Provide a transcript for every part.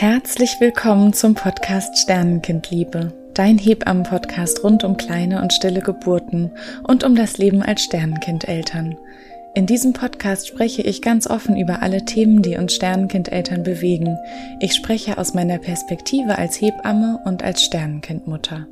Herzlich willkommen zum Podcast Sternenkindliebe, dein Hebammen-Podcast rund um kleine und stille Geburten und um das Leben als Sternenkindeltern. In diesem Podcast spreche ich ganz offen über alle Themen, die uns Sternenkindeltern bewegen. Ich spreche aus meiner Perspektive als Hebamme und als Sternenkindmutter.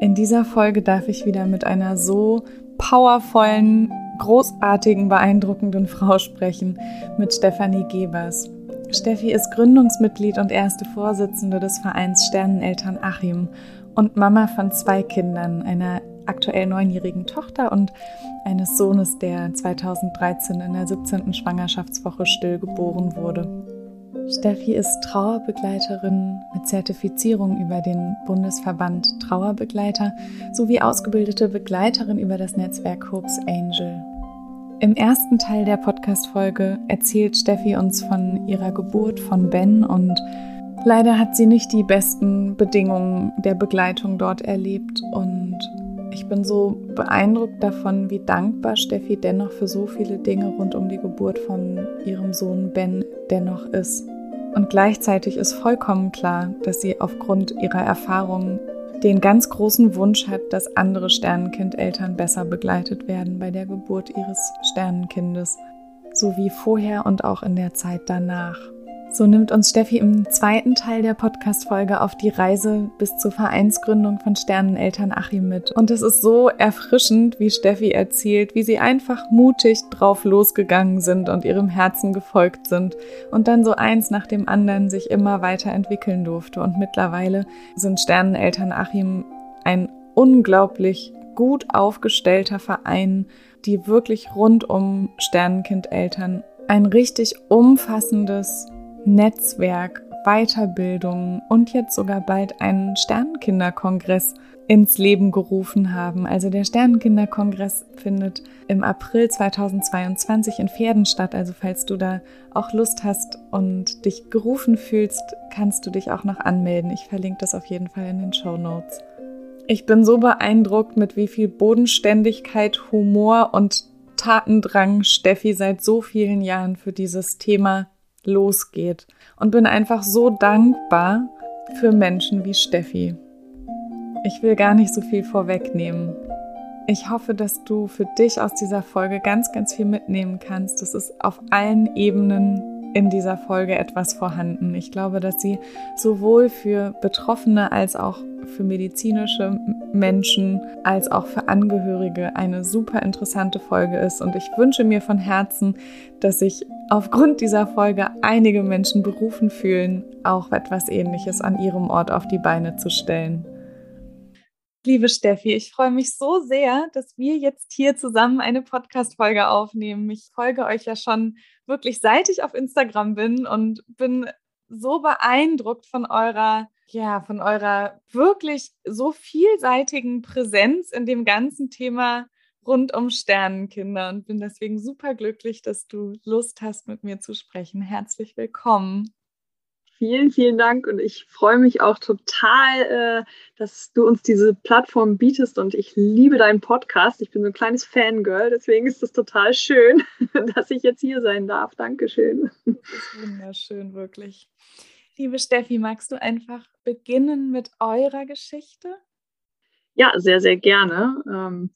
In dieser Folge darf ich wieder mit einer so powervollen, großartigen, beeindruckenden Frau sprechen, mit Stefanie Gebers. Steffi ist Gründungsmitglied und erste Vorsitzende des Vereins Sterneneltern Achim und Mama von zwei Kindern, einer aktuell neunjährigen Tochter und eines Sohnes, der 2013 in der 17. Schwangerschaftswoche stillgeboren wurde. Steffi ist Trauerbegleiterin mit Zertifizierung über den Bundesverband Trauerbegleiter sowie ausgebildete Begleiterin über das Netzwerk Hopes Angel. Im ersten Teil der Podcast-Folge erzählt Steffi uns von ihrer Geburt von Ben und leider hat sie nicht die besten Bedingungen der Begleitung dort erlebt und ich bin so beeindruckt davon, wie dankbar Steffi dennoch für so viele Dinge rund um die Geburt von ihrem Sohn Ben dennoch ist. Und gleichzeitig ist vollkommen klar, dass sie aufgrund ihrer Erfahrungen den ganz großen Wunsch hat, dass andere Sternenkindeltern besser begleitet werden bei der Geburt ihres Sternenkindes, sowie vorher und auch in der Zeit danach. So nimmt uns Steffi im zweiten Teil der Podcast-Folge auf die Reise bis zur Vereinsgründung von Sterneneltern Achim mit. Und es ist so erfrischend, wie Steffi erzählt, wie sie einfach mutig drauf losgegangen sind und ihrem Herzen gefolgt sind und dann so eins nach dem anderen sich immer weiter entwickeln durfte. Und mittlerweile sind Sterneneltern Achim ein unglaublich gut aufgestellter Verein, die wirklich rund um Sternenkindeltern ein richtig umfassendes Netzwerk, Weiterbildung und jetzt sogar bald einen Sternenkinderkongress ins Leben gerufen haben. Also der Sternenkinderkongress findet im April 2022 in Pferden statt. Also falls du da auch Lust hast und dich gerufen fühlst, kannst du dich auch noch anmelden. Ich verlinke das auf jeden Fall in den Show Notes. Ich bin so beeindruckt, mit wie viel Bodenständigkeit, Humor und Tatendrang Steffi seit so vielen Jahren für dieses Thema losgeht und bin einfach so dankbar für Menschen wie Steffi. Ich will gar nicht so viel vorwegnehmen. Ich hoffe, dass du für dich aus dieser Folge ganz, ganz viel mitnehmen kannst. Es ist auf allen Ebenen in dieser Folge etwas vorhanden. Ich glaube, dass sie sowohl für Betroffene als auch für medizinische Menschen als auch für Angehörige eine super interessante Folge ist. Und ich wünsche mir von Herzen, dass sich aufgrund dieser Folge einige Menschen berufen fühlen, auch etwas Ähnliches an ihrem Ort auf die Beine zu stellen. Liebe Steffi, ich freue mich so sehr, dass wir jetzt hier zusammen eine Podcast-Folge aufnehmen. Ich folge euch ja schon wirklich seit ich auf Instagram bin und bin so beeindruckt von eurer, ja, von eurer wirklich so vielseitigen Präsenz in dem ganzen Thema rund um Sternenkinder und bin deswegen super glücklich, dass du Lust hast, mit mir zu sprechen. Herzlich willkommen. Vielen, vielen Dank und ich freue mich auch total, äh, dass du uns diese Plattform bietest und ich liebe deinen Podcast. Ich bin so ein kleines Fangirl, deswegen ist es total schön, dass ich jetzt hier sein darf. Dankeschön. Das ist wunderschön, wirklich. Liebe Steffi, magst du einfach beginnen mit eurer Geschichte? Ja, sehr, sehr gerne.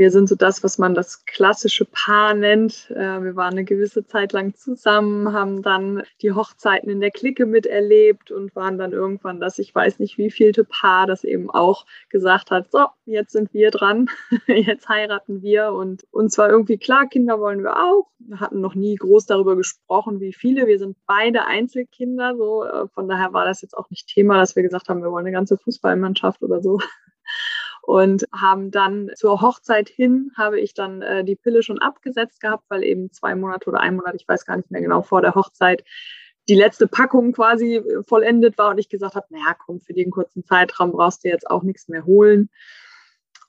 Wir sind so das, was man das klassische Paar nennt. Äh, wir waren eine gewisse Zeit lang zusammen, haben dann die Hochzeiten in der Clique miterlebt und waren dann irgendwann das, ich weiß nicht wie vielte Paar, das eben auch gesagt hat, so, jetzt sind wir dran, jetzt heiraten wir und uns war irgendwie klar, Kinder wollen wir auch. Wir hatten noch nie groß darüber gesprochen, wie viele. Wir sind beide Einzelkinder, so äh, von daher war das jetzt auch nicht Thema, dass wir gesagt haben, wir wollen eine ganze Fußballmannschaft oder so und haben dann zur Hochzeit hin, habe ich dann äh, die Pille schon abgesetzt gehabt, weil eben zwei Monate oder ein Monat, ich weiß gar nicht mehr genau, vor der Hochzeit die letzte Packung quasi äh, vollendet war und ich gesagt habe, naja, komm, für den kurzen Zeitraum brauchst du jetzt auch nichts mehr holen.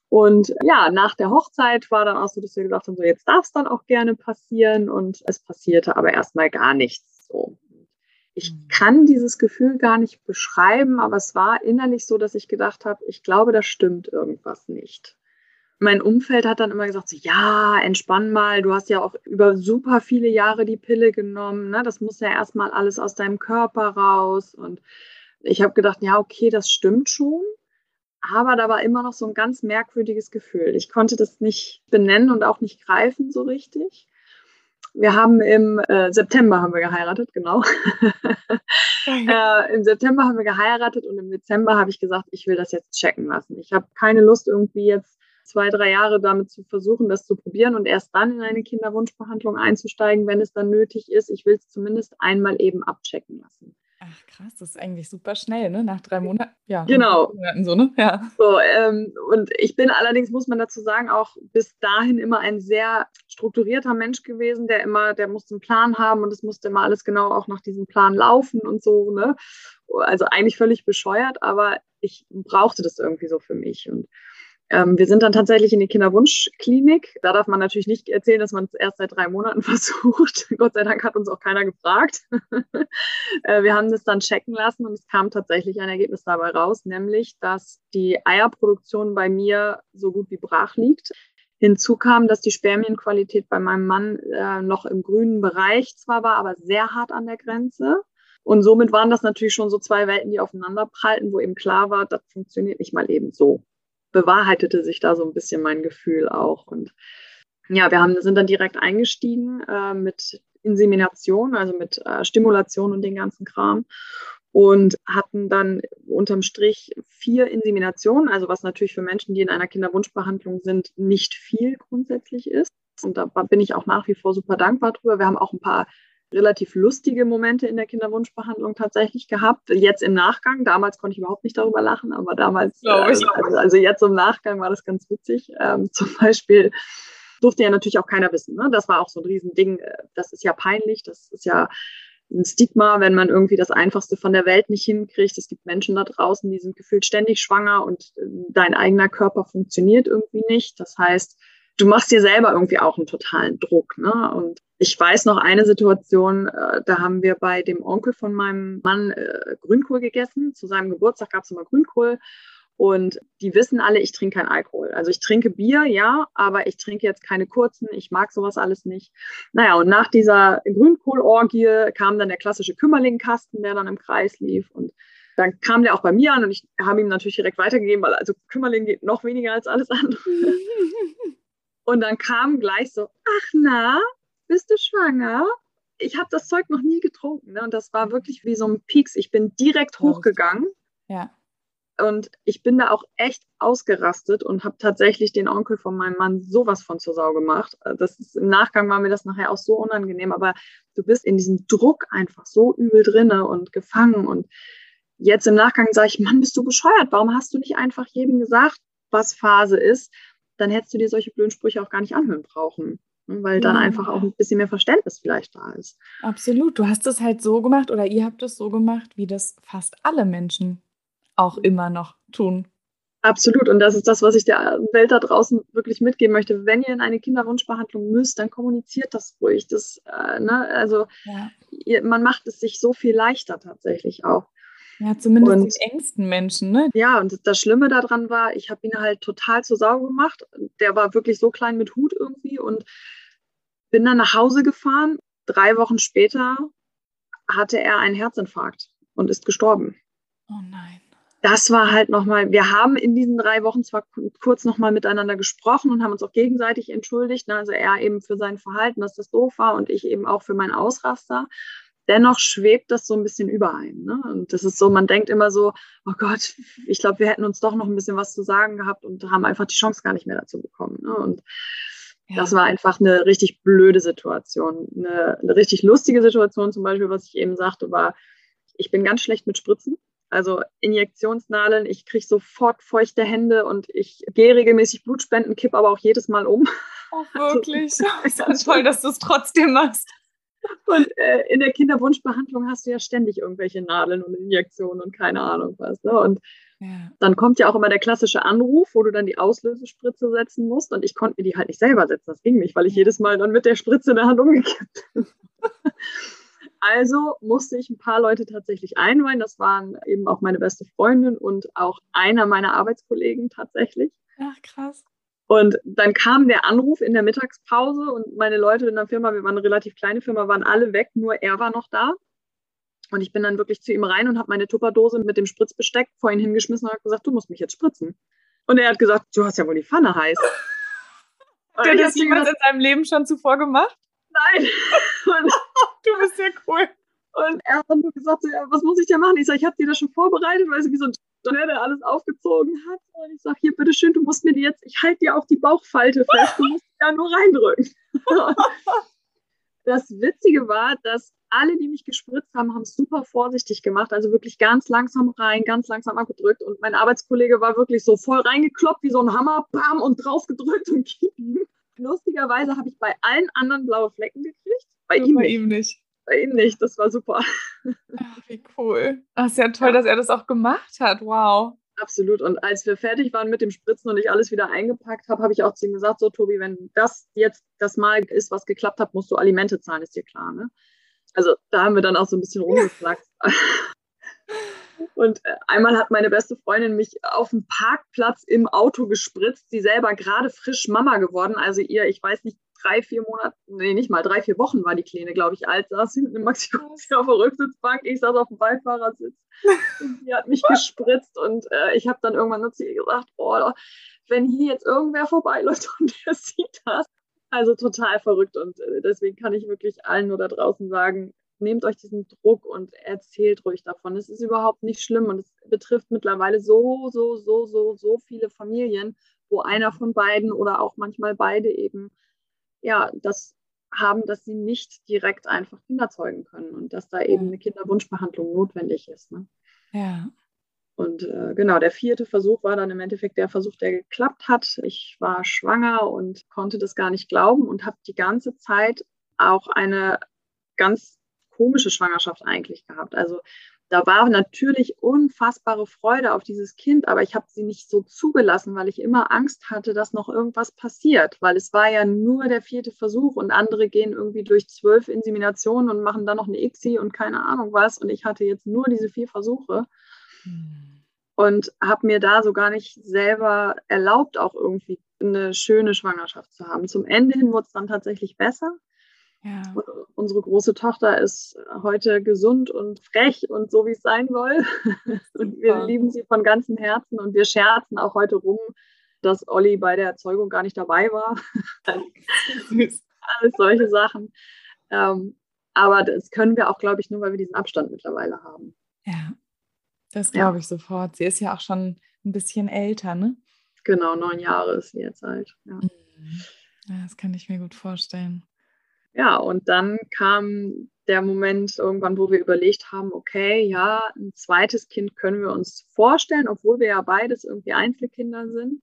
Und ja, nach der Hochzeit war dann auch so, dass wir gesagt haben, so jetzt darf es dann auch gerne passieren und es passierte aber erstmal gar nichts so. Ich mhm. kann dieses Gefühl gar nicht beschreiben, aber es war innerlich so, dass ich gedacht habe, ich glaube, da stimmt irgendwas nicht. mein Umfeld hat dann immer gesagt, so, ja, entspann mal, du hast ja auch über super viele Jahre die Pille genommen, ne? das muss ja erstmal alles aus deinem Körper raus. Und ich habe gedacht, ja, okay, das stimmt schon. Aber da war immer noch so ein ganz merkwürdiges Gefühl. Ich konnte das nicht benennen und auch nicht greifen so richtig. Wir haben im äh, September haben wir geheiratet, genau. äh, Im September haben wir geheiratet und im Dezember habe ich gesagt, ich will das jetzt checken lassen. Ich habe keine Lust irgendwie jetzt zwei, drei Jahre damit zu versuchen, das zu probieren und erst dann in eine Kinderwunschbehandlung einzusteigen, wenn es dann nötig ist. Ich will es zumindest einmal eben abchecken lassen. Ach krass, das ist eigentlich super schnell, ne? Nach drei Monaten. Ja, genau. Monaten so, ne? Ja. So, ähm, und ich bin allerdings, muss man dazu sagen, auch bis dahin immer ein sehr strukturierter Mensch gewesen, der immer, der musste einen Plan haben und es musste immer alles genau auch nach diesem Plan laufen und so, ne? Also eigentlich völlig bescheuert, aber ich brauchte das irgendwie so für mich. Und ähm, wir sind dann tatsächlich in die Kinderwunschklinik. Da darf man natürlich nicht erzählen, dass man es erst seit drei Monaten versucht. Gott sei Dank hat uns auch keiner gefragt. äh, wir haben das dann checken lassen und es kam tatsächlich ein Ergebnis dabei raus, nämlich, dass die Eierproduktion bei mir so gut wie brach liegt. Hinzu kam, dass die Spermienqualität bei meinem Mann äh, noch im grünen Bereich zwar war, aber sehr hart an der Grenze. Und somit waren das natürlich schon so zwei Welten, die aufeinander prallten, wo eben klar war, das funktioniert nicht mal eben so bewahrheitete sich da so ein bisschen mein Gefühl auch. Und ja, wir haben, sind dann direkt eingestiegen äh, mit Insemination, also mit äh, Stimulation und den ganzen Kram. Und hatten dann unterm Strich vier Inseminationen, also was natürlich für Menschen, die in einer Kinderwunschbehandlung sind, nicht viel grundsätzlich ist. Und da bin ich auch nach wie vor super dankbar drüber. Wir haben auch ein paar relativ lustige Momente in der Kinderwunschbehandlung tatsächlich gehabt. Jetzt im Nachgang, damals konnte ich überhaupt nicht darüber lachen, aber damals, äh, also, also, jetzt im Nachgang war das ganz witzig. Ähm, zum Beispiel durfte ja natürlich auch keiner wissen. Ne? Das war auch so ein Riesending. Äh, das ist ja peinlich, das ist ja ein Stigma, wenn man irgendwie das Einfachste von der Welt nicht hinkriegt. Es gibt Menschen da draußen, die sind gefühlt ständig schwanger und äh, dein eigener Körper funktioniert irgendwie nicht. Das heißt, du machst dir selber irgendwie auch einen totalen Druck. Ne? Und ich weiß noch eine Situation, äh, da haben wir bei dem Onkel von meinem Mann äh, Grünkohl gegessen. Zu seinem Geburtstag gab es immer Grünkohl. Und die wissen alle, ich trinke kein Alkohol. Also ich trinke Bier, ja, aber ich trinke jetzt keine kurzen. Ich mag sowas alles nicht. Naja, und nach dieser Grünkohlorgie kam dann der klassische Kümmerlingkasten, der dann im Kreis lief. Und dann kam der auch bei mir an und ich habe ihm natürlich direkt weitergegeben, weil also Kümmerling geht noch weniger als alles andere. Und dann kam gleich so, ach na, bist du schwanger? Ich habe das Zeug noch nie getrunken. Ne? Und das war wirklich wie so ein Pieks. Ich bin direkt hochgegangen. Ja. Und ich bin da auch echt ausgerastet und habe tatsächlich den Onkel von meinem Mann sowas von zur Sau gemacht. Das ist, Im Nachgang war mir das nachher auch so unangenehm, aber du bist in diesem Druck einfach so übel drinne und gefangen. Und jetzt im Nachgang sage ich, Mann, bist du bescheuert? Warum hast du nicht einfach jedem gesagt, was Phase ist? dann hättest du dir solche blöden Sprüche auch gar nicht anhören brauchen. Ne, weil dann ja. einfach auch ein bisschen mehr Verständnis vielleicht da ist. Absolut. Du hast es halt so gemacht oder ihr habt es so gemacht, wie das fast alle Menschen auch immer noch tun. Absolut. Und das ist das, was ich der Welt da draußen wirklich mitgeben möchte. Wenn ihr in eine Kinderwunschbehandlung müsst, dann kommuniziert das ruhig. Das, äh, ne? Also ja. ihr, man macht es sich so viel leichter tatsächlich auch. Ja, zumindest und, den engsten Menschen, ne? Ja, und das Schlimme daran war, ich habe ihn halt total zur Sau gemacht. Der war wirklich so klein mit Hut irgendwie und bin dann nach Hause gefahren. Drei Wochen später hatte er einen Herzinfarkt und ist gestorben. Oh nein. Das war halt nochmal, wir haben in diesen drei Wochen zwar kurz nochmal miteinander gesprochen und haben uns auch gegenseitig entschuldigt. Ne? Also er eben für sein Verhalten, dass das doof war und ich eben auch für meinen Ausraster dennoch schwebt das so ein bisschen überein. Ne? Und das ist so, man denkt immer so, oh Gott, ich glaube, wir hätten uns doch noch ein bisschen was zu sagen gehabt und haben einfach die Chance gar nicht mehr dazu bekommen. Ne? Und ja. das war einfach eine richtig blöde Situation. Eine, eine richtig lustige Situation zum Beispiel, was ich eben sagte, war, ich bin ganz schlecht mit Spritzen. Also Injektionsnadeln, ich kriege sofort feuchte Hände und ich gehe regelmäßig Blutspenden, kipp aber auch jedes Mal um. Oh, wirklich? Also, ist ganz toll, dass du es trotzdem machst. Und äh, in der Kinderwunschbehandlung hast du ja ständig irgendwelche Nadeln und Injektionen und keine Ahnung was. Ne? Und ja. dann kommt ja auch immer der klassische Anruf, wo du dann die Auslösespritze setzen musst. Und ich konnte mir die halt nicht selber setzen. Das ging nicht, weil ich jedes Mal dann mit der Spritze in der Hand umgekippt bin. Also musste ich ein paar Leute tatsächlich einweihen. Das waren eben auch meine beste Freundin und auch einer meiner Arbeitskollegen tatsächlich. Ach, krass. Und dann kam der Anruf in der Mittagspause und meine Leute in der Firma, wir waren eine relativ kleine Firma, waren alle weg, nur er war noch da. Und ich bin dann wirklich zu ihm rein und habe meine Tupperdose mit dem Spritzbesteck vor ihn hingeschmissen und habe gesagt, du musst mich jetzt spritzen. Und er hat gesagt, du hast ja wohl die Pfanne heiß. Hat das jemand in seinem Leben schon zuvor gemacht? Nein. Und du bist ja cool. Und er hat dann gesagt, so, ja, was muss ich denn machen? Ich sage, ich habe dir das schon vorbereitet, weil sie wie so ein Donner, der alles aufgezogen hat. Und ich sage, hier, bitteschön, du musst mir die jetzt, ich halte dir auch die Bauchfalte fest, du musst ja nur reindrücken. das Witzige war, dass alle, die mich gespritzt haben, haben es super vorsichtig gemacht, also wirklich ganz langsam rein, ganz langsam abgedrückt. Und mein Arbeitskollege war wirklich so voll reingekloppt wie so ein Hammer, bam, und drauf gedrückt und ihm. Lustigerweise habe ich bei allen anderen blaue Flecken gekriegt, bei, ihm, bei nicht. ihm nicht. Bei ihm nicht, das war super. Ach, wie cool. Ach, ist ja toll, ja. dass er das auch gemacht hat. Wow. Absolut. Und als wir fertig waren mit dem Spritzen und ich alles wieder eingepackt habe, habe ich auch zu ihm gesagt, so Tobi, wenn das jetzt das Mal ist, was geklappt hat, musst du Alimente zahlen, ist dir klar, ne? Also da haben wir dann auch so ein bisschen rumgeflachst. Und äh, einmal hat meine beste Freundin mich auf dem Parkplatz im Auto gespritzt. Sie selber gerade frisch Mama geworden. Also ihr, ich weiß nicht, drei, vier Monate, nee, nicht mal, drei, vier Wochen war die Kleine, glaube ich, alt. Saß hinten im Maxi auf der Rücksitzbank. Ich saß auf dem Beifahrersitz. Und sie hat mich gespritzt. Und äh, ich habe dann irgendwann nur zu ihr gesagt, oh, wenn hier jetzt irgendwer vorbeiläuft und der sieht das, also total verrückt und äh, deswegen kann ich wirklich allen nur da draußen sagen, nehmt euch diesen Druck und erzählt ruhig davon. Es ist überhaupt nicht schlimm und es betrifft mittlerweile so, so, so, so, so viele Familien, wo einer von beiden oder auch manchmal beide eben, ja, das haben, dass sie nicht direkt einfach Kinder zeugen können und dass da eben eine Kinderwunschbehandlung notwendig ist. Ne? Ja. Und äh, genau, der vierte Versuch war dann im Endeffekt der Versuch, der geklappt hat. Ich war schwanger und konnte das gar nicht glauben und habe die ganze Zeit auch eine ganz komische Schwangerschaft eigentlich gehabt. Also da war natürlich unfassbare Freude auf dieses Kind, aber ich habe sie nicht so zugelassen, weil ich immer Angst hatte, dass noch irgendwas passiert, weil es war ja nur der vierte Versuch und andere gehen irgendwie durch zwölf Inseminationen und machen dann noch eine ICSI und keine Ahnung was und ich hatte jetzt nur diese vier Versuche. Hm. Und habe mir da so gar nicht selber erlaubt, auch irgendwie eine schöne Schwangerschaft zu haben. Zum Ende hin wurde es dann tatsächlich besser. Ja. unsere große Tochter ist heute gesund und frech und so, wie es sein soll. und wir lieben sie von ganzem Herzen und wir scherzen auch heute rum, dass Olli bei der Erzeugung gar nicht dabei war. Alles solche Sachen. Ähm, aber das können wir auch, glaube ich, nur, weil wir diesen Abstand mittlerweile haben. Ja. Das glaube ich sofort. Sie ist ja auch schon ein bisschen älter, ne? Genau, neun Jahre ist sie jetzt alt. Ja. Mhm. ja, das kann ich mir gut vorstellen. Ja, und dann kam der Moment irgendwann, wo wir überlegt haben, okay, ja, ein zweites Kind können wir uns vorstellen, obwohl wir ja beides irgendwie Einzelkinder sind.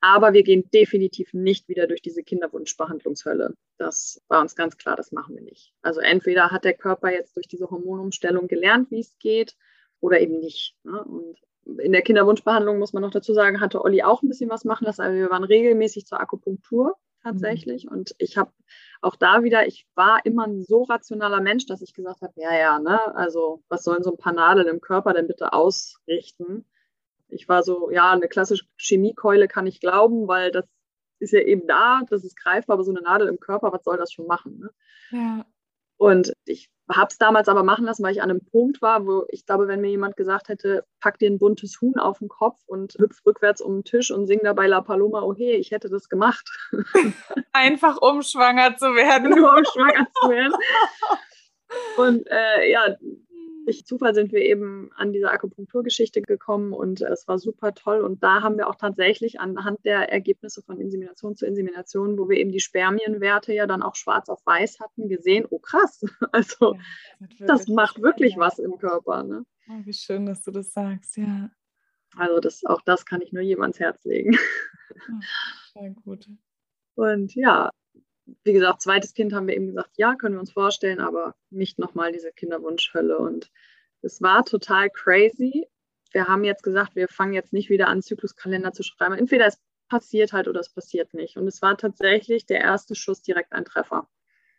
Aber wir gehen definitiv nicht wieder durch diese Kinderwunschbehandlungshölle. Das war uns ganz klar, das machen wir nicht. Also entweder hat der Körper jetzt durch diese Hormonumstellung gelernt, wie es geht, oder eben nicht. Ne? Und in der Kinderwunschbehandlung muss man noch dazu sagen, hatte Olli auch ein bisschen was machen lassen. Also wir waren regelmäßig zur Akupunktur tatsächlich. Mhm. Und ich habe auch da wieder, ich war immer ein so rationaler Mensch, dass ich gesagt habe, ja, ja, ne, also was sollen so ein paar Nadeln im Körper denn bitte ausrichten? Ich war so, ja, eine klassische Chemiekeule kann ich glauben, weil das ist ja eben da, das ist greifbar, aber so eine Nadel im Körper, was soll das schon machen? Ne? Ja. Und ich habe es damals aber machen lassen, weil ich an einem Punkt war, wo ich glaube, wenn mir jemand gesagt hätte, pack dir ein buntes Huhn auf den Kopf und hüpf rückwärts um den Tisch und sing dabei La Paloma, oh hey, ich hätte das gemacht. Einfach um schwanger zu werden. Nur um schwanger zu werden. Und äh, ja, durch Zufall sind wir eben an diese Akupunkturgeschichte gekommen und es war super toll. Und da haben wir auch tatsächlich anhand der Ergebnisse von Insemination zu Insemination, wo wir eben die Spermienwerte ja dann auch schwarz auf weiß hatten, gesehen, oh krass, also ja, das, macht wirklich was im Körper. Ne? Oh, wie schön, dass du das sagst, ja. Also das, auch das kann ich nur jedem ans Herz legen. Oh, sehr gut. Und ja, wie gesagt, zweites Kind haben wir eben gesagt, ja, können wir uns vorstellen, aber nicht nochmal diese Kinderwunschhölle. Und es war total crazy. Wir haben jetzt gesagt, wir fangen jetzt nicht wieder an, Zykluskalender zu schreiben. Entweder es passiert halt oder es passiert nicht. Und es war tatsächlich der erste Schuss direkt ein Treffer.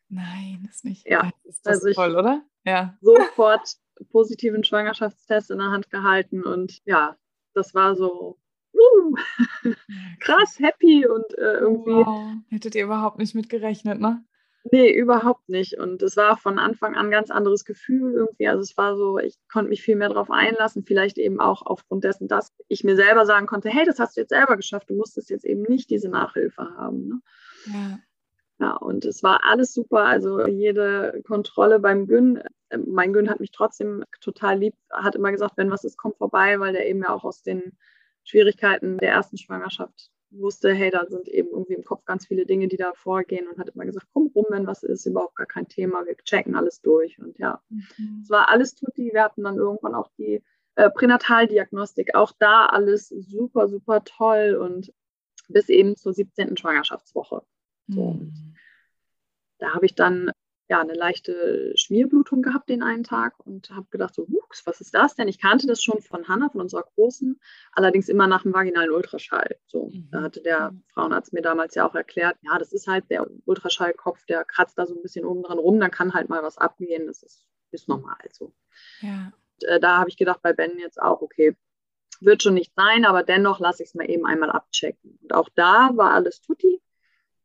Nein, ist nicht. Ja, ist das also toll, oder? Ja. Sofort positiven Schwangerschaftstest in der Hand gehalten und ja, das war so uh, krass, happy und äh, irgendwie. Wow. Hättet ihr überhaupt nicht mit gerechnet, ne? Nee, überhaupt nicht. Und es war von Anfang an ein ganz anderes Gefühl irgendwie. Also es war so, ich konnte mich viel mehr darauf einlassen, vielleicht eben auch aufgrund dessen, dass ich mir selber sagen konnte, hey, das hast du jetzt selber geschafft, du musstest jetzt eben nicht diese Nachhilfe haben. Ne? Ja. Ja, und es war alles super. Also jede Kontrolle beim Gün, äh, mein Gün hat mich trotzdem total lieb, hat immer gesagt, wenn was ist, komm vorbei, weil der eben ja auch aus den Schwierigkeiten der ersten Schwangerschaft wusste, hey, da sind eben irgendwie im Kopf ganz viele Dinge, die da vorgehen und hat immer gesagt, komm rum, wenn was ist, überhaupt gar kein Thema, wir checken alles durch. Und ja, mhm. es war alles tutti. Wir hatten dann irgendwann auch die äh, Pränataldiagnostik, auch da alles super, super toll und bis eben zur 17. Schwangerschaftswoche. So, mhm. Da habe ich dann ja, eine leichte Schmierblutung gehabt den einen Tag und habe gedacht, so, Wuchs, was ist das denn? Ich kannte das schon von Hannah, von unserer Großen, allerdings immer nach dem vaginalen Ultraschall. So, mhm. da hatte der mhm. Frauenarzt mir damals ja auch erklärt, ja, das ist halt der Ultraschallkopf, der kratzt da so ein bisschen oben dran rum, dann kann halt mal was abgehen, das ist, ist normal so. Ja. Und, äh, da habe ich gedacht, bei Ben jetzt auch, okay, wird schon nicht sein, aber dennoch lasse ich es mal eben einmal abchecken. Und auch da war alles tutti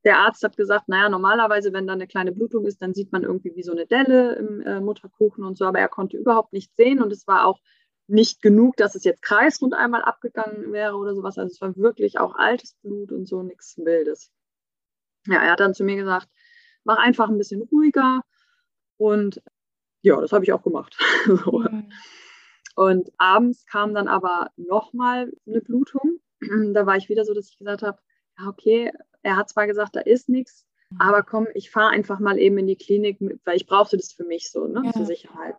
der Arzt hat gesagt, naja, normalerweise, wenn da eine kleine Blutung ist, dann sieht man irgendwie wie so eine Delle im äh, Mutterkuchen und so, aber er konnte überhaupt nichts sehen und es war auch nicht genug, dass es jetzt kreisrund einmal abgegangen wäre oder sowas. Also es war wirklich auch altes Blut und so nichts Wildes. Ja, er hat dann zu mir gesagt, mach einfach ein bisschen ruhiger und ja, das habe ich auch gemacht. Und abends kam dann aber nochmal eine Blutung. da war ich wieder so, dass ich gesagt habe, okay, er hat zwar gesagt, da ist nichts, mhm. aber komm, ich fahre einfach mal eben in die Klinik, weil ich brauchte das für mich so, ne, ja. zur Sicherheit.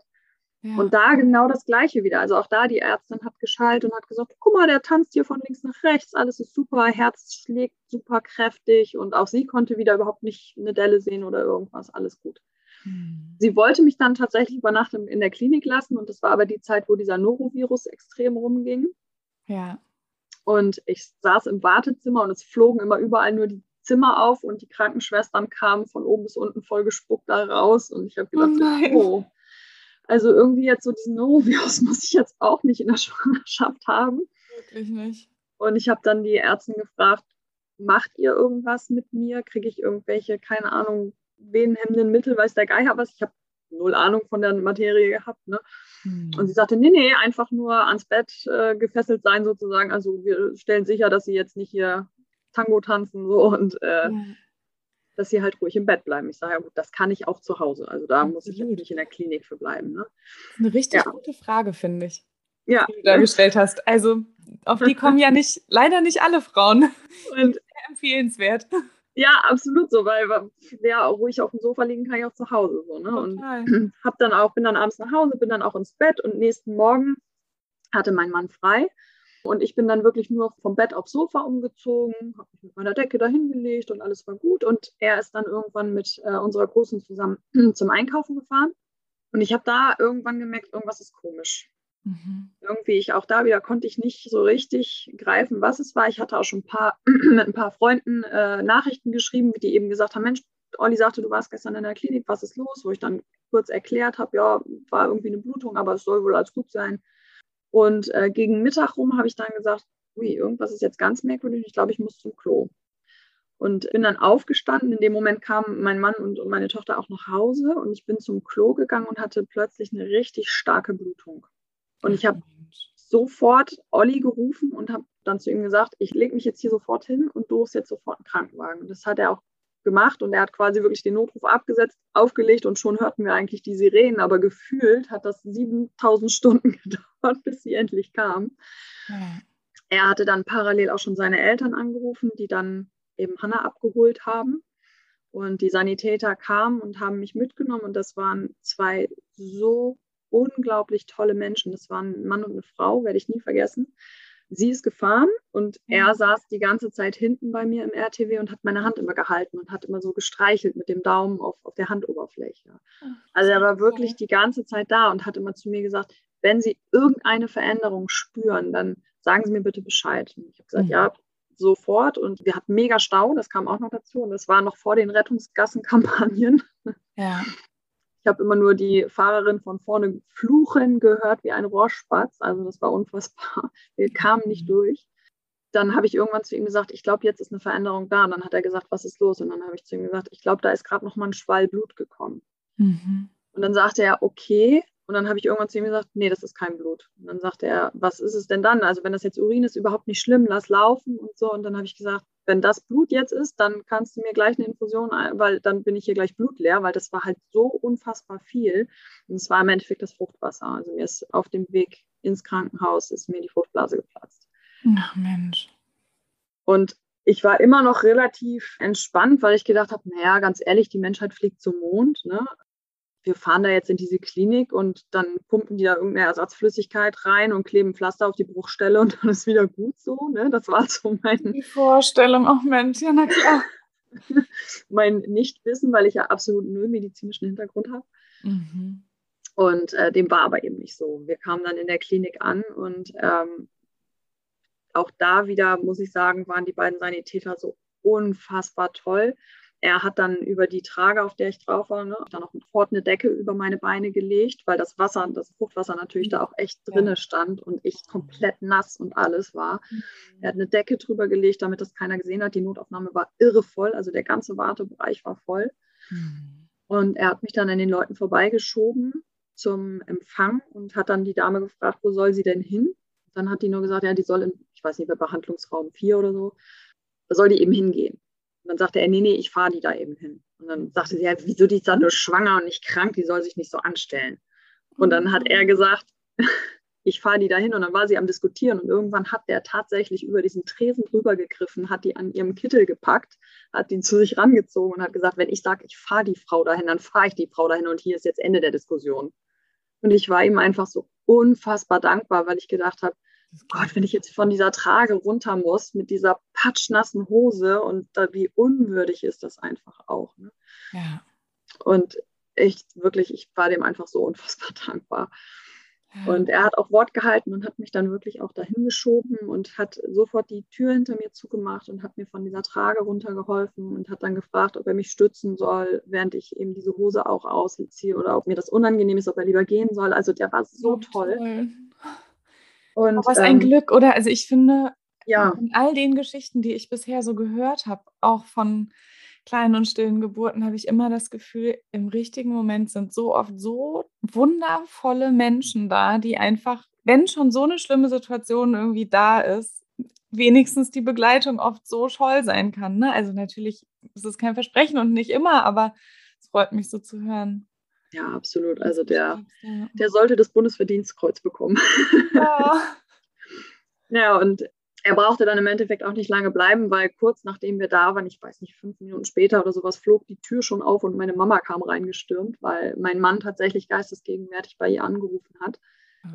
Ja. Und da genau das Gleiche wieder. Also auch da die Ärztin hat geschaltet und hat gesagt, guck mal, der tanzt hier von links nach rechts, alles ist super, Herz schlägt super kräftig und auch sie konnte wieder überhaupt nicht eine Delle sehen oder irgendwas, alles gut. Hm. Sie wollte mich dann tatsächlich über Nacht in der Klinik lassen und das war aber die Zeit, wo dieser Norovirus extrem rumging. Ja. Und ich saß im Wartezimmer und es flogen immer überall nur die Zimmer auf und die Krankenschwestern kamen von oben bis unten voll gespuckt da raus. Und ich habe gedacht, oh, oh, also irgendwie jetzt so diesen Norovirus muss ich jetzt auch nicht in der Schwangerschaft haben. Wirklich nicht. Und ich habe dann die Ärztin gefragt, macht ihr irgendwas mit mir? Kriege ich irgendwelche, keine Ahnung, venenhemmenden Mittel, weiß der Geier was? Ich habe null Ahnung von der Materie gehabt. Ne? Hm. Und sie sagte, nee, nee, einfach nur ans Bett äh, gefesselt sein sozusagen. Also wir stellen sicher, dass sie jetzt nicht hier Tango tanzen so und äh, ja. dass sie halt ruhig im Bett bleiben. Ich sage, ja gut, das kann ich auch zu Hause. Also da Absolut. muss ich jetzt nicht in der Klinik für bleiben. Ne? Eine richtig ja. gute Frage, finde ich. Ja. Die du da gestellt hast. Also auf die kommen ja nicht, leider nicht alle Frauen. Und empfehlenswert. Ja, absolut so, weil ja, ruhig auf dem Sofa liegen kann ich auch zu Hause so, ne? Und hab dann auch, bin dann abends nach Hause, bin dann auch ins Bett und nächsten Morgen hatte mein Mann frei. Und ich bin dann wirklich nur vom Bett aufs Sofa umgezogen, habe mich mit meiner Decke dahingelegt und alles war gut. Und er ist dann irgendwann mit äh, unserer Großen zusammen zum Einkaufen gefahren. Und ich habe da irgendwann gemerkt, irgendwas ist komisch. Mhm. Irgendwie, ich auch da wieder konnte ich nicht so richtig greifen, was es war. Ich hatte auch schon ein paar, mit ein paar Freunden äh, Nachrichten geschrieben, die eben gesagt haben, Mensch, Olli sagte, du warst gestern in der Klinik, was ist los? Wo ich dann kurz erklärt habe, ja, war irgendwie eine Blutung, aber es soll wohl alles gut sein. Und äh, gegen Mittag rum habe ich dann gesagt, ui, irgendwas ist jetzt ganz merkwürdig, ich glaube, ich muss zum Klo. Und bin dann aufgestanden. In dem Moment kamen mein Mann und, und meine Tochter auch nach Hause und ich bin zum Klo gegangen und hatte plötzlich eine richtig starke Blutung. Und ich habe sofort Olli gerufen und habe dann zu ihm gesagt, ich lege mich jetzt hier sofort hin und du rufst jetzt sofort einen Krankenwagen. Und das hat er auch gemacht und er hat quasi wirklich den Notruf abgesetzt, aufgelegt und schon hörten wir eigentlich die Sirenen, aber gefühlt hat das 7000 Stunden gedauert, bis sie endlich kam. Ja. Er hatte dann parallel auch schon seine Eltern angerufen, die dann eben Hannah abgeholt haben. Und die Sanitäter kamen und haben mich mitgenommen und das waren zwei so unglaublich tolle Menschen. Das waren ein Mann und eine Frau, werde ich nie vergessen. Sie ist gefahren und er saß die ganze Zeit hinten bei mir im RTW und hat meine Hand immer gehalten und hat immer so gestreichelt mit dem Daumen auf, auf der Handoberfläche. Also er war wirklich die ganze Zeit da und hat immer zu mir gesagt, wenn Sie irgendeine Veränderung spüren, dann sagen Sie mir bitte Bescheid. Und ich habe gesagt, mhm. ja, sofort. Und wir hatten mega Stau, das kam auch noch dazu. Und das war noch vor den Rettungsgassenkampagnen. Ja. Ich habe immer nur die Fahrerin von vorne fluchen gehört wie ein Rohrspatz. Also das war unfassbar. Wir kamen nicht mhm. durch. dann habe ich irgendwann zu ihm gesagt, ich glaube, jetzt ist eine Veränderung da. Und dann hat er gesagt, was ist los? Und dann habe ich zu ihm gesagt, ich glaube, da ist gerade noch mal ein Schwall Blut gekommen. Mhm. Und dann sagte er, okay. Und dann habe ich irgendwann zu ihm gesagt, nee, das ist kein Blut. Und dann sagte er, was ist es denn dann? Also wenn das jetzt Urin ist, überhaupt nicht schlimm, lass laufen und so. Und dann habe ich gesagt, wenn das Blut jetzt ist, dann kannst du mir gleich eine Infusion, weil dann bin ich hier gleich blutleer, weil das war halt so unfassbar viel. Und es war im Endeffekt das Fruchtwasser. Also mir ist auf dem Weg ins Krankenhaus ist mir die Fruchtblase geplatzt. Ach Mensch. Und ich war immer noch relativ entspannt, weil ich gedacht habe, naja, ganz ehrlich, die Menschheit fliegt zum Mond. Ne? Wir fahren da jetzt in diese Klinik und dann pumpen die da irgendeine Ersatzflüssigkeit rein und kleben Pflaster auf die Bruchstelle und dann ist wieder gut so. Ne? Das war so mein. Die Vorstellung, ach oh Mensch, ja, na klar. mein Nichtwissen, weil ich ja absolut null medizinischen Hintergrund habe. Mhm. Und äh, dem war aber eben nicht so. Wir kamen dann in der Klinik an und ähm, auch da wieder, muss ich sagen, waren die beiden Sanitäter so unfassbar toll. Er hat dann über die Trage, auf der ich drauf war, ne, dann noch sofort eine Decke über meine Beine gelegt, weil das Wasser, das Fruchtwasser natürlich da auch echt drinne stand und ich komplett nass und alles war. Mhm. Er hat eine Decke drüber gelegt, damit das keiner gesehen hat. Die Notaufnahme war irre voll, also der ganze Wartebereich war voll. Mhm. Und er hat mich dann an den Leuten vorbeigeschoben zum Empfang und hat dann die Dame gefragt, wo soll sie denn hin? Dann hat die nur gesagt, ja, die soll in, ich weiß nicht, Behandlungsraum 4 oder so, da soll die eben hingehen. Und dann sagte er, nee, nee, ich fahre die da eben hin. Und dann sagte sie, ja, wieso die ist da nur schwanger und nicht krank, die soll sich nicht so anstellen. Und dann hat er gesagt, ich fahre die da hin. Und dann war sie am Diskutieren und irgendwann hat der tatsächlich über diesen Tresen drüber gegriffen, hat die an ihrem Kittel gepackt, hat die zu sich rangezogen und hat gesagt, wenn ich sage, ich fahre die Frau dahin, dann fahre ich die Frau dahin und hier ist jetzt Ende der Diskussion. Und ich war ihm einfach so unfassbar dankbar, weil ich gedacht habe, Gott, wenn ich jetzt von dieser Trage runter muss mit dieser patschnassen Hose und da, wie unwürdig ist das einfach auch. Ne? Ja. Und ich wirklich, ich war dem einfach so unfassbar dankbar. Ja. Und er hat auch Wort gehalten und hat mich dann wirklich auch dahin geschoben und hat sofort die Tür hinter mir zugemacht und hat mir von dieser Trage runtergeholfen und hat dann gefragt, ob er mich stützen soll, während ich eben diese Hose auch ausziehe oder ob mir das unangenehm ist, ob er lieber gehen soll. Also der war so oh, toll. toll. Und, was ähm, ein Glück, oder? Also ich finde, ja. in all den Geschichten, die ich bisher so gehört habe, auch von kleinen und stillen Geburten, habe ich immer das Gefühl, im richtigen Moment sind so oft so wundervolle Menschen da, die einfach, wenn schon so eine schlimme Situation irgendwie da ist, wenigstens die Begleitung oft so toll sein kann. Ne? Also natürlich ist es kein Versprechen und nicht immer, aber es freut mich so zu hören. Ja, absolut. Also der, der sollte das Bundesverdienstkreuz bekommen. Ja. ja, und er brauchte dann im Endeffekt auch nicht lange bleiben, weil kurz nachdem wir da waren, ich weiß nicht, fünf Minuten später oder sowas, flog die Tür schon auf und meine Mama kam reingestürmt, weil mein Mann tatsächlich geistesgegenwärtig bei ihr angerufen hat.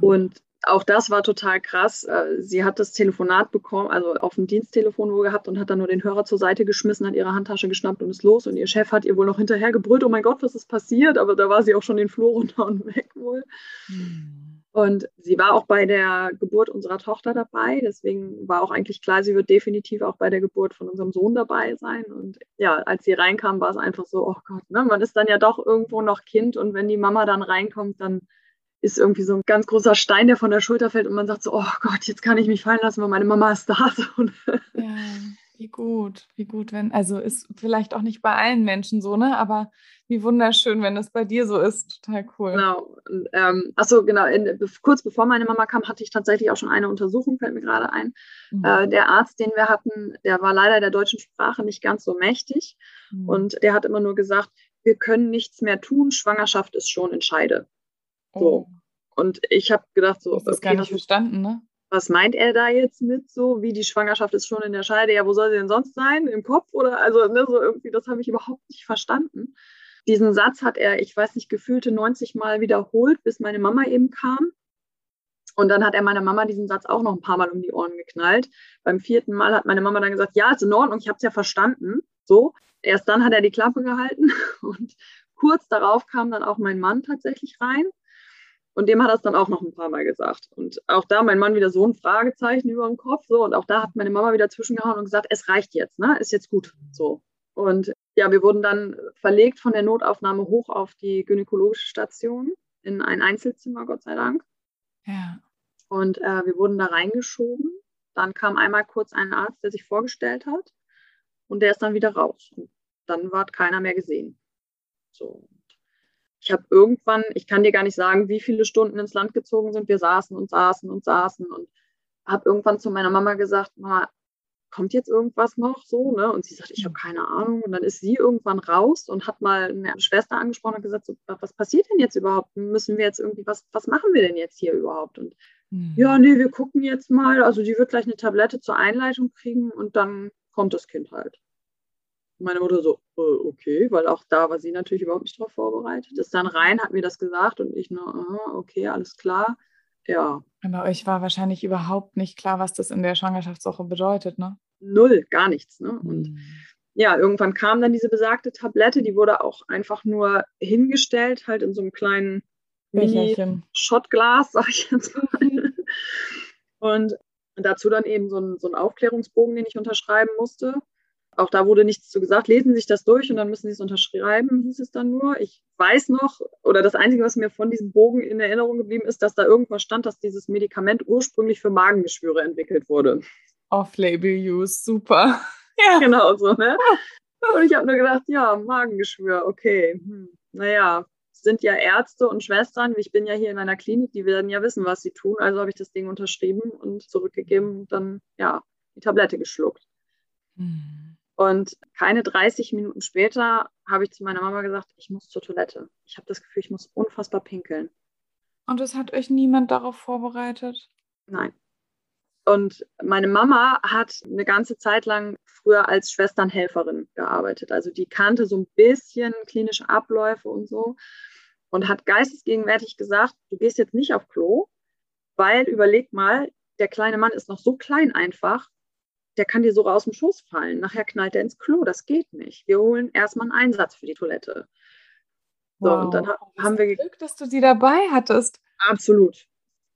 Mhm. Und auch das war total krass. Äh, sie hat das Telefonat bekommen, also auf dem Diensttelefon wohl gehabt und hat dann nur den Hörer zur Seite geschmissen, hat ihre Handtasche geschnappt und ist los. Und ihr Chef hat ihr wohl noch hinterher gebrüllt, oh mein Gott, was ist passiert? Aber da war sie auch schon den Flur runter und weg wohl. Hm. Und sie war auch bei der Geburt unserer Tochter dabei. Deswegen war auch eigentlich klar, sie wird definitiv auch bei der Geburt von unserem Sohn dabei sein. Und ja, als sie reinkam, war es einfach so, oh Gott, ne? man ist dann ja doch irgendwo noch Kind. Und wenn die Mama dann reinkommt, dann ist irgendwie so ein ganz großer Stein, der von der Schulter fällt und man sagt so, oh Gott, jetzt kann ich mich fallen lassen, weil meine Mama ist da. ja, wie gut, wie gut, wenn, also ist vielleicht auch nicht bei allen Menschen so, ne? Aber wie wunderschön, wenn das bei dir so ist. Total cool. Genau. Und, ähm, achso, genau. In, kurz bevor meine Mama kam, hatte ich tatsächlich auch schon eine Untersuchung, fällt mir gerade ein. Mhm. Äh, der Arzt, den wir hatten, der war leider der deutschen Sprache nicht ganz so mächtig. Mhm. Und der hat immer nur gesagt, wir können nichts mehr tun, Schwangerschaft ist schon entscheide. So. Oh. Und ich habe gedacht, so. Das ist okay, gar nicht verstanden, ne? Was meint er da jetzt mit so, wie die Schwangerschaft ist schon in der Scheide? Ja, wo soll sie denn sonst sein? Im Kopf? Oder also, ne, so irgendwie, das habe ich überhaupt nicht verstanden. Diesen Satz hat er, ich weiß nicht, gefühlte 90 Mal wiederholt, bis meine Mama eben kam. Und dann hat er meiner Mama diesen Satz auch noch ein paar Mal um die Ohren geknallt. Beim vierten Mal hat meine Mama dann gesagt, ja, ist in Ordnung, ich habe es ja verstanden. So. Erst dann hat er die Klappe gehalten und kurz darauf kam dann auch mein Mann tatsächlich rein und dem hat er es dann auch noch ein paar Mal gesagt. Und auch da mein Mann wieder so ein Fragezeichen über dem Kopf. So. Und auch da hat meine Mama wieder zwischengehauen und gesagt, es reicht jetzt, ne? Ist jetzt gut. So. Und ja, wir wurden dann verlegt von der Notaufnahme hoch auf die gynäkologische Station in ein Einzelzimmer, Gott sei Dank. Ja. Und äh, wir wurden da reingeschoben. Dann kam einmal kurz ein Arzt, der sich vorgestellt hat und der ist dann wieder raus. Und dann war keiner mehr gesehen. So. Ich habe irgendwann, ich kann dir gar nicht sagen, wie viele Stunden ins Land gezogen sind. Wir saßen und saßen und saßen und habe irgendwann zu meiner Mama gesagt, Mama, kommt jetzt irgendwas noch so, ne? Und sie sagt, ich habe keine Ahnung. Und dann ist sie irgendwann raus und hat mal eine Schwester angesprochen und gesagt, so, was passiert denn jetzt überhaupt? Müssen wir jetzt irgendwie, was, was machen wir denn jetzt hier überhaupt? Und mhm. ja, nee, wir gucken jetzt mal. Also die wird gleich eine Tablette zur Einleitung kriegen und dann kommt das Kind halt. Meine Mutter so, äh, okay, weil auch da war sie natürlich überhaupt nicht darauf vorbereitet. Ist dann rein, hat mir das gesagt und ich nur, uh, okay, alles klar. Ja. Aber euch war wahrscheinlich überhaupt nicht klar, was das in der Schwangerschaftswoche bedeutet, ne? null, gar nichts. Ne? Und mhm. ja, irgendwann kam dann diese besagte Tablette, die wurde auch einfach nur hingestellt, halt in so einem kleinen Mini-Shotglas, sag ich jetzt mal. Und dazu dann eben so ein, so ein Aufklärungsbogen, den ich unterschreiben musste. Auch da wurde nichts zu gesagt. Lesen Sie sich das durch und dann müssen Sie es unterschreiben, hieß es dann nur. Ich weiß noch, oder das Einzige, was mir von diesem Bogen in Erinnerung geblieben ist, dass da irgendwas stand, dass dieses Medikament ursprünglich für Magengeschwüre entwickelt wurde. Off-Label-Use, super. Ja. Genau so, ne? Und ich habe nur gedacht, ja, Magengeschwür, okay. Hm. Naja, sind ja Ärzte und Schwestern. Ich bin ja hier in einer Klinik, die werden ja wissen, was sie tun. Also habe ich das Ding unterschrieben und zurückgegeben und dann, ja, die Tablette geschluckt. Hm. Und keine 30 Minuten später habe ich zu meiner Mama gesagt, ich muss zur Toilette. Ich habe das Gefühl, ich muss unfassbar pinkeln. Und es hat euch niemand darauf vorbereitet? Nein. Und meine Mama hat eine ganze Zeit lang früher als Schwesternhelferin gearbeitet. Also die kannte so ein bisschen klinische Abläufe und so und hat geistesgegenwärtig gesagt, du gehst jetzt nicht auf Klo, weil überleg mal, der kleine Mann ist noch so klein einfach, der kann dir so aus dem Schoß fallen. Nachher knallt er ins Klo, das geht nicht. Wir holen erstmal einen Einsatz für die Toilette. So, wow. und dann haben wir Glück, dass du sie dabei hattest. Absolut.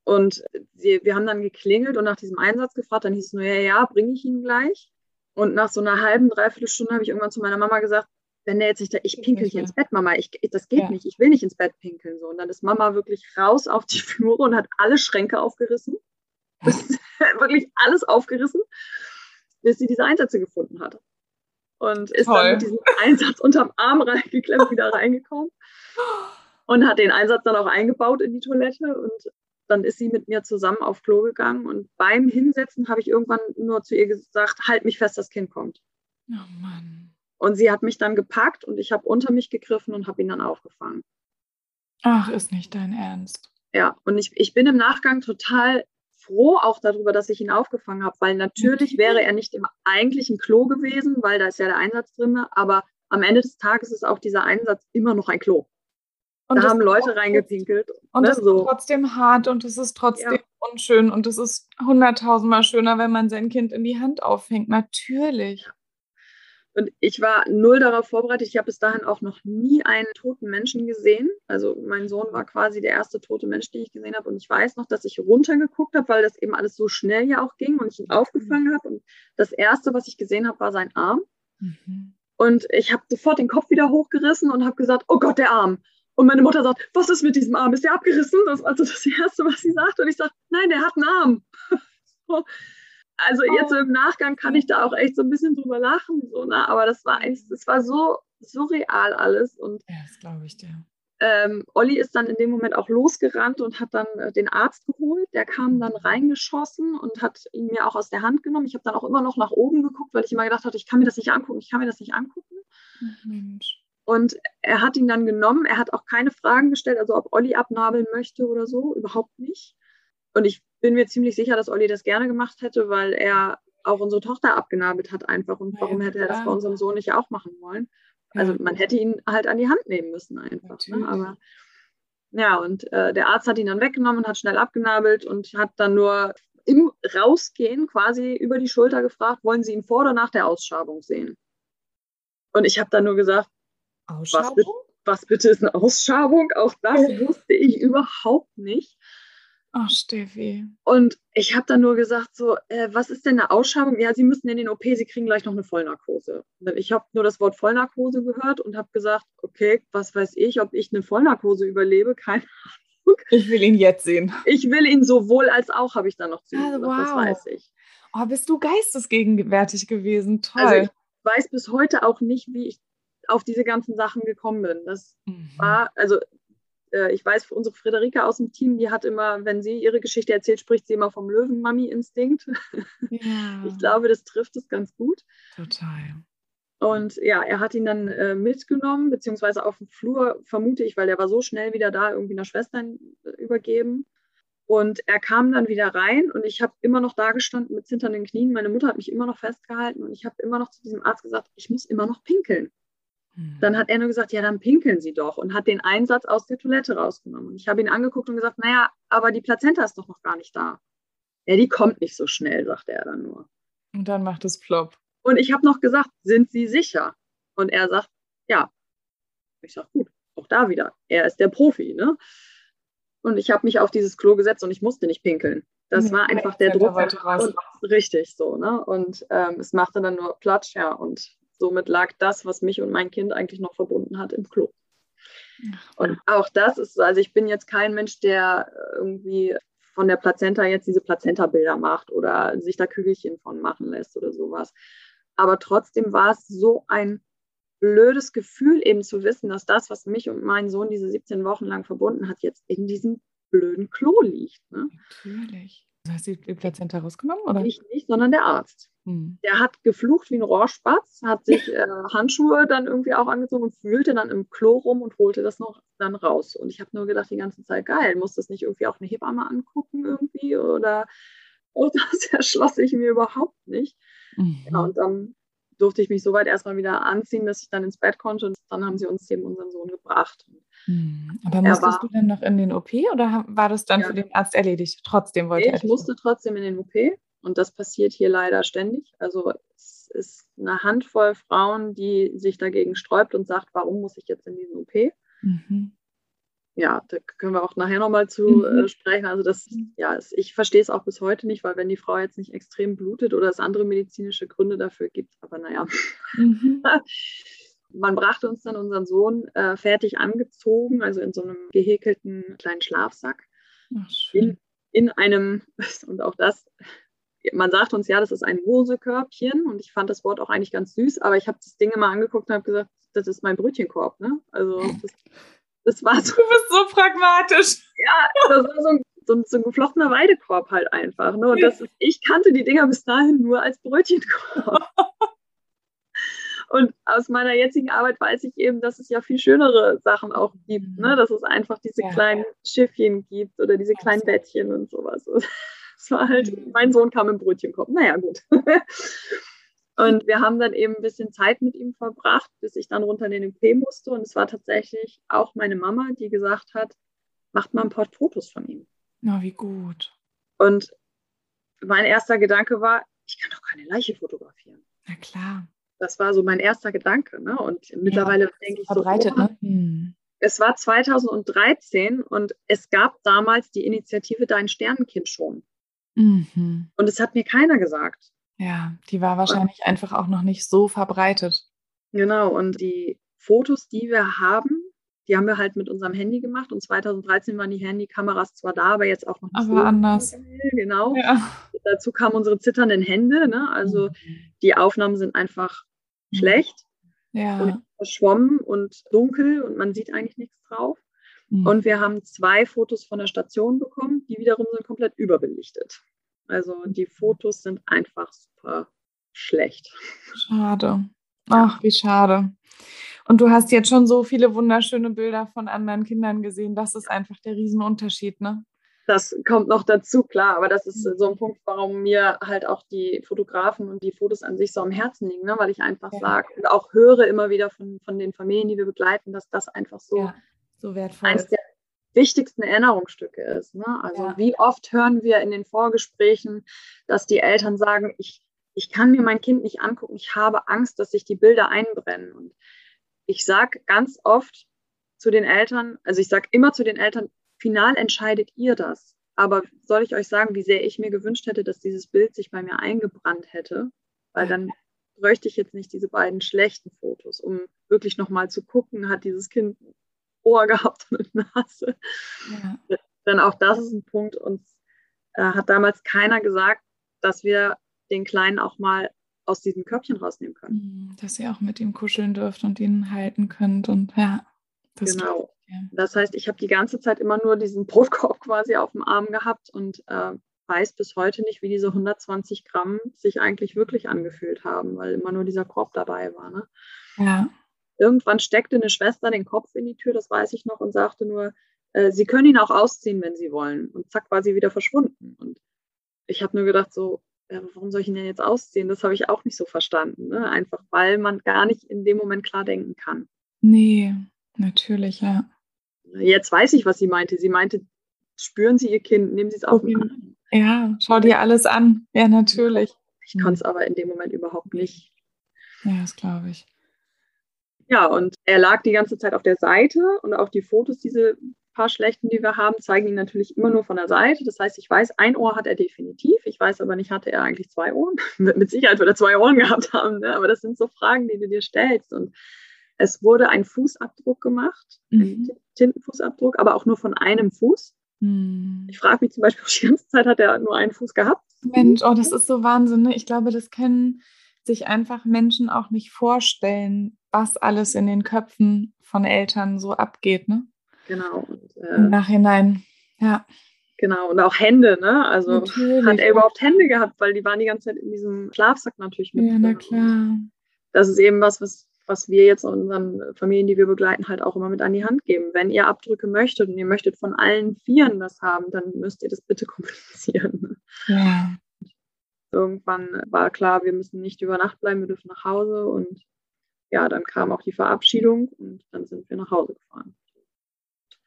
Und wir, wir haben dann geklingelt und nach diesem Einsatz gefragt. Dann hieß es nur, ja, ja, bringe ich ihn gleich. Und nach so einer halben, dreiviertel Stunde habe ich irgendwann zu meiner Mama gesagt, wenn der jetzt nicht da, ich pinkel hier ins Bett, Mama, ich, das geht ja. nicht, ich will nicht ins Bett pinkeln. So. Und dann ist Mama wirklich raus auf die Flure und hat alle Schränke aufgerissen. wirklich alles aufgerissen, bis sie diese Einsätze gefunden hat. Und ist Toll. dann mit diesem Einsatz unterm Arm reingeklemmt wieder reingekommen und hat den Einsatz dann auch eingebaut in die Toilette und dann ist sie mit mir zusammen auf Klo gegangen und beim Hinsetzen habe ich irgendwann nur zu ihr gesagt, halt mich fest, das Kind kommt. Oh Mann. Und sie hat mich dann gepackt und ich habe unter mich gegriffen und habe ihn dann aufgefangen. Ach, ist nicht dein Ernst. Ja, und ich, ich bin im Nachgang total froh auch darüber, dass ich ihn aufgefangen habe, weil natürlich okay. wäre er nicht im eigentlichen Klo gewesen, weil da ist ja der Einsatz drin, aber am Ende des Tages ist auch dieser Einsatz immer noch ein Klo. Und da haben Leute reingepinkelt. Und ne, ist so. trotzdem hart und es ist trotzdem ja. unschön und es ist hunderttausendmal schöner, wenn man sein Kind in die Hand aufhängt. Natürlich. Und ich war null darauf vorbereitet. Ich habe bis dahin auch noch nie einen toten Menschen gesehen. Also mein Sohn war quasi der erste tote Mensch, den ich gesehen habe. Und ich weiß noch, dass ich runtergeguckt habe, weil das eben alles so schnell ja auch ging und ich ihn aufgefangen habe. Und das Erste, was ich gesehen habe, war sein Arm. Mhm. Und ich habe sofort den Kopf wieder hochgerissen und habe gesagt, oh Gott, der Arm. Und meine Mutter sagt, was ist mit diesem Arm? Ist der abgerissen? Das war also das Erste, was sie sagt. Und ich sage, nein, der hat einen Arm. also jetzt im Nachgang kann ich da auch echt so ein bisschen drüber lachen. So, ne? Aber das war das war so surreal alles. Und, ja, das glaube ich dir. Ähm, Olli ist dann in dem Moment auch losgerannt und hat dann äh, den Arzt geholt. Der kam dann reingeschossen und hat ihn mir auch aus der Hand genommen. Ich habe dann auch immer noch nach oben geguckt, weil ich immer gedacht hatte, ich kann mir das nicht angucken, ich kann mir das nicht angucken. Mensch. Und er hat ihn dann genommen. Er hat auch keine Fragen gestellt, also ob Olli abnabeln möchte oder so, überhaupt nicht. Und ich bin mir ziemlich sicher, dass Olli das gerne gemacht hätte, weil er auch unsere Tochter abgenabelt hat einfach. Und warum hätte er das bei unserem Sohn nicht auch machen wollen? Also man hätte ihn halt an die Hand nehmen müssen einfach. Ne? Aber ja, und äh, der Arzt hat ihn dann weggenommen und hat schnell abgenabelt und hat dann nur im Rausgehen quasi über die Schulter gefragt, wollen Sie ihn vor oder nach der Ausschabung sehen? Und ich habe dann nur gesagt, was, was, bitte ist eine Ausschabung? Auch das wusste ich überhaupt nicht. Ach, Steffi. Und ich habe dann nur gesagt, so, äh, was ist denn eine Ausschabung? Ja, Sie müssen in den OP, Sie kriegen gleich noch eine Vollnarkose. Ich habe nur das Wort Vollnarkose gehört und habe gesagt, okay, was weiß ich, ob ich eine Vollnarkose überlebe? Keine Ahnung. Ich will ihn jetzt sehen. Ich will ihn sowohl als auch, habe ich dann noch zu ihm also, gesagt, wow. das weiß ich. Oh, bist du geistesgegenwärtig gewesen. Toll. Also ich weiß bis heute auch nicht, wie ich auf diese ganzen Sachen gekommen bin. Das mhm. war, also äh, ich weiß, für unsere Friederike aus dem Team, die hat immer, wenn sie ihre Geschichte erzählt, spricht sie immer vom Löwen-Mami-Instinkt. Ja. Ich glaube, das trifft es ganz gut. Total. Und ja, er hat ihn dann äh, mitgenommen, beziehungsweise auf dem Flur, vermute ich, weil der war so schnell wieder da, irgendwie einer Schwester äh, übergeben. Und er kam dann wieder rein und ich habe immer noch da gestanden mit zitternden Knien. Meine Mutter hat mich immer noch festgehalten und ich habe immer noch zu diesem Arzt gesagt, ich muss immer noch pinkeln. Hm. Dann hat er nur gesagt, ja, dann pinkeln Sie doch und hat den Einsatz aus der Toilette rausgenommen. Und ich habe ihn angeguckt und gesagt, naja, aber die Plazenta ist doch noch gar nicht da. Ja, die kommt nicht so schnell, sagte er dann nur. Und dann macht es plopp. Und ich habe noch gesagt, sind Sie sicher? Und er sagt, ja. Ich sage, gut, auch da wieder. Er ist der Profi, ne? Und ich habe mich auf dieses Klo gesetzt und ich musste nicht pinkeln. Das war einfach der Druck. Und, richtig so, ne? Und ähm, es machte dann nur Platsch, ja. Und somit lag das, was mich und mein Kind eigentlich noch verbunden hat, im Klo. Und auch das ist, also ich bin jetzt kein Mensch, der irgendwie von der Plazenta jetzt diese Plazenta-Bilder macht oder sich da Kügelchen von machen lässt oder sowas. Aber trotzdem war es so ein blödes Gefühl, eben zu wissen, dass das, was mich und meinen Sohn diese 17 Wochen lang verbunden hat, jetzt in diesem blöden Klo liegt. Ne? Natürlich. Hast du die Plazenta rausgenommen? Oder? Ich nicht, sondern der Arzt. Hm. Der hat geflucht wie ein Rohrspatz, hat sich äh, Handschuhe dann irgendwie auch angezogen und fühlte dann im Klo rum und holte das noch dann raus. Und ich habe nur gedacht die ganze Zeit, geil, muss das nicht irgendwie auch eine Hebamme angucken irgendwie? Oder oh, das erschloss ich mir überhaupt nicht. Mhm. Ja, und dann durfte ich mich soweit erstmal wieder anziehen, dass ich dann ins Bett konnte. Und dann haben sie uns eben unseren Sohn gebracht. Mhm. Aber musstest war, du dann noch in den OP oder war das dann ja. für den Arzt erledigt? Trotzdem wollte nee, er. Ich musste trotzdem in den OP. Und das passiert hier leider ständig. Also es ist eine Handvoll Frauen, die sich dagegen sträubt und sagt, warum muss ich jetzt in diesen OP? Mhm ja, da können wir auch nachher nochmal zu mhm. äh, sprechen. Also das, ja, ich verstehe es auch bis heute nicht, weil wenn die Frau jetzt nicht extrem blutet oder es andere medizinische Gründe dafür gibt, aber naja. Mhm. Man brachte uns dann unseren Sohn äh, fertig angezogen, also in so einem gehäkelten kleinen Schlafsack. Ach, in, in einem, und auch das, man sagt uns ja, das ist ein Hosekörbchen und ich fand das Wort auch eigentlich ganz süß, aber ich habe das Ding immer angeguckt und habe gesagt, das ist mein Brötchenkorb. Ne? Also das das war so. Du bist so pragmatisch. Ja, das war so ein, so ein, so ein geflochtener Weidekorb halt einfach. Ne? Und das ist, ich kannte die Dinger bis dahin nur als Brötchenkorb. Und aus meiner jetzigen Arbeit weiß ich eben, dass es ja viel schönere Sachen auch gibt, ne? Mhm. dass es einfach diese ja. kleinen Schiffchen gibt oder diese kleinen Bettchen und sowas. Das war halt, mhm. mein Sohn kam im Brötchenkorb. Naja, gut. Und wir haben dann eben ein bisschen Zeit mit ihm verbracht, bis ich dann runter in den MP musste. Und es war tatsächlich auch meine Mama, die gesagt hat, macht mal ein paar Fotos von ihm. Na, wie gut. Und mein erster Gedanke war, ich kann doch keine Leiche fotografieren. Na klar. Das war so mein erster Gedanke. Ne? Und mittlerweile ja, denke ich verbreitet, so, oh, ne? Hm. es war 2013 und es gab damals die Initiative Dein Sternenkind schon. Mhm. Und es hat mir keiner gesagt. Ja, die war wahrscheinlich und, einfach auch noch nicht so verbreitet. Genau, und die Fotos, die wir haben, die haben wir halt mit unserem Handy gemacht. Und 2013 waren die Handykameras zwar da, aber jetzt auch noch nicht aber so anders. Genau. Ja. Dazu kamen unsere zitternden Hände. Ne? Also mhm. die Aufnahmen sind einfach mhm. schlecht ja. und verschwommen und dunkel und man sieht eigentlich nichts drauf. Mhm. Und wir haben zwei Fotos von der Station bekommen, die wiederum sind komplett überbelichtet. Also die Fotos sind einfach super schlecht. Schade. Ach, wie schade. Und du hast jetzt schon so viele wunderschöne Bilder von anderen Kindern gesehen. Das ist einfach der Riesenunterschied, ne? Das kommt noch dazu, klar. Aber das ist so ein Punkt, warum mir halt auch die Fotografen und die Fotos an sich so am Herzen liegen, ne? weil ich einfach ja. sage und auch höre immer wieder von, von den Familien, die wir begleiten, dass das einfach so, ja, so wertvoll eins der wichtigsten Erinnerungsstücke ist. Ne? Also ja. wie oft hören wir in den Vorgesprächen, dass die Eltern sagen, ich, ich kann mir mein Kind nicht angucken, ich habe Angst, dass sich die Bilder einbrennen. Und ich sage ganz oft zu den Eltern, also ich sage immer zu den Eltern, final entscheidet ihr das. Aber soll ich euch sagen, wie sehr ich mir gewünscht hätte, dass dieses Bild sich bei mir eingebrannt hätte? Weil dann bräuchte ich jetzt nicht diese beiden schlechten Fotos, um wirklich nochmal zu gucken, hat dieses Kind Ohr gehabt und eine Nase. Ja. Denn auch das ist ein Punkt, uns äh, hat damals keiner gesagt, dass wir den Kleinen auch mal aus diesem Körbchen rausnehmen können. Mhm, dass ihr auch mit ihm kuscheln dürft und ihn halten könnt. Und ja, das genau. Das heißt, ich habe die ganze Zeit immer nur diesen Brotkorb quasi auf dem Arm gehabt und äh, weiß bis heute nicht, wie diese 120 Gramm sich eigentlich wirklich angefühlt haben, weil immer nur dieser Korb dabei war. Ne? Ja. Irgendwann steckte eine Schwester den Kopf in die Tür, das weiß ich noch, und sagte nur, äh, sie können ihn auch ausziehen, wenn sie wollen. Und zack, war sie wieder verschwunden. Und ich habe nur gedacht, so, ja, warum soll ich ihn denn jetzt ausziehen? Das habe ich auch nicht so verstanden. Ne? Einfach weil man gar nicht in dem Moment klar denken kann. Nee, natürlich, ja. Jetzt weiß ich, was sie meinte. Sie meinte, spüren Sie Ihr Kind, nehmen Sie es auf. Okay. Ja, schau dir alles an. Ja, natürlich. Ich kann es aber in dem Moment überhaupt nicht. Ja, das glaube ich. Ja, und er lag die ganze Zeit auf der Seite und auch die Fotos, diese paar schlechten, die wir haben, zeigen ihn natürlich immer nur von der Seite. Das heißt, ich weiß, ein Ohr hat er definitiv. Ich weiß aber nicht, hatte er eigentlich zwei Ohren? Mit Sicherheit wird er zwei Ohren gehabt haben. Ne? Aber das sind so Fragen, die du dir stellst. Und es wurde ein Fußabdruck gemacht, mhm. ein Tintenfußabdruck, aber auch nur von einem Fuß. Mhm. Ich frage mich zum Beispiel, die ganze Zeit hat er nur einen Fuß gehabt. Mensch, oh, das ist so Wahnsinn. Ne? Ich glaube, das können sich einfach Menschen auch nicht vorstellen, was alles in den Köpfen von Eltern so abgeht. Ne? Genau. Und, äh, Im Nachhinein, ja. Genau, und auch Hände, ne? Also natürlich. hat er überhaupt Hände gehabt, weil die waren die ganze Zeit in diesem Schlafsack natürlich mit. Ja, na klar. Das ist eben was, was, was wir jetzt unseren Familien, die wir begleiten, halt auch immer mit an die Hand geben. Wenn ihr Abdrücke möchtet und ihr möchtet von allen Vieren das haben, dann müsst ihr das bitte kommunizieren. Ja. Irgendwann war klar, wir müssen nicht über Nacht bleiben, wir dürfen nach Hause und ja, dann kam auch die Verabschiedung und dann sind wir nach Hause gefahren.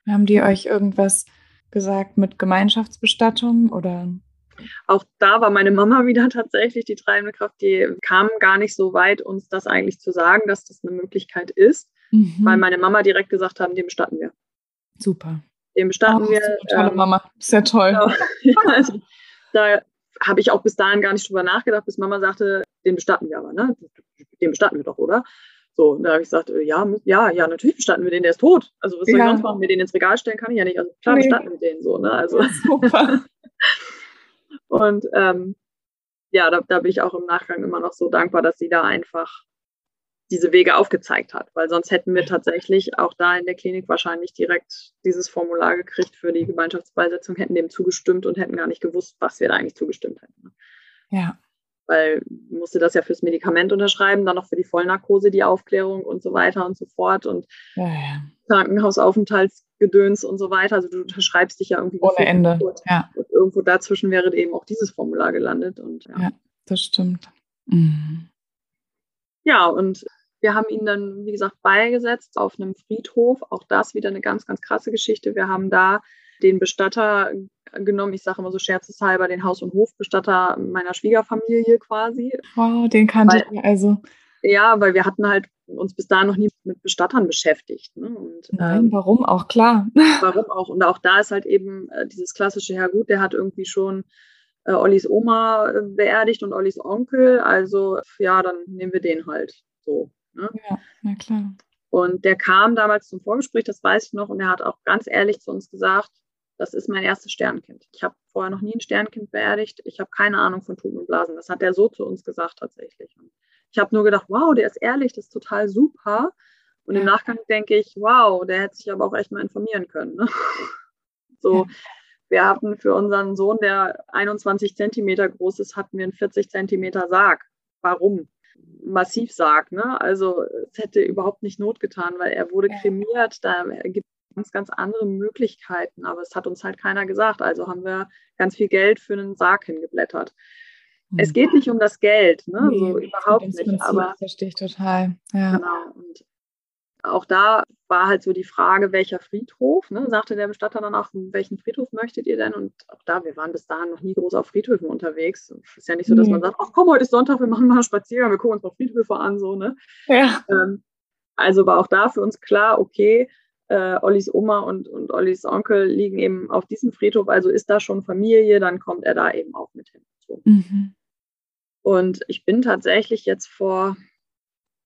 Haben die euch irgendwas gesagt mit Gemeinschaftsbestattung oder? Auch da war meine Mama wieder tatsächlich die treibende Kraft. Die kam gar nicht so weit, uns das eigentlich zu sagen, dass das eine Möglichkeit ist, mhm. weil meine Mama direkt gesagt haben, den bestatten wir. Super. Den bestatten oh, wir. Tolle ähm, Mama, sehr toll. Ja, also, da habe ich auch bis dahin gar nicht drüber nachgedacht, bis Mama sagte, den bestatten wir aber, ne? Den bestatten wir doch, oder? So, und da habe ich gesagt, äh, ja, ja, ja, natürlich bestatten wir den, der ist tot. Also was soll ja. ich sonst machen? Mir den ins Regal stellen kann ich ja nicht. Also klar nee. bestatten wir den so, ne? Also super. und ähm, ja, da, da bin ich auch im Nachgang immer noch so dankbar, dass sie da einfach diese Wege aufgezeigt hat, weil sonst hätten wir tatsächlich auch da in der Klinik wahrscheinlich direkt dieses Formular gekriegt für die Gemeinschaftsbeisetzung, hätten dem zugestimmt und hätten gar nicht gewusst, was wir da eigentlich zugestimmt hätten. Ne? Ja weil musste das ja fürs Medikament unterschreiben, dann noch für die Vollnarkose die Aufklärung und so weiter und so fort und ja, ja. Krankenhausaufenthaltsgedöns und so weiter. Also du unterschreibst dich ja irgendwie ohne Ende. Ja. Und irgendwo dazwischen wäre eben auch dieses Formular gelandet und ja, ja das stimmt. Mhm. Ja und wir haben ihn dann, wie gesagt, beigesetzt auf einem Friedhof. Auch das wieder eine ganz, ganz krasse Geschichte. Wir haben da den Bestatter genommen, ich sage immer so scherzeshalber, den Haus- und Hofbestatter meiner Schwiegerfamilie quasi. Wow, den kannte ich also. Ja, weil wir hatten halt uns bis dahin noch nie mit Bestattern beschäftigt. Ne? Und, Nein, ähm, warum auch, klar. Warum auch. Und auch da ist halt eben äh, dieses klassische, ja gut, der hat irgendwie schon äh, Ollis Oma äh, beerdigt und Ollis Onkel. Also ja, dann nehmen wir den halt so. Ne? Ja, na klar. Und der kam damals zum Vorgespräch, das weiß ich noch, und er hat auch ganz ehrlich zu uns gesagt, das ist mein erstes Sternkind. Ich habe vorher noch nie ein Sternkind beerdigt. Ich habe keine Ahnung von Tuten und Blasen. Das hat er so zu uns gesagt tatsächlich. Und ich habe nur gedacht, wow, der ist ehrlich, das ist total super. Und im Nachgang denke ich, wow, der hätte sich aber auch echt mal informieren können. Ne? So, wir hatten für unseren Sohn, der 21 Zentimeter groß ist, hatten wir einen 40 Zentimeter Sarg. Warum? Massivsarg, ne? Also es hätte überhaupt nicht Not getan, weil er wurde kremiert. Da gibt ganz, ganz andere Möglichkeiten, aber es hat uns halt keiner gesagt. Also haben wir ganz viel Geld für einen Sarg hingeblättert. Mhm. Es geht nicht um das Geld, ne? Nee, so überhaupt nicht. Prinzip, aber verstehe ich total. Ja. Genau. Und auch da war halt so die Frage, welcher Friedhof, ne? sagte der Bestatter dann auch, welchen Friedhof möchtet ihr denn? Und auch da, wir waren bis dahin noch nie groß auf Friedhöfen unterwegs. Es ist ja nicht so, dass nee. man sagt, ach komm, heute ist Sonntag, wir machen mal einen Spaziergang, wir gucken uns mal Friedhöfe an, so, ne? Ja. Ähm, also war auch da für uns klar, okay, äh, Ollis Oma und, und Ollis Onkel liegen eben auf diesem Friedhof, also ist da schon Familie, dann kommt er da eben auch mit hin. So. Mhm. Und ich bin tatsächlich jetzt vor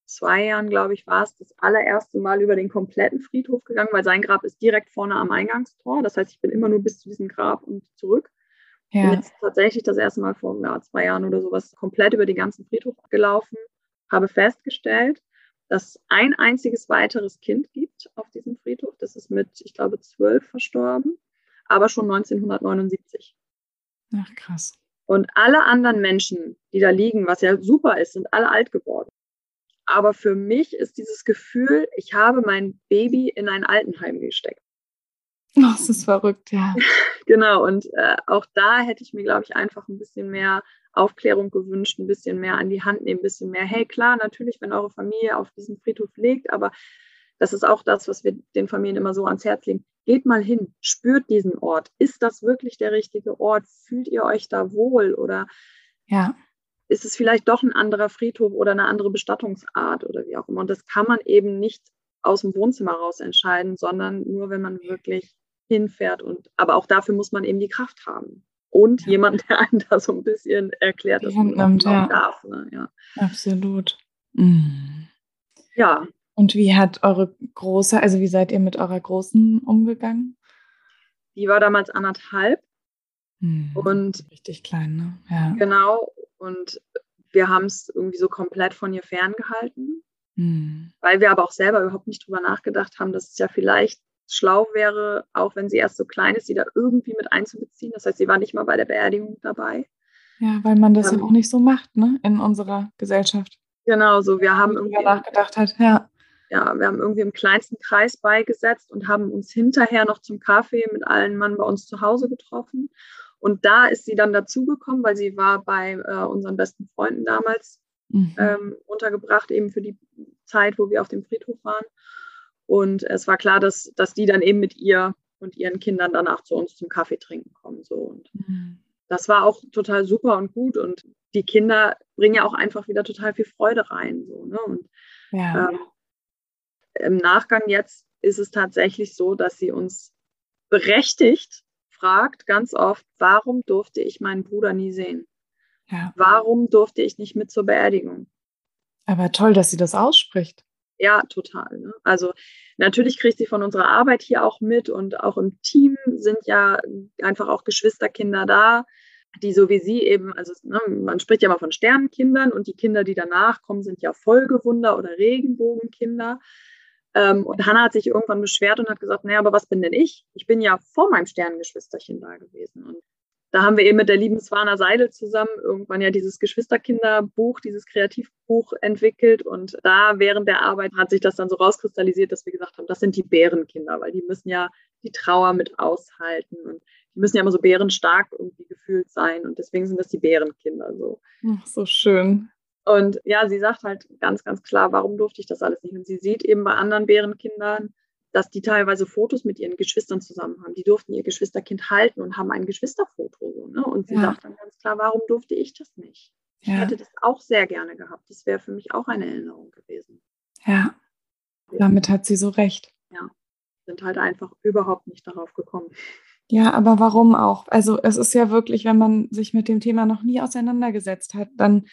zwei Jahren, glaube ich, war es das allererste Mal über den kompletten Friedhof gegangen, weil sein Grab ist direkt vorne am Eingangstor. Das heißt, ich bin immer nur bis zu diesem Grab und zurück. Ja. Bin jetzt tatsächlich das erste Mal vor ja, zwei Jahren oder sowas komplett über den ganzen Friedhof gelaufen, habe festgestellt, dass ein einziges weiteres Kind gibt auf diesem Friedhof. Das ist mit, ich glaube, zwölf verstorben, aber schon 1979. Ach, krass. Und alle anderen Menschen, die da liegen, was ja super ist, sind alle alt geworden. Aber für mich ist dieses Gefühl, ich habe mein Baby in ein Altenheim gesteckt. Oh, das ist verrückt, ja. genau, und äh, auch da hätte ich mir, glaube ich, einfach ein bisschen mehr Aufklärung gewünscht, ein bisschen mehr an die Hand nehmen, ein bisschen mehr, hey, klar, natürlich, wenn eure Familie auf diesem Friedhof liegt, aber das ist auch das, was wir den Familien immer so ans Herz legen. Geht mal hin, spürt diesen Ort. Ist das wirklich der richtige Ort? Fühlt ihr euch da wohl oder ja. ist es vielleicht doch ein anderer Friedhof oder eine andere Bestattungsart oder wie auch immer? Und das kann man eben nicht aus dem Wohnzimmer raus entscheiden, sondern nur, wenn man wirklich hinfährt. Und aber auch dafür muss man eben die Kraft haben und ja. jemand, der einem da so ein bisschen erklärt, dass man nimmt, ja. darf. Ne? Ja. Absolut. Mhm. Ja. Und wie hat eure große, also wie seid ihr mit eurer großen umgegangen? Die war damals anderthalb. Mhm. Und richtig klein, ne? Ja. Genau. Und wir haben es irgendwie so komplett von ihr ferngehalten. Mhm. Weil wir aber auch selber überhaupt nicht drüber nachgedacht haben, dass es ja vielleicht schlau wäre, auch wenn sie erst so klein ist, sie da irgendwie mit einzubeziehen. Das heißt, sie war nicht mal bei der Beerdigung dabei. Ja, weil man das ähm, ja auch nicht so macht, ne, in unserer Gesellschaft. Genau, so wir haben irgendwie nachgedacht hat, ja. Ja, wir haben irgendwie im kleinsten Kreis beigesetzt und haben uns hinterher noch zum Kaffee mit allen Mann bei uns zu Hause getroffen. Und da ist sie dann dazugekommen, weil sie war bei äh, unseren besten Freunden damals mhm. ähm, untergebracht, eben für die Zeit, wo wir auf dem Friedhof waren. Und es war klar, dass, dass die dann eben mit ihr und ihren Kindern danach zu uns zum Kaffee trinken kommen. So. Und mhm. das war auch total super und gut. Und die Kinder bringen ja auch einfach wieder total viel Freude rein. So, ne? Und ja. ähm, im Nachgang jetzt ist es tatsächlich so, dass sie uns berechtigt fragt, ganz oft, warum durfte ich meinen Bruder nie sehen? Ja. Warum durfte ich nicht mit zur Beerdigung? Aber toll, dass sie das ausspricht. Ja, total. Ne? Also natürlich kriegt sie von unserer Arbeit hier auch mit und auch im Team sind ja einfach auch Geschwisterkinder da, die so wie sie eben, also ne, man spricht ja mal von Sternenkindern und die Kinder, die danach kommen, sind ja Folgewunder oder Regenbogenkinder. Ähm, und Hannah hat sich irgendwann beschwert und hat gesagt, naja, aber was bin denn ich? Ich bin ja vor meinem Sternengeschwisterchen da gewesen. Und da haben wir eben mit der lieben Swana Seidel zusammen irgendwann ja dieses Geschwisterkinderbuch, dieses Kreativbuch entwickelt. Und da während der Arbeit hat sich das dann so rauskristallisiert, dass wir gesagt haben, das sind die Bärenkinder, weil die müssen ja die Trauer mit aushalten und die müssen ja immer so bärenstark irgendwie gefühlt sein. Und deswegen sind das die Bärenkinder so. Ach, so schön. Und ja, sie sagt halt ganz, ganz klar, warum durfte ich das alles nicht? Und sie sieht eben bei anderen Bärenkindern, dass die teilweise Fotos mit ihren Geschwistern zusammen haben. Die durften ihr Geschwisterkind halten und haben ein Geschwisterfoto. So, ne? Und sie ja. sagt dann ganz klar, warum durfte ich das nicht? Ich ja. hätte das auch sehr gerne gehabt. Das wäre für mich auch eine Erinnerung gewesen. Ja, damit hat sie so recht. Ja, sind halt einfach überhaupt nicht darauf gekommen. Ja, aber warum auch? Also es ist ja wirklich, wenn man sich mit dem Thema noch nie auseinandergesetzt hat, dann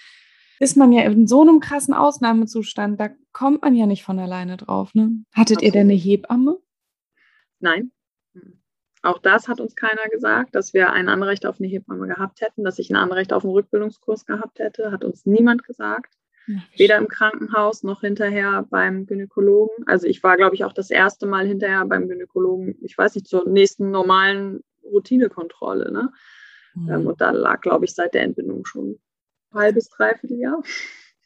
ist man ja in so einem krassen Ausnahmezustand, da kommt man ja nicht von alleine drauf. Ne? Hattet Absolut. ihr denn eine Hebamme? Nein. Auch das hat uns keiner gesagt, dass wir ein Anrecht auf eine Hebamme gehabt hätten, dass ich ein Anrecht auf einen Rückbildungskurs gehabt hätte, hat uns niemand gesagt. Weder im Krankenhaus noch hinterher beim Gynäkologen. Also ich war, glaube ich, auch das erste Mal hinterher beim Gynäkologen, ich weiß nicht, zur nächsten normalen Routinekontrolle. Ne? Mhm. und da lag, glaube ich, seit der Entbindung schon halbes, dreiviertel Jahr.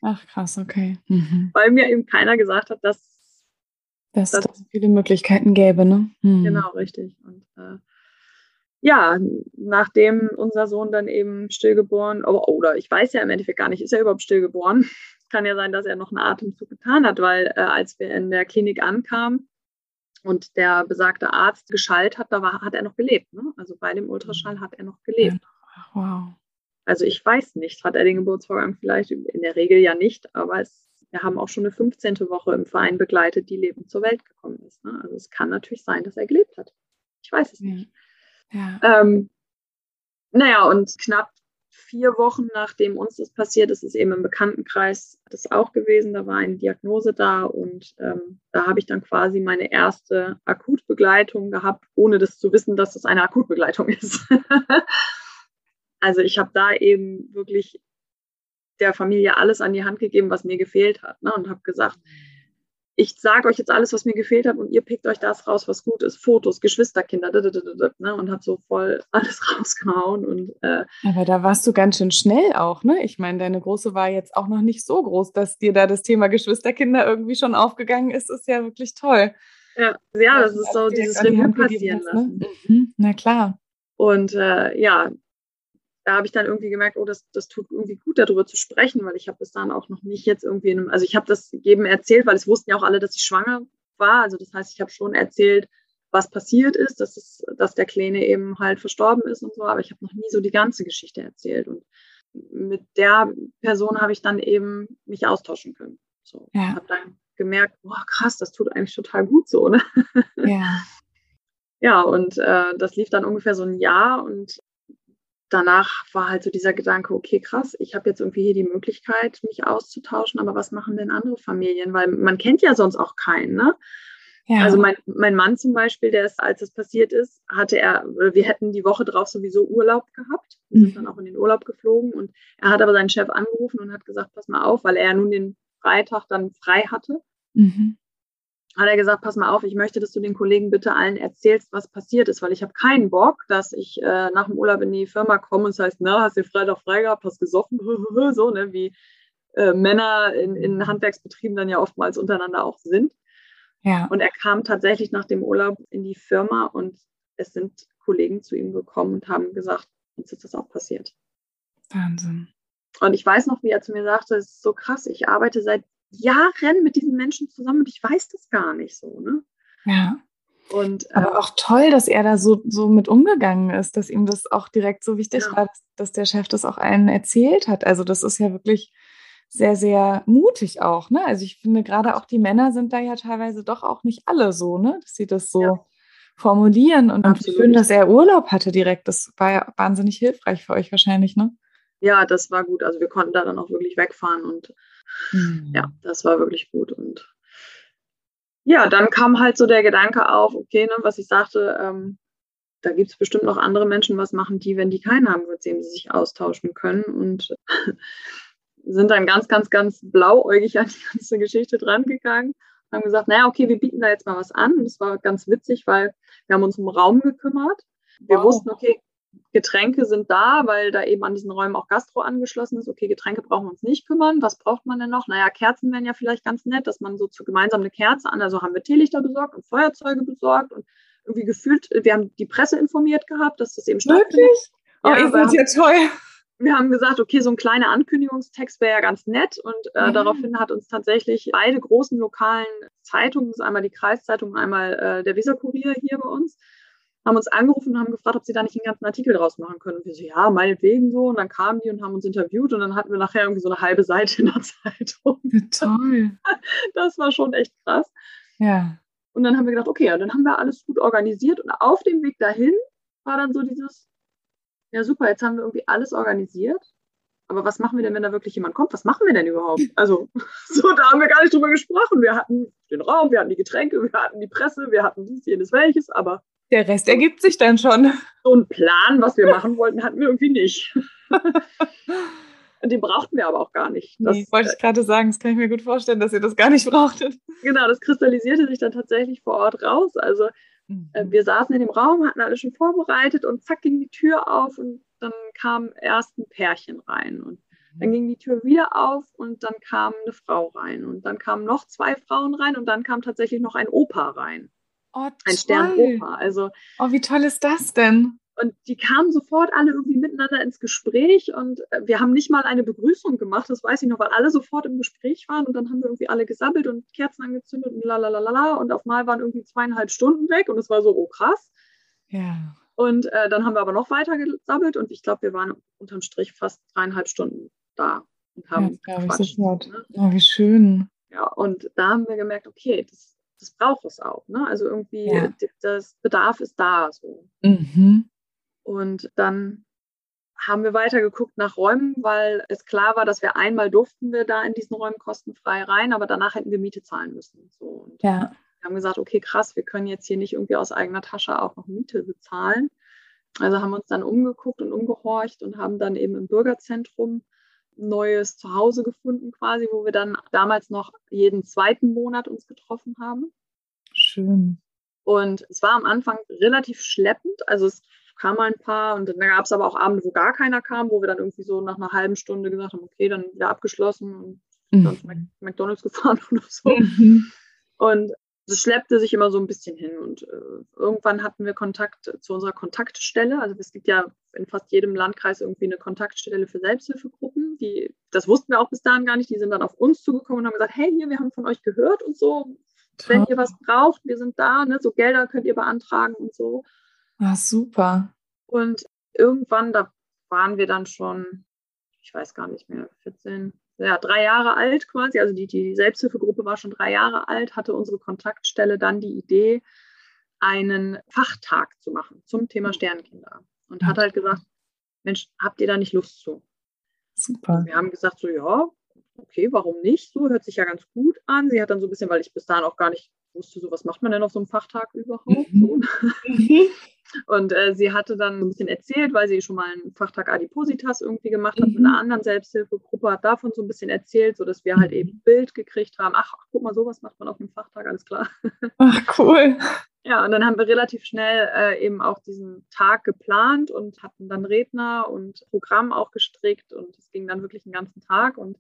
Ach krass, okay. Mhm. Weil mir eben keiner gesagt hat, dass dass es viele Möglichkeiten gäbe, ne? Mhm. Genau, richtig. Und äh, ja, nachdem unser Sohn dann eben stillgeboren, oh, oder ich weiß ja im Endeffekt gar nicht, ist er überhaupt stillgeboren? Kann ja sein, dass er noch einen Atemzug getan hat, weil äh, als wir in der Klinik ankamen und der besagte Arzt geschallt hat, da war, hat er noch gelebt. Ne? Also bei dem Ultraschall hat er noch gelebt. Wow. Also ich weiß nicht, hat er den Geburtsvorgang vielleicht in der Regel ja nicht, aber es, wir haben auch schon eine 15. Woche im Verein begleitet, die lebend zur Welt gekommen ist. Ne? Also es kann natürlich sein, dass er gelebt hat. Ich weiß es ja. nicht. Ja. Ähm, naja, und knapp vier Wochen nachdem uns das passiert ist, ist eben im Bekanntenkreis das auch gewesen. Da war eine Diagnose da und ähm, da habe ich dann quasi meine erste Akutbegleitung gehabt, ohne das zu wissen, dass das eine Akutbegleitung ist. Also ich habe da eben wirklich der Familie alles an die Hand gegeben, was mir gefehlt hat. Ne? Und habe gesagt, ich sage euch jetzt alles, was mir gefehlt hat und ihr pickt euch das raus, was gut ist. Fotos, Geschwisterkinder, ne? und habe so voll alles rausgehauen. Und, äh, Aber da warst du ganz schön schnell auch, ne? Ich meine, deine Große war jetzt auch noch nicht so groß, dass dir da das Thema Geschwisterkinder irgendwie schon aufgegangen ist, ist ja wirklich toll. Ja, ja das, ist so dieses Revue passieren ne? lassen. Ne? Mhm, na klar. Und äh, ja, da habe ich dann irgendwie gemerkt, oh, das, das tut irgendwie gut, darüber zu sprechen, weil ich habe bis dann auch noch nicht jetzt irgendwie, in einem, also ich habe das jedem erzählt, weil es wussten ja auch alle, dass ich schwanger war. Also das heißt, ich habe schon erzählt, was passiert ist, dass, es, dass der Kleine eben halt verstorben ist und so, aber ich habe noch nie so die ganze Geschichte erzählt. Und mit der Person habe ich dann eben mich austauschen können. So, ja. habe dann gemerkt, boah, krass, das tut eigentlich total gut so, ne? Ja. Ja, und äh, das lief dann ungefähr so ein Jahr und danach war halt so dieser Gedanke, okay, krass, ich habe jetzt irgendwie hier die Möglichkeit, mich auszutauschen, aber was machen denn andere Familien? Weil man kennt ja sonst auch keinen, ne? Ja. Also mein, mein Mann zum Beispiel, der ist, als es passiert ist, hatte er, wir hätten die Woche drauf sowieso Urlaub gehabt. Wir sind mhm. dann auch in den Urlaub geflogen und er hat aber seinen Chef angerufen und hat gesagt, pass mal auf, weil er nun den Freitag dann frei hatte. Mhm hat er gesagt, pass mal auf, ich möchte, dass du den Kollegen bitte allen erzählst, was passiert ist, weil ich habe keinen Bock, dass ich äh, nach dem Urlaub in die Firma komme und es heißt, na, hast du Freitag frei gehabt, hast gesoffen, so, ne, wie äh, Männer in, in Handwerksbetrieben dann ja oftmals untereinander auch sind. Ja. Und er kam tatsächlich nach dem Urlaub in die Firma und es sind Kollegen zu ihm gekommen und haben gesagt, uns ist das auch passiert. Wahnsinn. Und ich weiß noch, wie er zu mir sagte, es ist so krass, ich arbeite seit Jahren mit diesen Menschen zusammen und ich weiß das gar nicht so. Ne? Ja. Und, Aber äh, auch toll, dass er da so, so mit umgegangen ist, dass ihm das auch direkt so wichtig ja. war, dass, der Chef das auch allen erzählt hat. Also das ist ja wirklich sehr, sehr mutig auch. Ne? Also ich finde, gerade auch die Männer sind da ja teilweise doch auch nicht alle so, ne? dass sie das so ja. formulieren. Und, und schön, dass er Urlaub hatte direkt. Das war ja wahnsinnig hilfreich für euch wahrscheinlich, ne? Ja, das war gut. Also wir konnten da dann auch wirklich wegfahren und Mhm. Ja, das war wirklich gut. Und ja, dann kam halt so der Gedanke auf, okay, ne, was ich sagte, ähm, da gibt es bestimmt noch andere Menschen, was machen die, wenn die keinen haben, mit dem sie sich austauschen können. Und sind dann ganz, ganz, ganz blauäugig an die ganze Geschichte drangegangen. Haben gesagt, naja, okay, wir bieten da jetzt mal was an. Und das war ganz witzig, weil wir haben uns um Raum gekümmert. Wir wow. wussten, okay, Getränke sind da, weil da eben an diesen Räumen auch Gastro angeschlossen ist. Okay, Getränke brauchen wir uns nicht kümmern. Was braucht man denn noch? Naja, Kerzen wären ja vielleicht ganz nett, dass man so zu gemeinsam eine Kerze an. Also haben wir Teelichter besorgt und Feuerzeuge besorgt und irgendwie gefühlt, wir haben die Presse informiert gehabt, dass das eben stattfindet. Wirklich? Oh, ja, ihr seid ja toll. Wir haben gesagt, okay, so ein kleiner Ankündigungstext wäre ja ganz nett. Und äh, mhm. daraufhin hat uns tatsächlich beide großen lokalen Zeitungen, einmal die Kreiszeitung, einmal äh, der Weserkurier hier bei uns, haben uns angerufen und haben gefragt, ob sie da nicht einen ganzen Artikel draus machen können. Und wir so, ja, meinetwegen so. Und dann kamen die und haben uns interviewt und dann hatten wir nachher irgendwie so eine halbe Seite in der Zeitung. Toll. Das war schon echt krass. Ja. Und dann haben wir gedacht, okay, ja, dann haben wir alles gut organisiert. Und auf dem Weg dahin war dann so dieses, ja super, jetzt haben wir irgendwie alles organisiert. Aber was machen wir denn, wenn da wirklich jemand kommt? Was machen wir denn überhaupt? Also, so, da haben wir gar nicht drüber gesprochen. Wir hatten den Raum, wir hatten die Getränke, wir hatten die Presse, wir hatten dies, jenes, welches, aber der Rest ergibt sich dann schon. So einen Plan, was wir machen wollten, hatten wir irgendwie nicht. Und den brauchten wir aber auch gar nicht. Das, nee, wollte ich gerade sagen, das kann ich mir gut vorstellen, dass ihr das gar nicht brauchtet. Genau, das kristallisierte sich dann tatsächlich vor Ort raus. Also äh, mhm. wir saßen in dem Raum, hatten alles schon vorbereitet und zack ging die Tür auf und dann kam erst ein Pärchen rein und dann ging die Tür wieder auf und dann kam eine Frau rein und dann kamen noch zwei Frauen rein und dann kam tatsächlich noch ein Opa rein. Oh, ein Sternopa. Also, oh, wie toll ist das denn? Und die kamen sofort alle irgendwie miteinander ins Gespräch und äh, wir haben nicht mal eine Begrüßung gemacht, das weiß ich noch, weil alle sofort im Gespräch waren und dann haben wir irgendwie alle gesammelt und Kerzen angezündet und lalalala und auf mal waren irgendwie zweieinhalb Stunden weg und es war so, oh krass. Ja. Und äh, dann haben wir aber noch weiter gesammelt und ich glaube, wir waren unterm Strich fast dreieinhalb Stunden da und haben ja, gequatscht. Ne? Oh, wie schön. Ja, und da haben wir gemerkt, okay, das das braucht es auch. Ne? Also irgendwie, ja. das Bedarf ist da so. Mhm. Und dann haben wir weiter geguckt nach Räumen, weil es klar war, dass wir einmal durften wir da in diesen Räumen kostenfrei rein, aber danach hätten wir Miete zahlen müssen. So. Und ja. Wir haben gesagt, okay, krass, wir können jetzt hier nicht irgendwie aus eigener Tasche auch noch Miete bezahlen. Also haben wir uns dann umgeguckt und umgehorcht und haben dann eben im Bürgerzentrum neues Zuhause gefunden quasi, wo wir dann damals noch jeden zweiten Monat uns getroffen haben. Schön. Und es war am Anfang relativ schleppend. Also es kamen ein paar und dann gab es aber auch Abende, wo gar keiner kam, wo wir dann irgendwie so nach einer halben Stunde gesagt haben, okay, dann wieder abgeschlossen und mhm. dann zu McDonalds gefahren oder so. Mhm. Und es schleppte sich immer so ein bisschen hin. Und äh, irgendwann hatten wir Kontakt zu unserer Kontaktstelle. Also es gibt ja in fast jedem Landkreis irgendwie eine Kontaktstelle für Selbsthilfegruppen. Die, das wussten wir auch bis dahin gar nicht. Die sind dann auf uns zugekommen und haben gesagt, hey, hier, wir haben von euch gehört und so. Wenn ihr was braucht, wir sind da, ne? so Gelder könnt ihr beantragen und so. Ah, super. Und irgendwann, da waren wir dann schon, ich weiß gar nicht mehr, 14, ja, drei Jahre alt quasi, also die, die Selbsthilfegruppe war schon drei Jahre alt, hatte unsere Kontaktstelle dann die Idee, einen Fachtag zu machen zum Thema Sternkinder. Und hat halt gesagt, Mensch, habt ihr da nicht Lust zu? Super. Und wir haben gesagt, so ja, okay, warum nicht? So hört sich ja ganz gut an. Sie hat dann so ein bisschen, weil ich bis dahin auch gar nicht wusste, so was macht man denn auf so einem Fachtag überhaupt? Mhm. Mhm. Und äh, sie hatte dann ein bisschen erzählt, weil sie schon mal einen Fachtag Adipositas irgendwie gemacht hat mhm. mit einer anderen Selbsthilfegruppe, hat davon so ein bisschen erzählt, sodass wir halt eben ein Bild gekriegt haben. Ach, guck mal, sowas macht man auf einem Fachtag, alles klar. Ach, cool. Ja, und dann haben wir relativ schnell äh, eben auch diesen Tag geplant und hatten dann Redner und Programm auch gestrickt und es ging dann wirklich den ganzen Tag und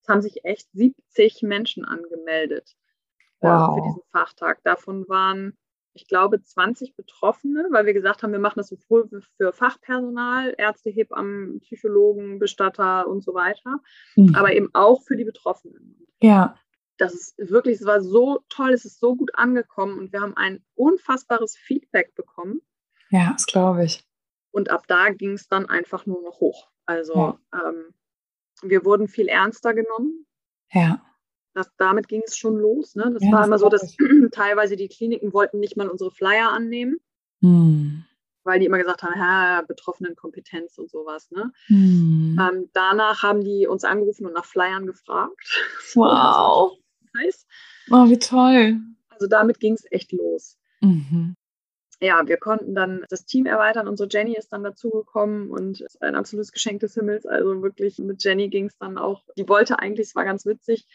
es haben sich echt 70 Menschen angemeldet wow. äh, für diesen Fachtag. Davon waren ich glaube, 20 Betroffene, weil wir gesagt haben, wir machen das sowohl für Fachpersonal, Ärzte, Hebammen, Psychologen, Bestatter und so weiter, mhm. aber eben auch für die Betroffenen. Ja. Das ist wirklich, es war so toll, es ist so gut angekommen und wir haben ein unfassbares Feedback bekommen. Ja, das glaube ich. Und ab da ging es dann einfach nur noch hoch. Also ja. ähm, wir wurden viel ernster genommen. Ja das, damit ging es schon los. Ne? Das ja, war das immer so, dass teilweise die Kliniken wollten nicht mal unsere Flyer annehmen, hm. weil die immer gesagt haben, ja, Betroffenenkompetenz und sowas. Ne? Hm. Ähm, danach haben die uns angerufen und nach Flyern gefragt. Wow. Nice. Oh, wie toll. Also damit ging es echt los. Mhm. Ja, wir konnten dann das Team erweitern. Unsere Jenny ist dann dazugekommen und ist ein absolutes Geschenk des Himmels. Also wirklich mit Jenny ging es dann auch. Die wollte eigentlich, es war ganz witzig,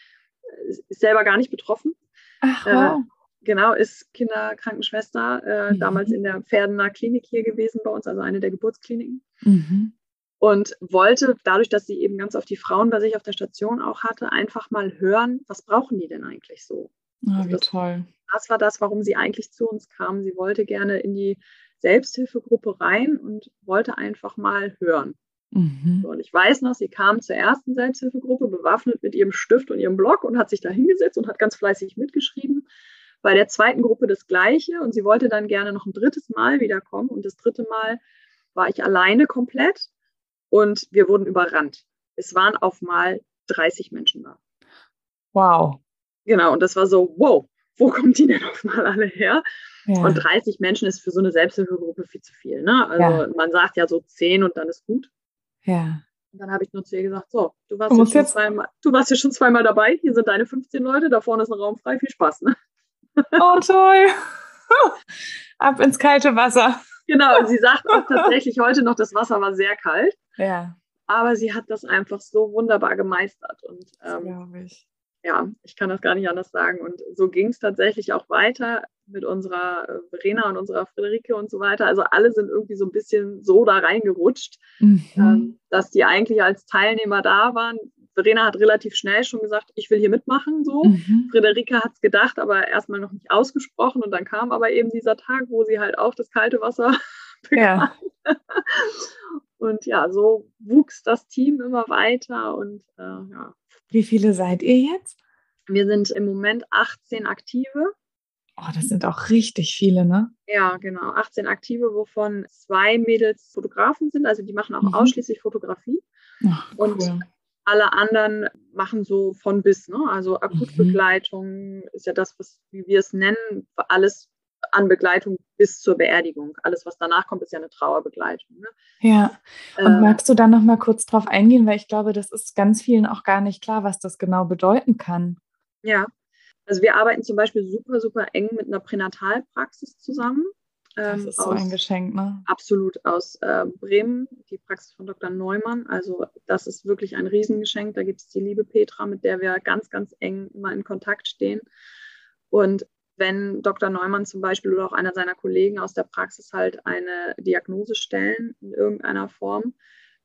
ist selber gar nicht betroffen. Ach, äh, wow. Äh, genau, ist Kinderkrankenschwester, äh, mhm. damals in der Pferdener Klinik hier gewesen bei uns, also eine der Geburtskliniken. Mhm. Und wollte, dadurch, dass sie eben ganz auf die Frauen bei sich auf der Station auch hatte, einfach mal hören, was brauchen die denn eigentlich so? Ah, wie das, toll. Das war das, warum sie eigentlich zu uns kam. Sie wollte gerne in die Selbsthilfegruppe rein und wollte einfach mal hören. Mhm. und ich weiß noch, sie kam zur ersten Selbsthilfegruppe bewaffnet mit ihrem Stift und ihrem Block und hat sich da hingesetzt und hat ganz fleißig mitgeschrieben. Bei der zweiten Gruppe das Gleiche und sie wollte dann gerne noch ein drittes Mal wiederkommen. Und das dritte Mal war ich alleine komplett und wir wurden überrannt. Es waren auf mal 30 Menschen da. Wow. Genau, und das war so, wow, wo kommen die denn auf mal alle her? Ja. Und 30 Menschen ist für so eine Selbsthilfegruppe viel zu viel. Ne? Also ja. man sagt ja so 10 und dann ist gut. Ja. Und dann habe ich nur zu ihr gesagt, so, du warst, ja schon, zweimal, du warst ja schon zweimal dabei, hier sind deine 15 Leute, da vorne ist ein Raum frei, viel Spaß. Ne? Oh, toll. Ab ins kalte Wasser. Genau, und sie sagt auch tatsächlich heute noch, das Wasser war sehr kalt. Ja. Aber sie hat das einfach so wunderbar gemeistert. Und ähm, ich. ja, ich kann das gar nicht anders sagen. Und so ging es tatsächlich auch weiter mit unserer äh, Verena und unserer Friederike und so weiter. Also alle sind irgendwie so ein bisschen so da reingerutscht, mhm. ähm, dass die eigentlich als Teilnehmer da waren. Verena hat relativ schnell schon gesagt, ich will hier mitmachen. So. Mhm. Friederike hat es gedacht, aber erstmal noch nicht ausgesprochen. Und dann kam aber eben dieser Tag, wo sie halt auch das kalte Wasser bekam. Ja. Und ja, so wuchs das Team immer weiter. Und äh, ja. Wie viele seid ihr jetzt? Wir sind im Moment 18 Aktive. Oh, das sind auch richtig viele, ne? Ja, genau. 18 Aktive, wovon zwei Mädels Fotografen sind. Also die machen auch mhm. ausschließlich Fotografie. Ach, cool. Und alle anderen machen so von bis, ne? Also Akutbegleitung mhm. ist ja das, was, wie wir es nennen, alles an Begleitung bis zur Beerdigung. Alles, was danach kommt, ist ja eine Trauerbegleitung. Ne? Ja. Und äh, magst du da noch mal kurz drauf eingehen, weil ich glaube, das ist ganz vielen auch gar nicht klar, was das genau bedeuten kann. Ja, also wir arbeiten zum Beispiel super, super eng mit einer Pränatalpraxis zusammen. Ähm, das ist so ein Geschenk, ne? Absolut aus äh, Bremen, die Praxis von Dr. Neumann. Also das ist wirklich ein Riesengeschenk. Da gibt es die liebe Petra, mit der wir ganz, ganz eng immer in Kontakt stehen. Und wenn Dr. Neumann zum Beispiel oder auch einer seiner Kollegen aus der Praxis halt eine Diagnose stellen in irgendeiner Form,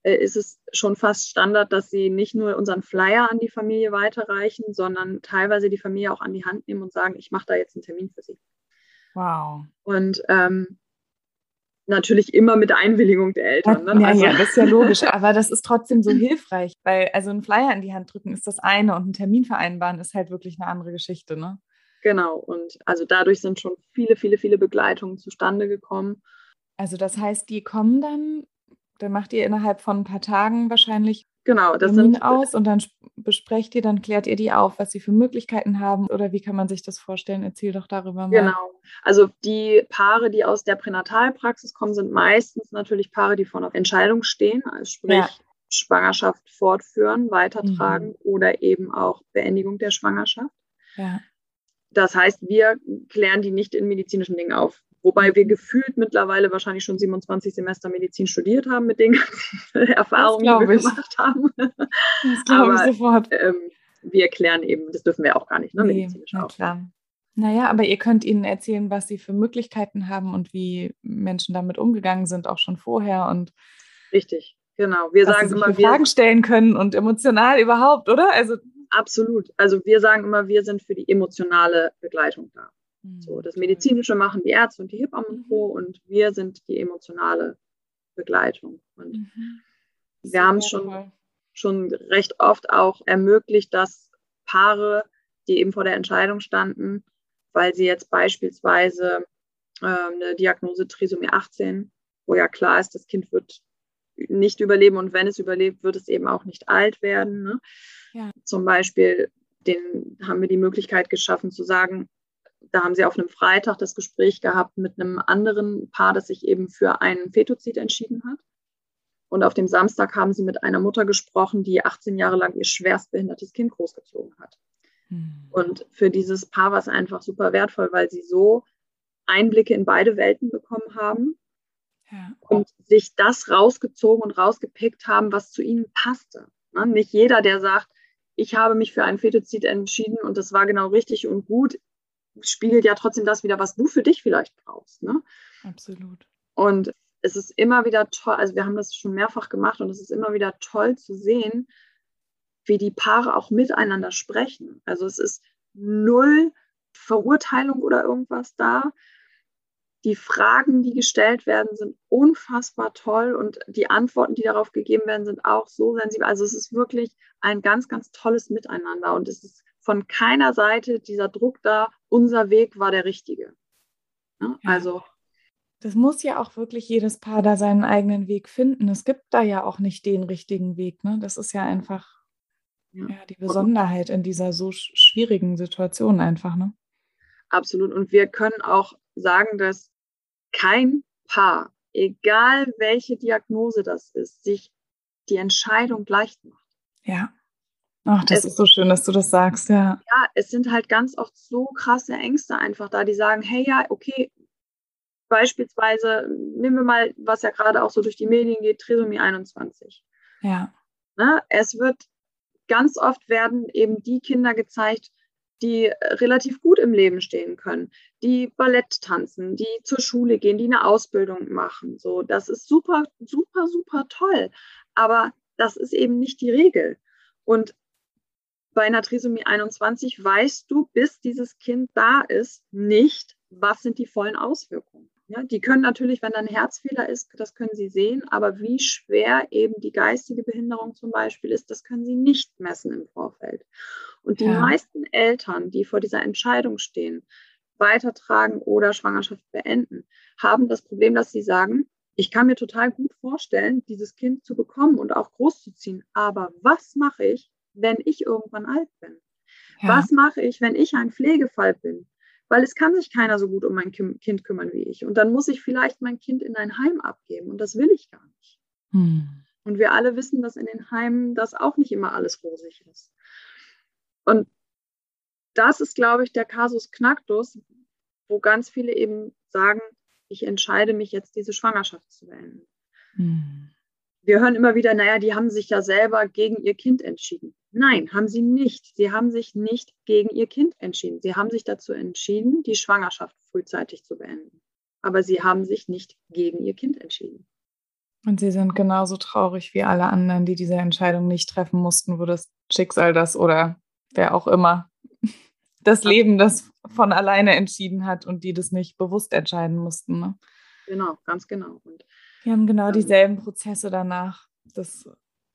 äh, ist es schon fast Standard, dass sie nicht nur unseren Flyer an die Familie weiterreichen, sondern teilweise die Familie auch an die Hand nehmen und sagen, ich mache da jetzt einen Termin für sie. Wow. Und ähm, natürlich immer mit Einwilligung der Eltern. Ne? Ja, also, ja, das ist ja logisch. Aber das ist trotzdem so hilfreich, weil also ein Flyer in die Hand drücken ist das eine und einen Termin vereinbaren ist halt wirklich eine andere Geschichte, ne? Genau. Und also dadurch sind schon viele, viele, viele Begleitungen zustande gekommen. Also das heißt, die kommen dann, dann macht ihr innerhalb von ein paar Tagen wahrscheinlich Genau, das Termin sind aus und dann besprecht ihr, dann klärt ihr die auf, was sie für Möglichkeiten haben oder wie kann man sich das vorstellen? Erzähl doch darüber mal. Genau. Also die Paare, die aus der Pränatalpraxis kommen, sind meistens natürlich Paare, die vor einer Entscheidung stehen, also sprich ja. Schwangerschaft fortführen, weitertragen mhm. oder eben auch Beendigung der Schwangerschaft. Ja. Das heißt, wir klären die nicht in medizinischen Dingen auf. Wobei wir gefühlt mittlerweile wahrscheinlich schon 27 Semester Medizin studiert haben mit den Erfahrungen, die wir ich. gemacht haben. Das glaube ich sofort. Ähm, wir erklären eben, das dürfen wir auch gar nicht, ne, nee, medizinisch na klar. Naja, aber ihr könnt ihnen erzählen, was sie für Möglichkeiten haben und wie Menschen damit umgegangen sind, auch schon vorher. Und Richtig, genau. Wir sagen sie immer, wir Fragen stellen können und emotional überhaupt, oder? Also absolut. Also wir sagen immer, wir sind für die emotionale Begleitung da. So, mhm, das Medizinische machen die Ärzte und die Hebammen und Co. Mhm. Und wir sind die emotionale Begleitung. Und mhm. wir haben es schon, schon recht oft auch ermöglicht, dass Paare, die eben vor der Entscheidung standen, weil sie jetzt beispielsweise äh, eine Diagnose Trisomie 18, wo ja klar ist, das Kind wird nicht überleben und wenn es überlebt, wird es eben auch nicht alt werden. Ne? Ja. Zum Beispiel den, haben wir die Möglichkeit geschaffen zu sagen, da haben sie auf einem Freitag das Gespräch gehabt mit einem anderen Paar, das sich eben für einen Fetozid entschieden hat. Und auf dem Samstag haben sie mit einer Mutter gesprochen, die 18 Jahre lang ihr schwerstbehindertes Kind großgezogen hat. Hm. Und für dieses Paar war es einfach super wertvoll, weil sie so Einblicke in beide Welten bekommen haben ja. und sich das rausgezogen und rausgepickt haben, was zu ihnen passte. Ne? Nicht jeder, der sagt, ich habe mich für einen Fetozid entschieden und das war genau richtig und gut, spiegelt ja trotzdem das wieder, was du für dich vielleicht brauchst. Ne? Absolut. Und es ist immer wieder toll, also wir haben das schon mehrfach gemacht und es ist immer wieder toll zu sehen, wie die Paare auch miteinander sprechen. Also es ist null Verurteilung oder irgendwas da. Die Fragen, die gestellt werden, sind unfassbar toll und die Antworten, die darauf gegeben werden, sind auch so sensibel. Also es ist wirklich ein ganz, ganz tolles Miteinander und es ist von keiner Seite dieser Druck da, unser Weg war der richtige. Ja, also. Das muss ja auch wirklich jedes Paar da seinen eigenen Weg finden. Es gibt da ja auch nicht den richtigen Weg. Ne? Das ist ja einfach ja. ja die Besonderheit in dieser so schwierigen Situation einfach. Ne? Absolut. Und wir können auch sagen, dass kein Paar, egal welche Diagnose das ist, sich die Entscheidung leicht macht. Ja. Ach, das es, ist so schön, dass du das sagst, ja. Ja, es sind halt ganz oft so krasse Ängste einfach da, die sagen, hey, ja, okay, beispielsweise, nehmen wir mal, was ja gerade auch so durch die Medien geht, Trisomie 21. Ja. Ne? Es wird ganz oft werden eben die Kinder gezeigt, die relativ gut im Leben stehen können, die Ballett tanzen, die zur Schule gehen, die eine Ausbildung machen. So, das ist super, super, super toll. Aber das ist eben nicht die Regel. Und bei einer Trisomie 21 weißt du, bis dieses Kind da ist, nicht, was sind die vollen Auswirkungen. Ja, die können natürlich, wenn da ein Herzfehler ist, das können sie sehen, aber wie schwer eben die geistige Behinderung zum Beispiel ist, das können sie nicht messen im Vorfeld. Und die ja. meisten Eltern, die vor dieser Entscheidung stehen, weitertragen oder Schwangerschaft beenden, haben das Problem, dass sie sagen, ich kann mir total gut vorstellen, dieses Kind zu bekommen und auch großzuziehen. Aber was mache ich, wenn ich irgendwann alt bin? Ja. Was mache ich, wenn ich ein Pflegefall bin? Weil es kann sich keiner so gut um mein Kind kümmern wie ich. Und dann muss ich vielleicht mein Kind in ein Heim abgeben. Und das will ich gar nicht. Hm. Und wir alle wissen, dass in den Heimen das auch nicht immer alles rosig ist. Und das ist, glaube ich, der Kasus Knacktus, wo ganz viele eben sagen, ich entscheide mich jetzt, diese Schwangerschaft zu beenden. Mhm. Wir hören immer wieder, naja, die haben sich ja selber gegen ihr Kind entschieden. Nein, haben sie nicht. Sie haben sich nicht gegen ihr Kind entschieden. Sie haben sich dazu entschieden, die Schwangerschaft frühzeitig zu beenden. Aber sie haben sich nicht gegen ihr Kind entschieden. Und sie sind genauso traurig wie alle anderen, die diese Entscheidung nicht treffen mussten, wo das Schicksal das oder wer auch immer das Leben das von alleine entschieden hat und die das nicht bewusst entscheiden mussten. Ne? Genau, ganz genau. Und, wir haben genau ähm, dieselben Prozesse danach. Das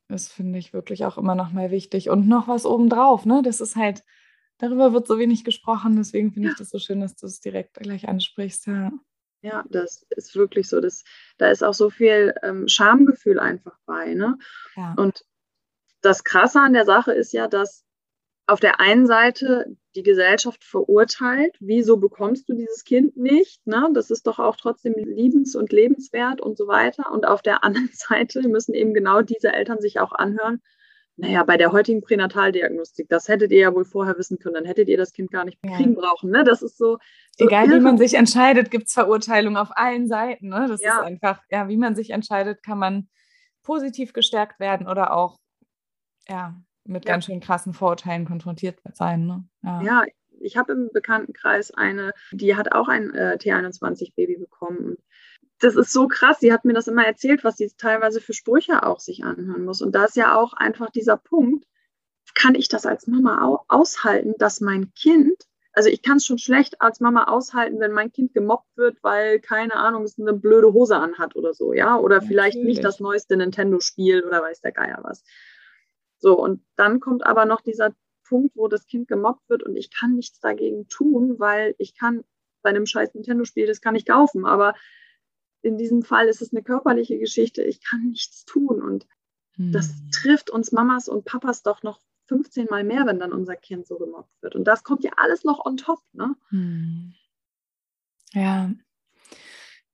ist, finde ich, wirklich auch immer noch mal wichtig. Und noch was obendrauf, ne? Das ist halt, darüber wird so wenig gesprochen, deswegen finde ja. ich das so schön, dass du es direkt gleich ansprichst, ja. Ja, das ist wirklich so. Das, da ist auch so viel ähm, Schamgefühl einfach bei. Ne? Ja. Und das Krasse an der Sache ist ja, dass auf der einen Seite die Gesellschaft verurteilt, wieso bekommst du dieses Kind nicht? Ne? Das ist doch auch trotzdem liebens- und lebenswert und so weiter. Und auf der anderen Seite müssen eben genau diese Eltern sich auch anhören, naja, bei der heutigen Pränataldiagnostik, das hättet ihr ja wohl vorher wissen können, dann hättet ihr das Kind gar nicht kriegen ja. brauchen. Ne? Das ist so. so Egal irre. wie man sich entscheidet, gibt es Verurteilungen auf allen Seiten. Ne? Das ja. ist einfach, ja, wie man sich entscheidet, kann man positiv gestärkt werden oder auch ja, mit ja. ganz schön krassen Vorurteilen konfrontiert sein. Ne? Ja. ja. ich habe im Bekanntenkreis eine, die hat auch ein äh, T21-Baby bekommen das ist so krass. Sie hat mir das immer erzählt, was sie teilweise für Sprüche auch sich anhören muss. Und da ist ja auch einfach dieser Punkt, kann ich das als Mama aushalten, dass mein Kind, also ich kann es schon schlecht als Mama aushalten, wenn mein Kind gemobbt wird, weil, keine Ahnung, es eine blöde Hose anhat oder so, ja, oder ja, vielleicht natürlich. nicht das neueste Nintendo-Spiel oder weiß der Geier was. So, und dann kommt aber noch dieser Punkt, wo das Kind gemobbt wird und ich kann nichts dagegen tun, weil ich kann bei einem scheiß Nintendo-Spiel, das kann ich kaufen, aber in diesem Fall ist es eine körperliche Geschichte. Ich kann nichts tun. Und hm. das trifft uns Mamas und Papas doch noch 15 Mal mehr, wenn dann unser Kind so gemobbt wird. Und das kommt ja alles noch on top. Ne? Hm. Ja.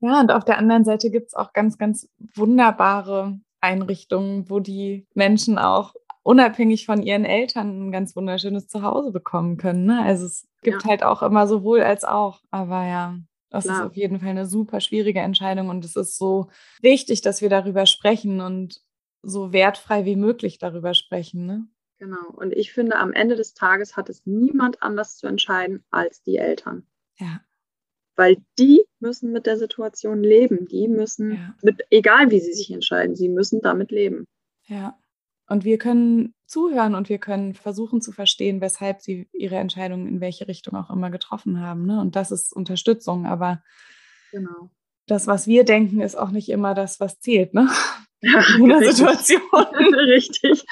Ja, und auf der anderen Seite gibt es auch ganz, ganz wunderbare Einrichtungen, wo die Menschen auch unabhängig von ihren Eltern ein ganz wunderschönes Zuhause bekommen können. Ne? Also es gibt ja. halt auch immer sowohl als auch. Aber ja, das Klar. ist auf jeden Fall eine super schwierige Entscheidung und es ist so wichtig, dass wir darüber sprechen und so wertfrei wie möglich darüber sprechen. Ne? Genau. Und ich finde, am Ende des Tages hat es niemand anders zu entscheiden als die Eltern. Ja. Weil die müssen mit der Situation leben. Die müssen, ja. mit, egal wie sie sich entscheiden, sie müssen damit leben. Ja. Und wir können zuhören und wir können versuchen zu verstehen, weshalb sie ihre Entscheidungen in welche Richtung auch immer getroffen haben. Ne? Und das ist Unterstützung. Aber genau. das, was wir denken, ist auch nicht immer das, was zählt. Ne? Ja, in der Situation. richtig.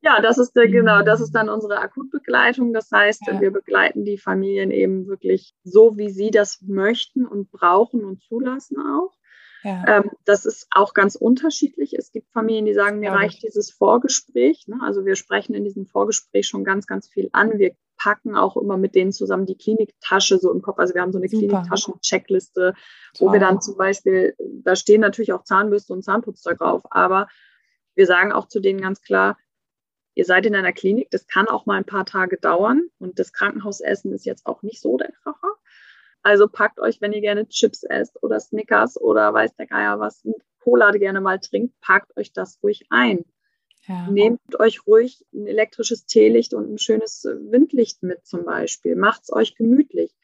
Ja, das ist der, genau, das ist dann unsere Akutbegleitung. Das heißt, ja. wir begleiten die Familien eben wirklich so, wie sie das möchten und brauchen und zulassen auch. Ja. Ähm, das ist auch ganz unterschiedlich. Es gibt Familien, die sagen, mir ja, reicht dieses Vorgespräch. Ne? Also wir sprechen in diesem Vorgespräch schon ganz, ganz viel an. Wir packen auch immer mit denen zusammen die Kliniktasche so im Kopf. Also wir haben so eine Kliniktaschen-Checkliste, wo wir dann zum Beispiel, da stehen natürlich auch Zahnbürste und Zahnputz da drauf, aber wir sagen auch zu denen ganz klar, ihr seid in einer Klinik, das kann auch mal ein paar Tage dauern und das Krankenhausessen ist jetzt auch nicht so der Kracher. Also packt euch, wenn ihr gerne Chips esst oder Snickers oder weiß der Geier was, Cola gerne mal trinkt, packt euch das ruhig ein. Ja. Nehmt euch ruhig ein elektrisches Teelicht und ein schönes Windlicht mit zum Beispiel. Macht es euch gemütlich.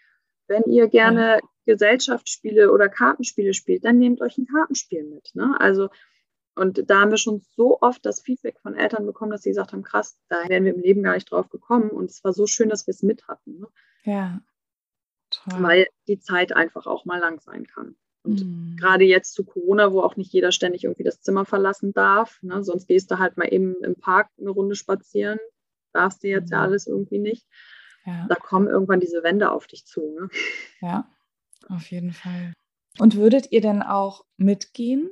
Wenn ihr gerne ja. Gesellschaftsspiele oder Kartenspiele spielt, dann nehmt euch ein Kartenspiel mit. Ne? Also, und da haben wir schon so oft das Feedback von Eltern bekommen, dass sie gesagt haben, krass, da wären wir im Leben gar nicht drauf gekommen. Und es war so schön, dass wir es mit hatten. Ne? Ja. Toll. weil die Zeit einfach auch mal lang sein kann. Und mhm. gerade jetzt zu Corona, wo auch nicht jeder ständig irgendwie das Zimmer verlassen darf, ne? sonst gehst du halt mal eben im Park eine Runde spazieren, darfst du jetzt mhm. ja alles irgendwie nicht. Ja. Da kommen irgendwann diese Wände auf dich zu. Ne? Ja, auf jeden Fall. Und würdet ihr denn auch mitgehen?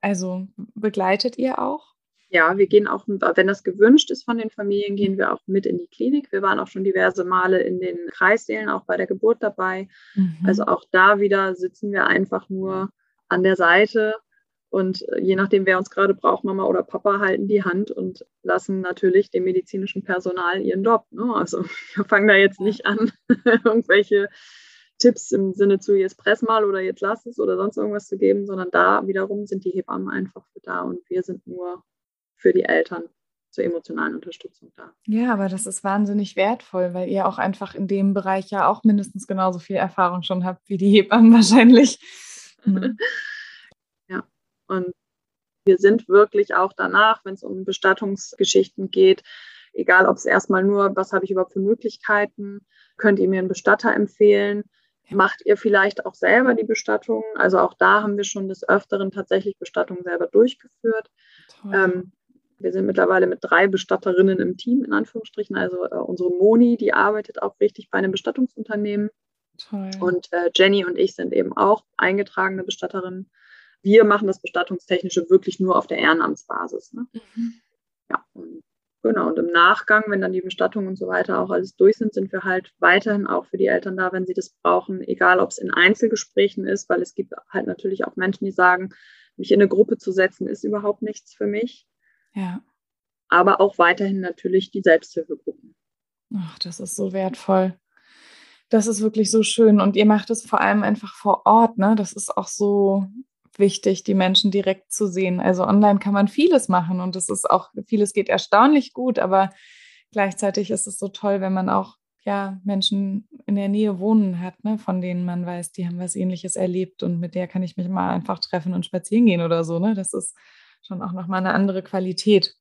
Also begleitet ihr auch? Ja, wir gehen auch, wenn das gewünscht ist von den Familien, gehen wir auch mit in die Klinik. Wir waren auch schon diverse Male in den Kreissälen, auch bei der Geburt dabei. Mhm. Also auch da wieder sitzen wir einfach nur an der Seite und äh, je nachdem, wer uns gerade braucht, Mama oder Papa, halten die Hand und lassen natürlich dem medizinischen Personal ihren Job. Ne? Also wir fangen da jetzt nicht an, irgendwelche Tipps im Sinne zu jetzt press mal oder jetzt lass es oder sonst irgendwas zu geben, sondern da wiederum sind die Hebammen einfach für da und wir sind nur für die Eltern zur emotionalen Unterstützung da. Ja, aber das ist wahnsinnig wertvoll, weil ihr auch einfach in dem Bereich ja auch mindestens genauso viel Erfahrung schon habt wie die Hebammen wahrscheinlich. Mhm. ja, und wir sind wirklich auch danach, wenn es um Bestattungsgeschichten geht, egal ob es erstmal nur, was habe ich überhaupt für Möglichkeiten, könnt ihr mir einen Bestatter empfehlen, macht ihr vielleicht auch selber die Bestattung. Also auch da haben wir schon des Öfteren tatsächlich Bestattungen selber durchgeführt. Ähm, wir sind mittlerweile mit drei Bestatterinnen im Team, in Anführungsstrichen. Also äh, unsere Moni, die arbeitet auch richtig bei einem Bestattungsunternehmen. Toll. Und äh, Jenny und ich sind eben auch eingetragene Bestatterinnen. Wir machen das Bestattungstechnische wirklich nur auf der Ehrenamtsbasis. Ne? Mhm. Ja, und Genau, und im Nachgang, wenn dann die Bestattung und so weiter auch alles durch sind, sind wir halt weiterhin auch für die Eltern da, wenn sie das brauchen, egal ob es in Einzelgesprächen ist, weil es gibt halt natürlich auch Menschen, die sagen, mich in eine Gruppe zu setzen, ist überhaupt nichts für mich. Ja. Aber auch weiterhin natürlich die Selbsthilfegruppen. Ach, das ist so wertvoll. Das ist wirklich so schön. Und ihr macht es vor allem einfach vor Ort, ne? Das ist auch so, wichtig, die Menschen direkt zu sehen. Also online kann man vieles machen und es ist auch, vieles geht erstaunlich gut, aber gleichzeitig ist es so toll, wenn man auch ja, Menschen in der Nähe wohnen hat, ne, von denen man weiß, die haben was ähnliches erlebt und mit der kann ich mich mal einfach treffen und spazieren gehen oder so. Ne? Das ist schon auch nochmal eine andere Qualität.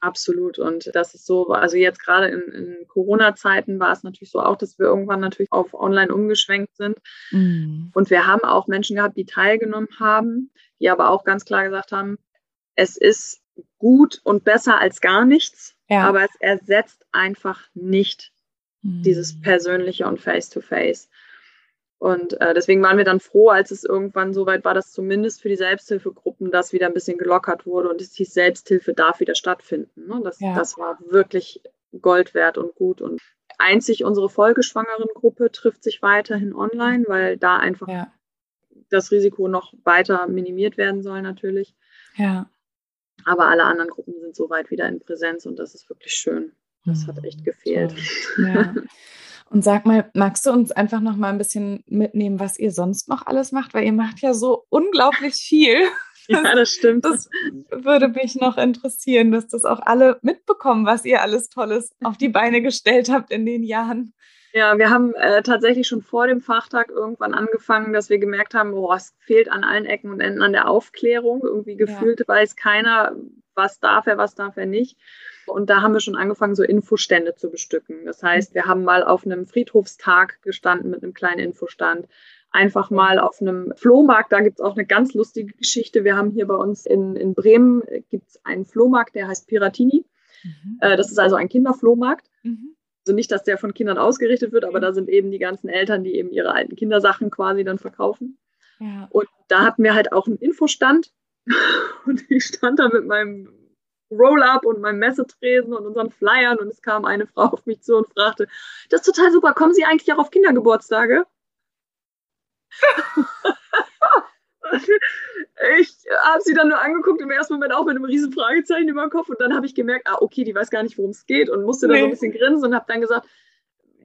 Absolut. Und das ist so, also jetzt gerade in, in Corona-Zeiten war es natürlich so auch, dass wir irgendwann natürlich auf online umgeschwenkt sind. Mhm. Und wir haben auch Menschen gehabt, die teilgenommen haben, die aber auch ganz klar gesagt haben, es ist gut und besser als gar nichts, ja. aber es ersetzt einfach nicht mhm. dieses Persönliche und Face-to-Face. -face. Und äh, deswegen waren wir dann froh, als es irgendwann so weit war, dass zumindest für die Selbsthilfegruppen das wieder ein bisschen gelockert wurde und es hieß, Selbsthilfe darf wieder stattfinden. Ne? Das, ja. das war wirklich Gold wert und gut. Und einzig unsere folgeschwangeren Gruppe trifft sich weiterhin online, weil da einfach ja. das Risiko noch weiter minimiert werden soll natürlich. Ja. Aber alle anderen Gruppen sind soweit wieder in Präsenz und das ist wirklich schön. Das hat echt gefehlt. Ja. Und sag mal, magst du uns einfach noch mal ein bisschen mitnehmen, was ihr sonst noch alles macht? Weil ihr macht ja so unglaublich viel. Ja, das stimmt. Das würde mich noch interessieren, dass das auch alle mitbekommen, was ihr alles Tolles auf die Beine gestellt habt in den Jahren. Ja, wir haben äh, tatsächlich schon vor dem Fachtag irgendwann angefangen, dass wir gemerkt haben, boah, es fehlt an allen Ecken und Enden an der Aufklärung. Irgendwie gefühlt ja. weiß keiner, was darf er, was darf er nicht. Und da haben wir schon angefangen, so Infostände zu bestücken. Das heißt, wir haben mal auf einem Friedhofstag gestanden mit einem kleinen Infostand. Einfach mal auf einem Flohmarkt, da gibt es auch eine ganz lustige Geschichte. Wir haben hier bei uns in, in Bremen gibt's einen Flohmarkt, der heißt Piratini. Mhm. Äh, das ist also ein Kinderflohmarkt. Mhm. Also nicht, dass der von Kindern ausgerichtet wird, aber da sind eben die ganzen Eltern, die eben ihre alten Kindersachen quasi dann verkaufen. Ja. Und da hatten wir halt auch einen Infostand. Und ich stand da mit meinem Roll-Up und meinem Messetresen und unseren Flyern und es kam eine Frau auf mich zu und fragte, das ist total super, kommen Sie eigentlich auch auf Kindergeburtstage? ich habe sie dann nur angeguckt im ersten Moment auch mit einem riesen Fragezeichen über dem Kopf und dann habe ich gemerkt, ah, okay, die weiß gar nicht, worum es geht und musste nee. dann so ein bisschen grinsen und habe dann gesagt,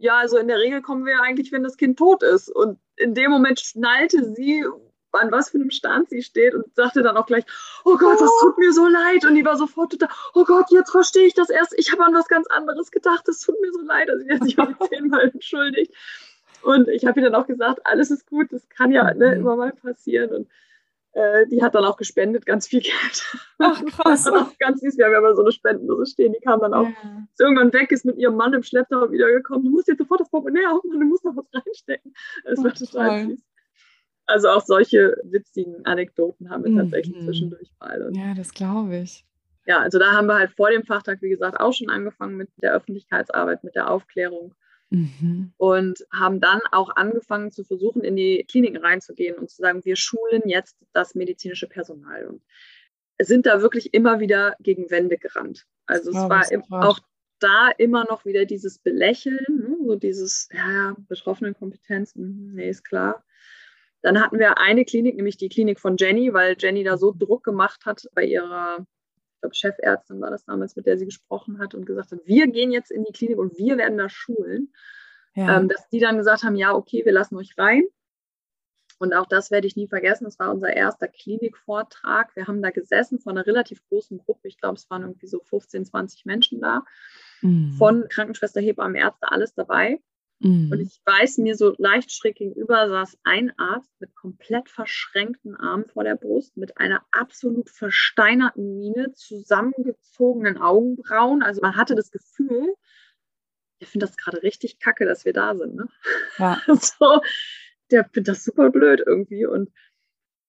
ja, also in der Regel kommen wir eigentlich, wenn das Kind tot ist. Und in dem Moment schnallte sie, an was für einem Stand sie steht und sagte dann auch gleich, oh Gott, das tut mir so leid. Und die war sofort total, oh Gott, jetzt verstehe ich das erst. Ich habe an was ganz anderes gedacht. Das tut mir so leid. Also sie hat sich auch zehnmal entschuldigt. Und ich habe ihr dann auch gesagt, alles ist gut, das kann ja ne, mhm. immer mal passieren. Und äh, die hat dann auch gespendet, ganz viel Geld. Ach krass. auch ganz süß. Wir haben ja immer so eine Spendendose stehen, die kam dann auch, ja. als irgendwann weg ist mit ihrem Mann im Schlepptau wiedergekommen. Du musst jetzt sofort das Portemonnaie aufmachen, du musst noch was reinstecken. Das war total süß. Also auch solche witzigen Anekdoten haben wir tatsächlich mhm. zwischendurch mal. Und ja, das glaube ich. Ja, also da haben wir halt vor dem Fachtag, wie gesagt, auch schon angefangen mit der Öffentlichkeitsarbeit, mit der Aufklärung. Mhm. Und haben dann auch angefangen zu versuchen, in die Kliniken reinzugehen und zu sagen, wir schulen jetzt das medizinische Personal. Und sind da wirklich immer wieder gegen Wände gerannt. Also es war im, auch da immer noch wieder dieses Belächeln, ne? so dieses, ja, ja, Betroffenenkompetenz, hm, nee, ist klar. Dann hatten wir eine Klinik, nämlich die Klinik von Jenny, weil Jenny da so Druck gemacht hat bei ihrer, ich glaube, Chefärztin war das damals, mit der sie gesprochen hat und gesagt hat, wir gehen jetzt in die Klinik und wir werden da schulen. ja. ähm, dass die dann gesagt haben, ja, okay, wir lassen euch rein. Und auch das werde ich nie vergessen. Das war unser erster Klinikvortrag. Wir haben da gesessen von einer relativ großen Gruppe. Ich glaube, es waren irgendwie so 15, 20 Menschen da. Mhm. Von Krankenschwester, Hebammen, Ärzte, alles dabei. Mhm. Und ich weiß, mir so leicht schräg gegenüber saß ein Arzt mit komplett verschränkten Armen vor der Brust, mit einer absolut versteinerten Miene, zusammengezogenen Augenbrauen. Also man hatte das Gefühl, ich finde das gerade richtig kacke, dass wir da sind. Ne? Ja. so, der findet das super blöd irgendwie. Und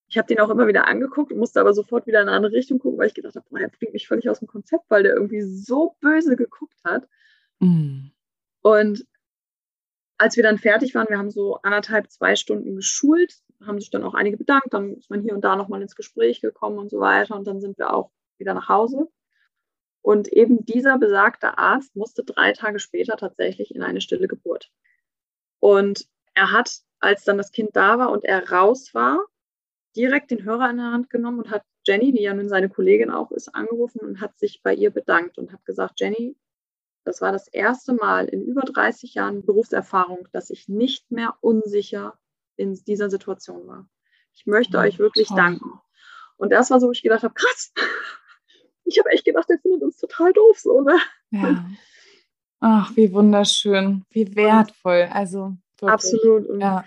ich habe den auch immer wieder angeguckt, musste aber sofort wieder in eine andere Richtung gucken, weil ich gedacht habe, boah, der bringt mich völlig aus dem Konzept, weil der irgendwie so böse geguckt hat. Mhm. Und als wir dann fertig waren, wir haben so anderthalb, zwei Stunden geschult, haben sich dann auch einige bedankt, dann ist man hier und da nochmal ins Gespräch gekommen und so weiter und dann sind wir auch wieder nach Hause. Und eben dieser besagte Arzt musste drei Tage später tatsächlich in eine stille Geburt. Und er hat, als dann das Kind da war und er raus war, direkt den Hörer in der Hand genommen und hat Jenny, die ja nun seine Kollegin auch ist, angerufen und hat sich bei ihr bedankt und hat gesagt, Jenny, das war das erste Mal in über 30 Jahren Berufserfahrung, dass ich nicht mehr unsicher in dieser Situation war. Ich möchte ja, euch wirklich toll. danken. Und das war so, wo ich gedacht habe, krass. Ich habe echt gedacht, der findet uns total doof so, ne? Ja. Ach, wie wunderschön, wie wertvoll. Also wirklich. absolut. Und ja.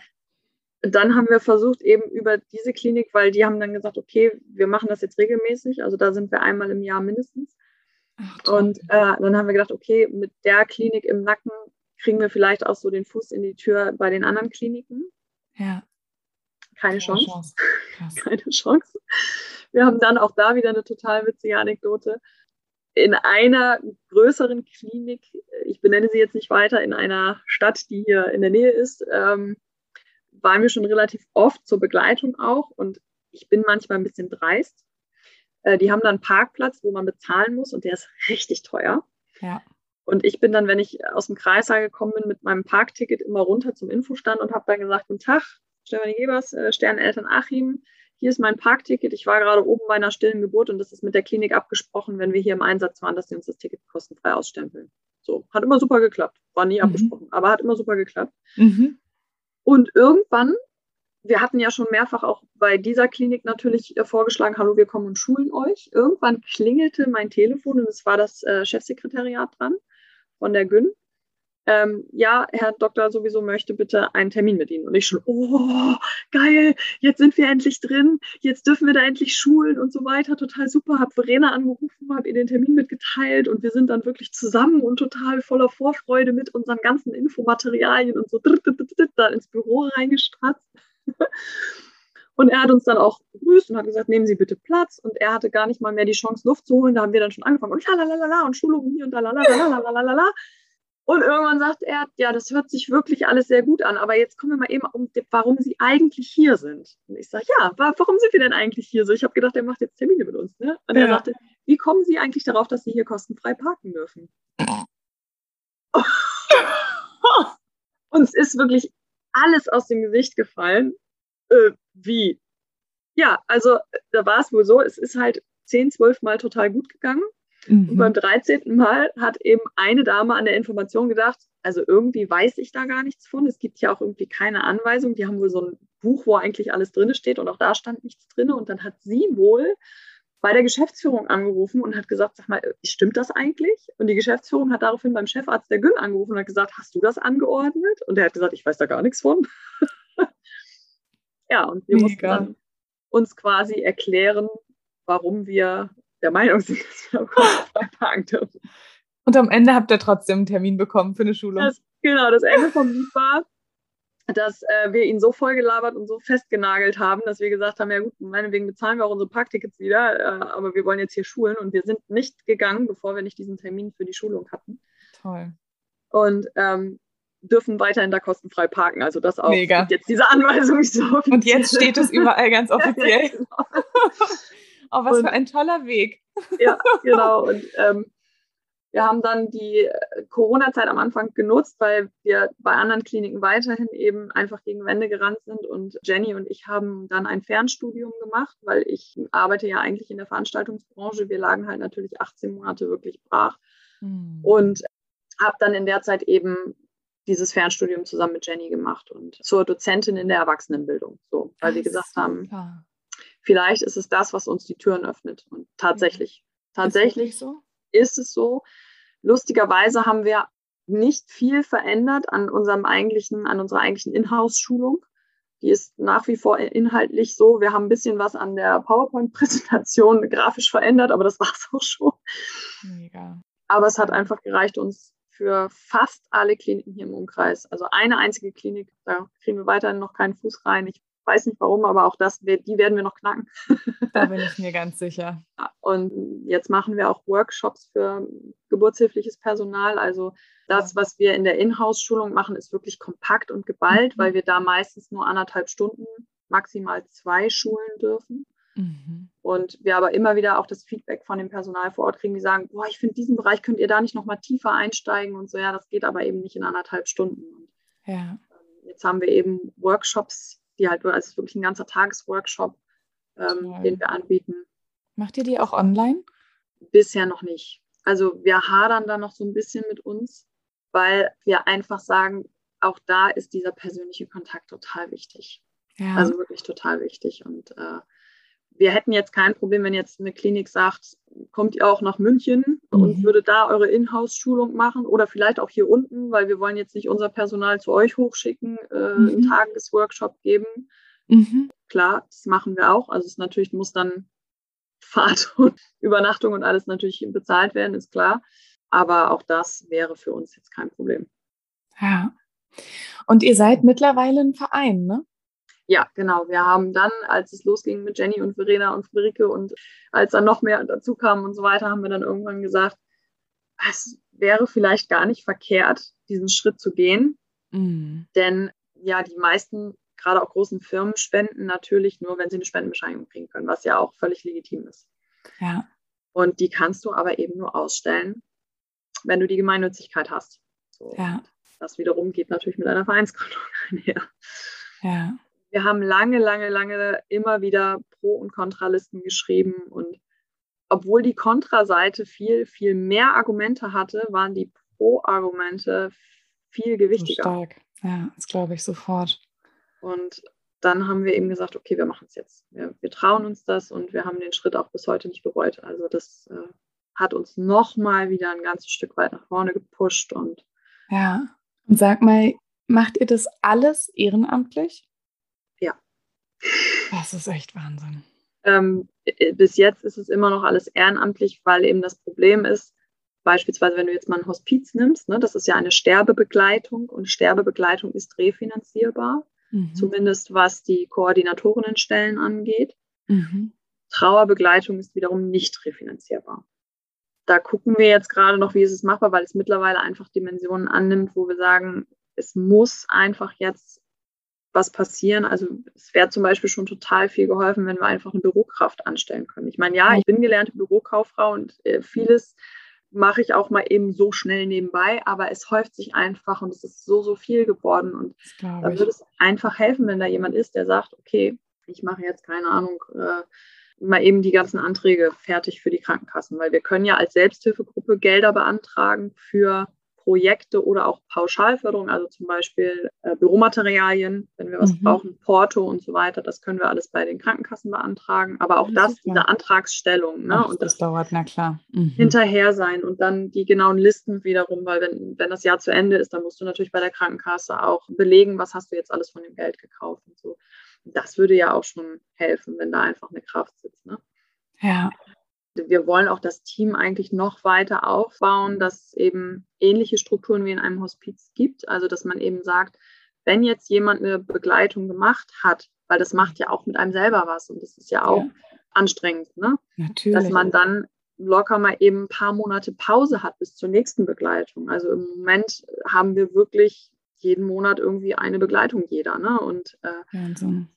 dann haben wir versucht, eben über diese Klinik, weil die haben dann gesagt, okay, wir machen das jetzt regelmäßig. Also da sind wir einmal im Jahr mindestens und äh, dann haben wir gedacht, okay, mit der Klinik im Nacken kriegen wir vielleicht auch so den Fuß in die Tür bei den anderen Kliniken. Ja. Keine, Keine Chance. Chance. Keine Chance. Wir haben dann auch da wieder eine total witzige Anekdote. In einer größeren Klinik, ich benenne sie jetzt nicht weiter, in einer Stadt, die hier in der Nähe ist, ähm, waren wir schon relativ oft zur Begleitung auch. Und ich bin manchmal ein bisschen dreist äh, die haben dann einen Parkplatz, wo man bezahlen muss und der ist richtig teuer. Ja. Und ich bin dann, wenn ich aus dem Kreissaal gekommen bin, mit meinem Parkticket immer runter zum Infostand und habe dann gesagt, guten Tag, Stefanie Gebers, äh, Sterneltern Achim, hier ist mein Parkticket. Ich war gerade oben bei einer stillen Geburt und das ist mit der Klinik abgesprochen, wenn wir hier im Einsatz waren, dass sie uns das Ticket kostenfrei ausstempeln. So, hat immer super geklappt. War nie mhm. abgesprochen, aber hat immer super geklappt. Mhm. Und irgendwann wir hatten ja schon mehrfach auch bei dieser Klinik natürlich äh, vorgeschlagen, hallo, wir kommen und schulen euch. Irgendwann klingelte mein Telefon und es war das äh, Chefsekretariat dran von der Gün. Ähm, ja, Herr Doktor sowieso möchte bitte einen Termin mit Ihnen. Und ich schon, oh, geil, jetzt sind wir endlich drin, jetzt dürfen wir da endlich schulen und so weiter, total super. Hab Verena angerufen, hab ihr den Termin mitgeteilt und wir sind dann wirklich zusammen und total voller Vorfreude mit unseren ganzen Infomaterialien und so da ins Büro reingestratzt. Und er hat uns dann auch begrüßt und hat gesagt, nehmen Sie bitte Platz. Und er hatte gar nicht mal mehr die Chance, Luft zu holen. Da haben wir dann schon angefangen und lalalala und Schulungen hier und da lalalala. Und irgendwann sagt er, ja, das hört sich wirklich alles sehr gut an, aber jetzt kommen wir mal eben um, warum Sie eigentlich hier sind. Und ich sage, ja, warum sind wir denn eigentlich hier so? Ich habe gedacht, er macht jetzt Termine mit uns. Ne? Und ja. er sagte, wie kommen Sie eigentlich darauf, dass Sie hier kostenfrei parken dürfen? und es ist wirklich alles aus dem Gesicht gefallen. Äh, wie? Ja, also da war es wohl so, es ist halt zehn, zwölf Mal total gut gegangen. Mhm. Und beim 13. Mal hat eben eine Dame an der Information gedacht, also irgendwie weiß ich da gar nichts von. Es gibt ja auch irgendwie keine Anweisung. Die haben wohl so ein Buch, wo eigentlich alles drin steht und auch da stand nichts drin. Und dann hat sie wohl bei der Geschäftsführung angerufen und hat gesagt, sag mal, stimmt das eigentlich? Und die Geschäftsführung hat daraufhin beim Chefarzt der Gün angerufen und hat gesagt, hast du das angeordnet? Und er hat gesagt, ich weiß da gar nichts von. ja, und wir Mega. mussten dann uns quasi erklären, warum wir der Meinung sind, dass wir am parken dürfen. Und am Ende habt ihr trotzdem einen Termin bekommen für eine Schulung. Das, genau, das Ende vom Lied war, dass äh, wir ihn so vollgelabert und so festgenagelt haben, dass wir gesagt haben, ja gut, meinetwegen bezahlen wir auch unsere Parktickets wieder, äh, aber wir wollen jetzt hier schulen und wir sind nicht gegangen, bevor wir nicht diesen Termin für die Schulung hatten. Toll. Und ähm, dürfen weiterhin da kostenfrei parken. Also das auch. Mega. Jetzt diese Anweisung so. Und jetzt steht es überall ganz offiziell. genau. oh, was und, für ein toller Weg. ja, genau. Und ähm, wir haben dann die äh, Corona-Zeit am Anfang genutzt, weil wir bei anderen Kliniken weiterhin eben einfach gegen Wände gerannt sind. Und Jenny und ich haben dann ein Fernstudium gemacht, weil ich arbeite ja eigentlich in der Veranstaltungsbranche. Wir lagen halt natürlich 18 Monate wirklich brach. Mhm. Und habe dann in der Zeit eben dieses Fernstudium zusammen mit Jenny gemacht und zur Dozentin in der Erwachsenenbildung. So, weil wir gesagt super. haben, vielleicht ist es das, was uns die Türen öffnet. Und tatsächlich, mhm. tatsächlich ist, so? ist es so. Lustigerweise haben wir nicht viel verändert an unserem eigentlichen, an unserer eigentlichen Inhouse-Schulung. Die ist nach wie vor inhaltlich so. Wir haben ein bisschen was an der PowerPoint-Präsentation grafisch verändert, aber das war es auch schon. Mega. Aber es hat einfach gereicht, uns für fast alle Kliniken hier im Umkreis. Also eine einzige Klinik, da kriegen wir weiterhin noch keinen Fuß rein. Ich weiß nicht warum, aber auch das, die werden wir noch knacken. Da bin ich mir ganz sicher. Und jetzt machen wir auch Workshops für geburtshilfliches Personal. Also das, was wir in der Inhouse-Schulung machen, ist wirklich kompakt und geballt, mhm. weil wir da meistens nur anderthalb Stunden, maximal zwei schulen dürfen. Mhm. Und wir aber immer wieder auch das Feedback von dem Personal vor Ort kriegen, die sagen, boah, ich finde diesen Bereich könnt ihr da nicht noch mal tiefer einsteigen und so. Ja, das geht aber eben nicht in anderthalb Stunden. Ja. Ähm, jetzt haben wir eben Workshops, die halt, also es ist wirklich ein ganzer Tagesworkshop, ähm, den wir anbieten. Macht ihr die auch online? Bisher noch nicht. Also wir hadern da noch so ein bisschen mit uns, weil wir einfach sagen, auch da ist dieser persönliche Kontakt total wichtig. Ja. Also wirklich total wichtig. Und äh, wir hätten jetzt kein Problem, wenn jetzt eine Klinik sagt, kommt ihr auch nach München mhm. und würde da eure Inhouse-Schulung machen oder vielleicht auch hier unten, weil wir wollen jetzt nicht unser Personal zu euch hochschicken, äh, mhm. einen Tagesworkshop geben. Mhm. Klar, das machen wir auch. Also es natürlich muss dann Fahrt und Übernachtung und alles natürlich bezahlt werden, ist klar. Aber auch das wäre für uns jetzt kein Problem. Ja. Und ihr seid mittlerweile ein Verein, ne? Ja, genau. Wir haben dann, als es losging mit Jenny und Verena und Friederike und als dann noch mehr dazu kam und so weiter, haben wir dann irgendwann gesagt, es wäre vielleicht gar nicht verkehrt, diesen Schritt zu gehen. Mhm. Denn ja, die meisten, gerade auch großen Firmen, spenden natürlich nur, wenn sie eine Spendenbescheinigung kriegen können, was ja auch völlig legitim ist. Ja. Und die kannst du aber eben nur ausstellen, wenn du die Gemeinnützigkeit hast. So. Ja. Das wiederum geht natürlich mit einer Vereinsgründung einher. Ja wir haben lange, lange, lange immer wieder Pro- und Kontralisten geschrieben und obwohl die Kontraseite viel, viel mehr Argumente hatte, waren die Pro-Argumente viel gewichtiger. So stark, ja, das glaube ich sofort. Und dann haben wir eben gesagt, okay, wir machen es jetzt. Wir, wir, trauen uns das und wir haben den Schritt auch bis heute nicht bereut. Also das äh, hat uns nochmal wieder ein ganzes Stück weit nach vorne gepusht und ja. Und sag mal, macht ihr das alles ehrenamtlich? Das ist echt Wahnsinn. Ähm, äh, bis jetzt ist es immer noch alles ehrenamtlich, weil eben das Problem ist, beispielsweise wenn du jetzt mal ein Hospiz nimmst, ne, das ist ja eine Sterbebegleitung und Sterbebegleitung ist refinanzierbar, mhm. zumindest was die Koordinatorinnenstellen angeht. Mhm. Trauerbegleitung ist wiederum nicht refinanzierbar. Da gucken wir jetzt gerade noch, wie ist es machbar, weil es mittlerweile einfach Dimensionen annimmt, wo wir sagen, es muss einfach jetzt was passieren. Also es wäre zum Beispiel schon total viel geholfen, wenn wir einfach eine Bürokraft anstellen können. Ich meine, ja, ich bin gelernte Bürokauffrau und äh, vieles mache ich auch mal eben so schnell nebenbei, aber es häuft sich einfach und es ist so, so viel geworden. Und da würde es einfach helfen, wenn da jemand ist, der sagt, okay, ich mache jetzt keine Ahnung, äh, mal eben die ganzen Anträge fertig für die Krankenkassen, weil wir können ja als Selbsthilfegruppe Gelder beantragen für Projekte oder auch Pauschalförderung, also zum Beispiel äh, Büromaterialien, wenn wir was mhm. brauchen, Porto und so weiter, das können wir alles bei den Krankenkassen beantragen. Aber auch das, das diese Antragsstellung, ne? Ach, und das, das, dauert, na klar. Mhm. Hinterher sein und dann die genauen Listen wiederum, weil wenn, wenn das Jahr zu Ende ist, dann musst du natürlich bei der Krankenkasse auch belegen, was hast du jetzt alles von dem Geld gekauft und so. Das würde ja auch schon helfen, wenn da einfach eine Kraft sitzt. Ne? Ja wir wollen auch das Team eigentlich noch weiter aufbauen, dass es eben ähnliche Strukturen wie in einem Hospiz gibt. Also dass man eben sagt, wenn jetzt jemand eine Begleitung gemacht hat, weil das macht ja auch mit einem selber was und das ist ja auch ja. anstrengend, ne? Natürlich. Dass man dann locker mal eben ein paar Monate Pause hat bis zur nächsten Begleitung. Also im Moment haben wir wirklich jeden Monat irgendwie eine Begleitung jeder, ne? Und äh, Wahnsinn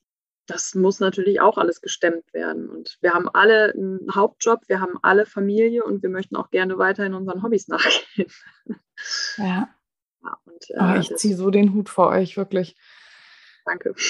das muss natürlich auch alles gestemmt werden. Und wir haben alle einen Hauptjob, wir haben alle Familie und wir möchten auch gerne weiterhin unseren Hobbys nachgehen. Ja. ja und, äh, oh, ich ziehe so den Hut vor euch, wirklich. Danke.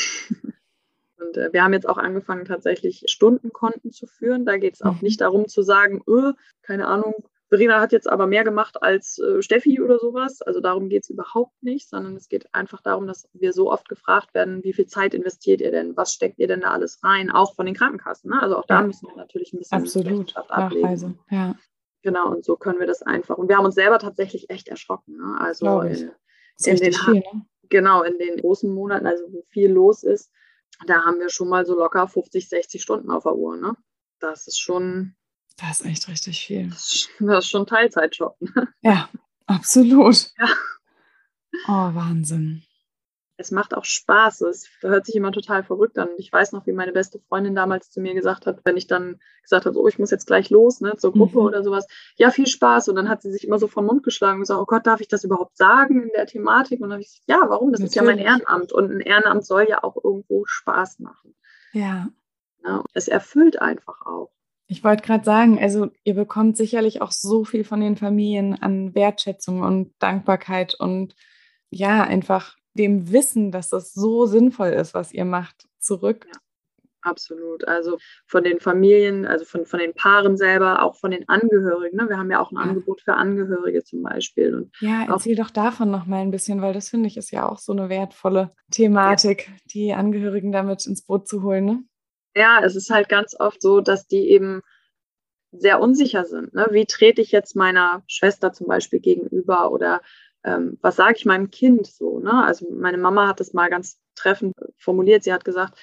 Und äh, wir haben jetzt auch angefangen, tatsächlich Stundenkonten zu führen. Da geht es auch mhm. nicht darum zu sagen, öh, keine Ahnung, Verena hat jetzt aber mehr gemacht als äh, Steffi oder sowas. Also darum geht es überhaupt nicht, sondern es geht einfach darum, dass wir so oft gefragt werden, wie viel Zeit investiert ihr denn? Was steckt ihr denn da alles rein? Auch von den Krankenkassen. Ne? Also auch da ja. müssen wir natürlich ein bisschen Absolut. Nachweise. Ja. Genau, und so können wir das einfach. Und wir haben uns selber tatsächlich echt erschrocken. Ne? Also in, in den viel, ne? genau in den großen Monaten, also wo viel los ist, da haben wir schon mal so locker 50, 60 Stunden auf der Uhr. Ne? Das ist schon das ist echt richtig viel. Das ist schon Teilzeitjob. Ja, absolut. Ja. Oh, Wahnsinn. Es macht auch Spaß. Es hört sich immer total verrückt an. Ich weiß noch, wie meine beste Freundin damals zu mir gesagt hat, wenn ich dann gesagt habe, oh, ich muss jetzt gleich los, ne, zur Gruppe mhm. oder sowas. Ja, viel Spaß. Und dann hat sie sich immer so vom Mund geschlagen und gesagt, oh Gott, darf ich das überhaupt sagen in der Thematik? Und dann habe ich gesagt, ja, warum? Das Natürlich. ist ja mein Ehrenamt. Und ein Ehrenamt soll ja auch irgendwo Spaß machen. Ja. ja es erfüllt einfach auch. Ich wollte gerade sagen, also ihr bekommt sicherlich auch so viel von den Familien an Wertschätzung und Dankbarkeit und ja, einfach dem Wissen, dass das so sinnvoll ist, was ihr macht, zurück. Ja, absolut. Also von den Familien, also von, von den Paaren selber, auch von den Angehörigen. Ne? Wir haben ja auch ein ja. Angebot für Angehörige zum Beispiel. Und ja, erzähl doch davon noch mal ein bisschen, weil das finde ich ist ja auch so eine wertvolle Thematik, ja. die Angehörigen damit ins Boot zu holen. Ne? Ja, es ist halt ganz oft so, dass die eben sehr unsicher sind. Ne? Wie trete ich jetzt meiner Schwester zum Beispiel gegenüber oder ähm, was sage ich meinem Kind so? Ne? Also meine Mama hat das mal ganz treffend formuliert. Sie hat gesagt,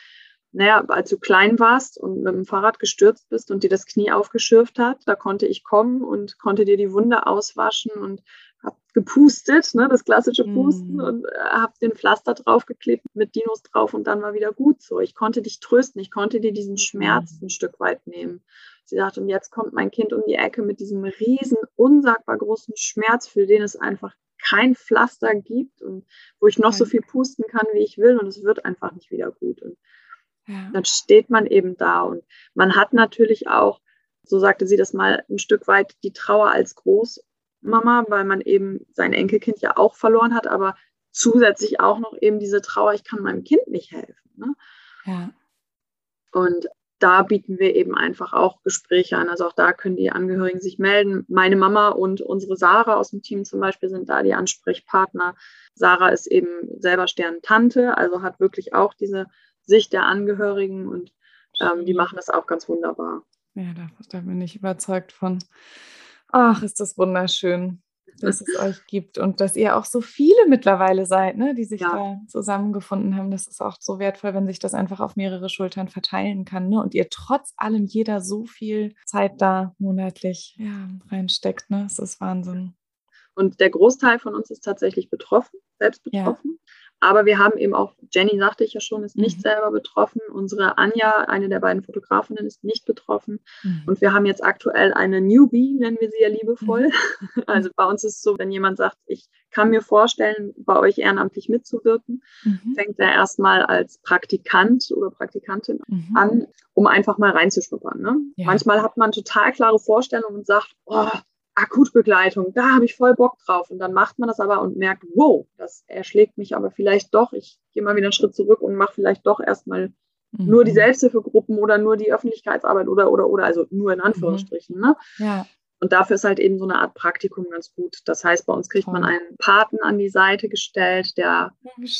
naja, als du klein warst und mit dem Fahrrad gestürzt bist und dir das Knie aufgeschürft hat, da konnte ich kommen und konnte dir die Wunde auswaschen und habe gepustet, ne, das klassische Pusten mm. und äh, habe den Pflaster draufgeklebt mit Dinos drauf und dann war wieder gut so. Ich konnte dich trösten, ich konnte dir diesen Schmerz mm. ein Stück weit nehmen. Sie sagt, und jetzt kommt mein Kind um die Ecke mit diesem riesen, unsagbar großen Schmerz, für den es einfach kein Pflaster gibt und wo ich noch okay. so viel pusten kann, wie ich will und es wird einfach nicht wieder gut. Und ja. dann steht man eben da und man hat natürlich auch, so sagte sie das mal, ein Stück weit die Trauer als Großmama, weil man eben sein Enkelkind ja auch verloren hat, aber zusätzlich auch noch eben diese Trauer, ich kann meinem Kind nicht helfen. Ne? Ja. Und da bieten wir eben einfach auch Gespräche an. Also auch da können die Angehörigen sich melden. Meine Mama und unsere Sarah aus dem Team zum Beispiel sind da die Ansprechpartner. Sarah ist eben selber Sternentante, also hat wirklich auch diese Sicht der Angehörigen und ähm, die machen das auch ganz wunderbar. Ja, da, da bin ich überzeugt von. Ach, ist das wunderschön dass es euch gibt und dass ihr auch so viele mittlerweile seid, ne, die sich ja. da zusammengefunden haben. Das ist auch so wertvoll, wenn sich das einfach auf mehrere Schultern verteilen kann. Ne? Und ihr trotz allem jeder so viel Zeit da monatlich ja, reinsteckt. Ne? Das ist Wahnsinn. Und der Großteil von uns ist tatsächlich betroffen, selbst betroffen. Ja. Aber wir haben eben auch, Jenny sagte ich ja schon, ist nicht mhm. selber betroffen. Unsere Anja, eine der beiden Fotografinnen, ist nicht betroffen. Mhm. Und wir haben jetzt aktuell eine Newbie, nennen wir sie ja liebevoll. Mhm. Also bei uns ist es so, wenn jemand sagt, ich kann mir vorstellen, bei euch ehrenamtlich mitzuwirken, mhm. fängt er erstmal als Praktikant oder Praktikantin mhm. an, um einfach mal reinzuschnuppern. Ne? Ja. Manchmal hat man total klare Vorstellungen und sagt, oh, Akutbegleitung, da habe ich voll Bock drauf. Und dann macht man das aber und merkt, wow, das erschlägt mich aber vielleicht doch. Ich gehe mal wieder einen Schritt zurück und mache vielleicht doch erstmal mhm. nur die Selbsthilfegruppen oder nur die Öffentlichkeitsarbeit oder, oder, oder, also nur in Anführungsstrichen. Ne? Ja. Und dafür ist halt eben so eine Art Praktikum ganz gut. Das heißt, bei uns kriegt man einen Paten an die Seite gestellt, der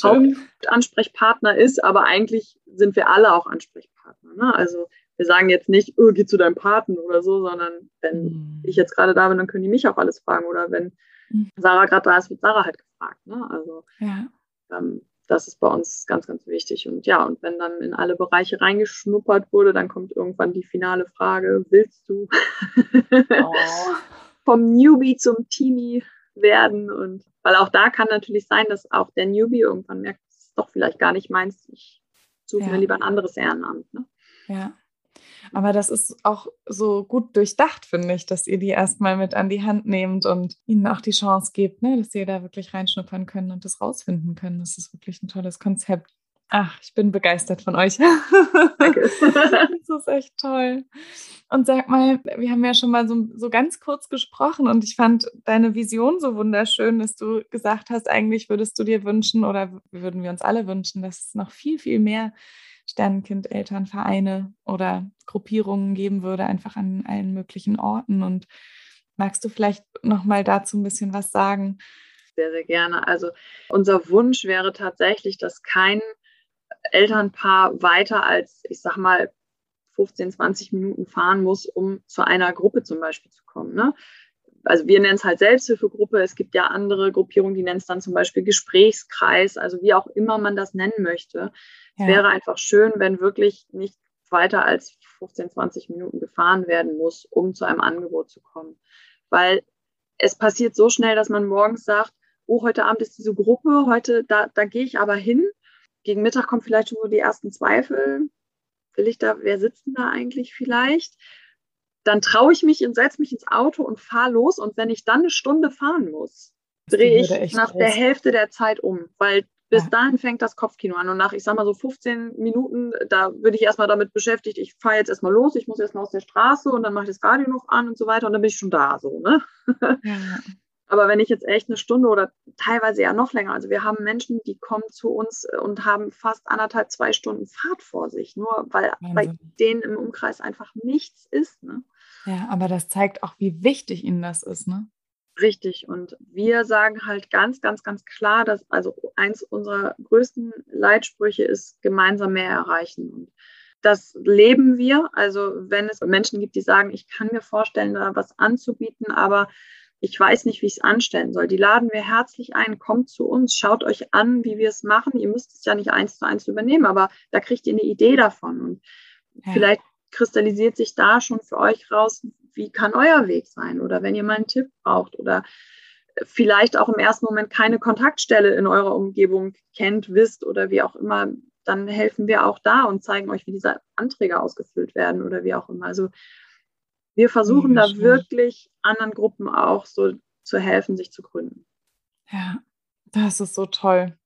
Hauptansprechpartner ist, aber eigentlich sind wir alle auch Ansprechpartner. Ne? Also wir sagen jetzt nicht, oh, geh zu deinem Paten oder so, sondern wenn mhm. ich jetzt gerade da bin, dann können die mich auch alles fragen. Oder wenn mhm. Sarah gerade da ist, wird Sarah halt gefragt. Ne? Also ja. ähm, das ist bei uns ganz, ganz wichtig. Und ja, und wenn dann in alle Bereiche reingeschnuppert wurde, dann kommt irgendwann die finale Frage, willst du oh. vom Newbie zum Teenie werden? Und weil auch da kann natürlich sein, dass auch der Newbie irgendwann merkt, das ist doch vielleicht gar nicht meins, ich suche ja. mir lieber ein anderes Ehrenamt. Ne? Ja. Aber das ist auch so gut durchdacht, finde ich, dass ihr die erstmal mit an die Hand nehmt und ihnen auch die Chance gebt, ne, dass sie da wirklich reinschnuppern können und das rausfinden können. Das ist wirklich ein tolles Konzept. Ach, ich bin begeistert von euch. Danke. das ist echt toll. Und sag mal, wir haben ja schon mal so, so ganz kurz gesprochen und ich fand deine Vision so wunderschön, dass du gesagt hast, eigentlich würdest du dir wünschen oder würden wir uns alle wünschen, dass es noch viel, viel mehr Sternenkind-Elternvereine oder Gruppierungen geben würde, einfach an allen möglichen Orten. Und Magst du vielleicht noch mal dazu ein bisschen was sagen? Sehr, sehr gerne. Also unser Wunsch wäre tatsächlich, dass kein Elternpaar weiter als, ich sag mal, 15, 20 Minuten fahren muss, um zu einer Gruppe zum Beispiel zu kommen. Ne? Also wir nennen es halt Selbsthilfegruppe. Es gibt ja andere Gruppierungen, die nennen es dann zum Beispiel Gesprächskreis, also wie auch immer man das nennen möchte. Ja. Es wäre einfach schön, wenn wirklich nicht weiter als 15, 20 Minuten gefahren werden muss, um zu einem Angebot zu kommen. Weil es passiert so schnell, dass man morgens sagt, oh, heute Abend ist diese Gruppe, heute, da, da gehe ich aber hin. Gegen Mittag kommen vielleicht schon so die ersten Zweifel. Will ich da, wer sitzt denn da eigentlich vielleicht? Dann traue ich mich und setze mich ins Auto und fahre los. Und wenn ich dann eine Stunde fahren muss, drehe ich nach der Hälfte der Zeit um, weil bis ja. dahin fängt das Kopfkino an. Und nach, ich sag mal so 15 Minuten, da würde ich erstmal damit beschäftigt, ich fahre jetzt erstmal los, ich muss erstmal aus der Straße und dann mache ich das Radio noch an und so weiter und dann bin ich schon da so, ne? Ja. Aber wenn ich jetzt echt eine Stunde oder teilweise ja noch länger, also wir haben Menschen, die kommen zu uns und haben fast anderthalb, zwei Stunden Fahrt vor sich, nur weil Wahnsinn. bei denen im Umkreis einfach nichts ist. Ne? Ja, aber das zeigt auch, wie wichtig ihnen das ist, ne? Richtig. Und wir sagen halt ganz, ganz, ganz klar, dass also eins unserer größten Leitsprüche ist, gemeinsam mehr erreichen. Und das leben wir. Also wenn es Menschen gibt, die sagen, ich kann mir vorstellen, da was anzubieten, aber ich weiß nicht, wie ich es anstellen soll. Die laden wir herzlich ein, kommt zu uns, schaut euch an, wie wir es machen. Ihr müsst es ja nicht eins zu eins übernehmen, aber da kriegt ihr eine Idee davon. Und ja. vielleicht kristallisiert sich da schon für euch raus, wie kann euer Weg sein oder wenn ihr mal einen Tipp braucht oder vielleicht auch im ersten Moment keine Kontaktstelle in eurer Umgebung kennt, wisst oder wie auch immer, dann helfen wir auch da und zeigen euch, wie diese Anträge ausgefüllt werden oder wie auch immer. Also wir versuchen ja, da schön. wirklich anderen Gruppen auch so zu helfen, sich zu gründen. Ja, das ist so toll.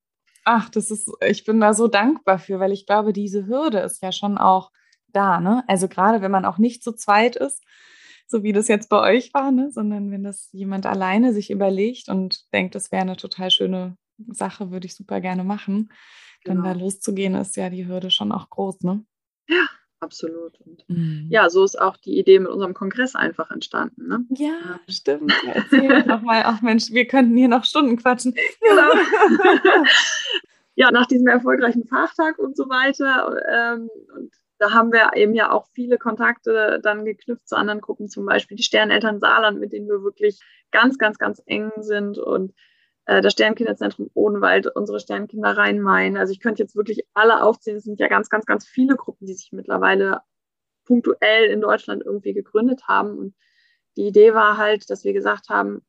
Ach, das ist, ich bin da so dankbar für, weil ich glaube, diese Hürde ist ja schon auch da, ne? Also gerade wenn man auch nicht zu zweit ist, so wie das jetzt bei euch war, ne? sondern wenn das jemand alleine sich überlegt und denkt, das wäre eine total schöne Sache, würde ich super gerne machen, dann genau. da loszugehen, ist ja die Hürde schon auch groß, ne? Ja, absolut. Und mhm. ja, so ist auch die Idee mit unserem Kongress einfach entstanden. Ne? Ja, ja. stimmt. Erzähl nochmal, ach Mensch, wir könnten hier noch Stunden quatschen. Genau. ja, nach diesem erfolgreichen Fachtag und so weiter ähm, und da haben wir eben ja auch viele Kontakte dann geknüpft zu anderen Gruppen, zum Beispiel die Sterneltern Saarland, mit denen wir wirklich ganz, ganz, ganz eng sind und äh, das Sternkinderzentrum Odenwald, unsere Sternkinder Rhein-Main. Also ich könnte jetzt wirklich alle aufzählen. Es sind ja ganz, ganz, ganz viele Gruppen, die sich mittlerweile punktuell in Deutschland irgendwie gegründet haben. Und die Idee war halt, dass wir gesagt haben,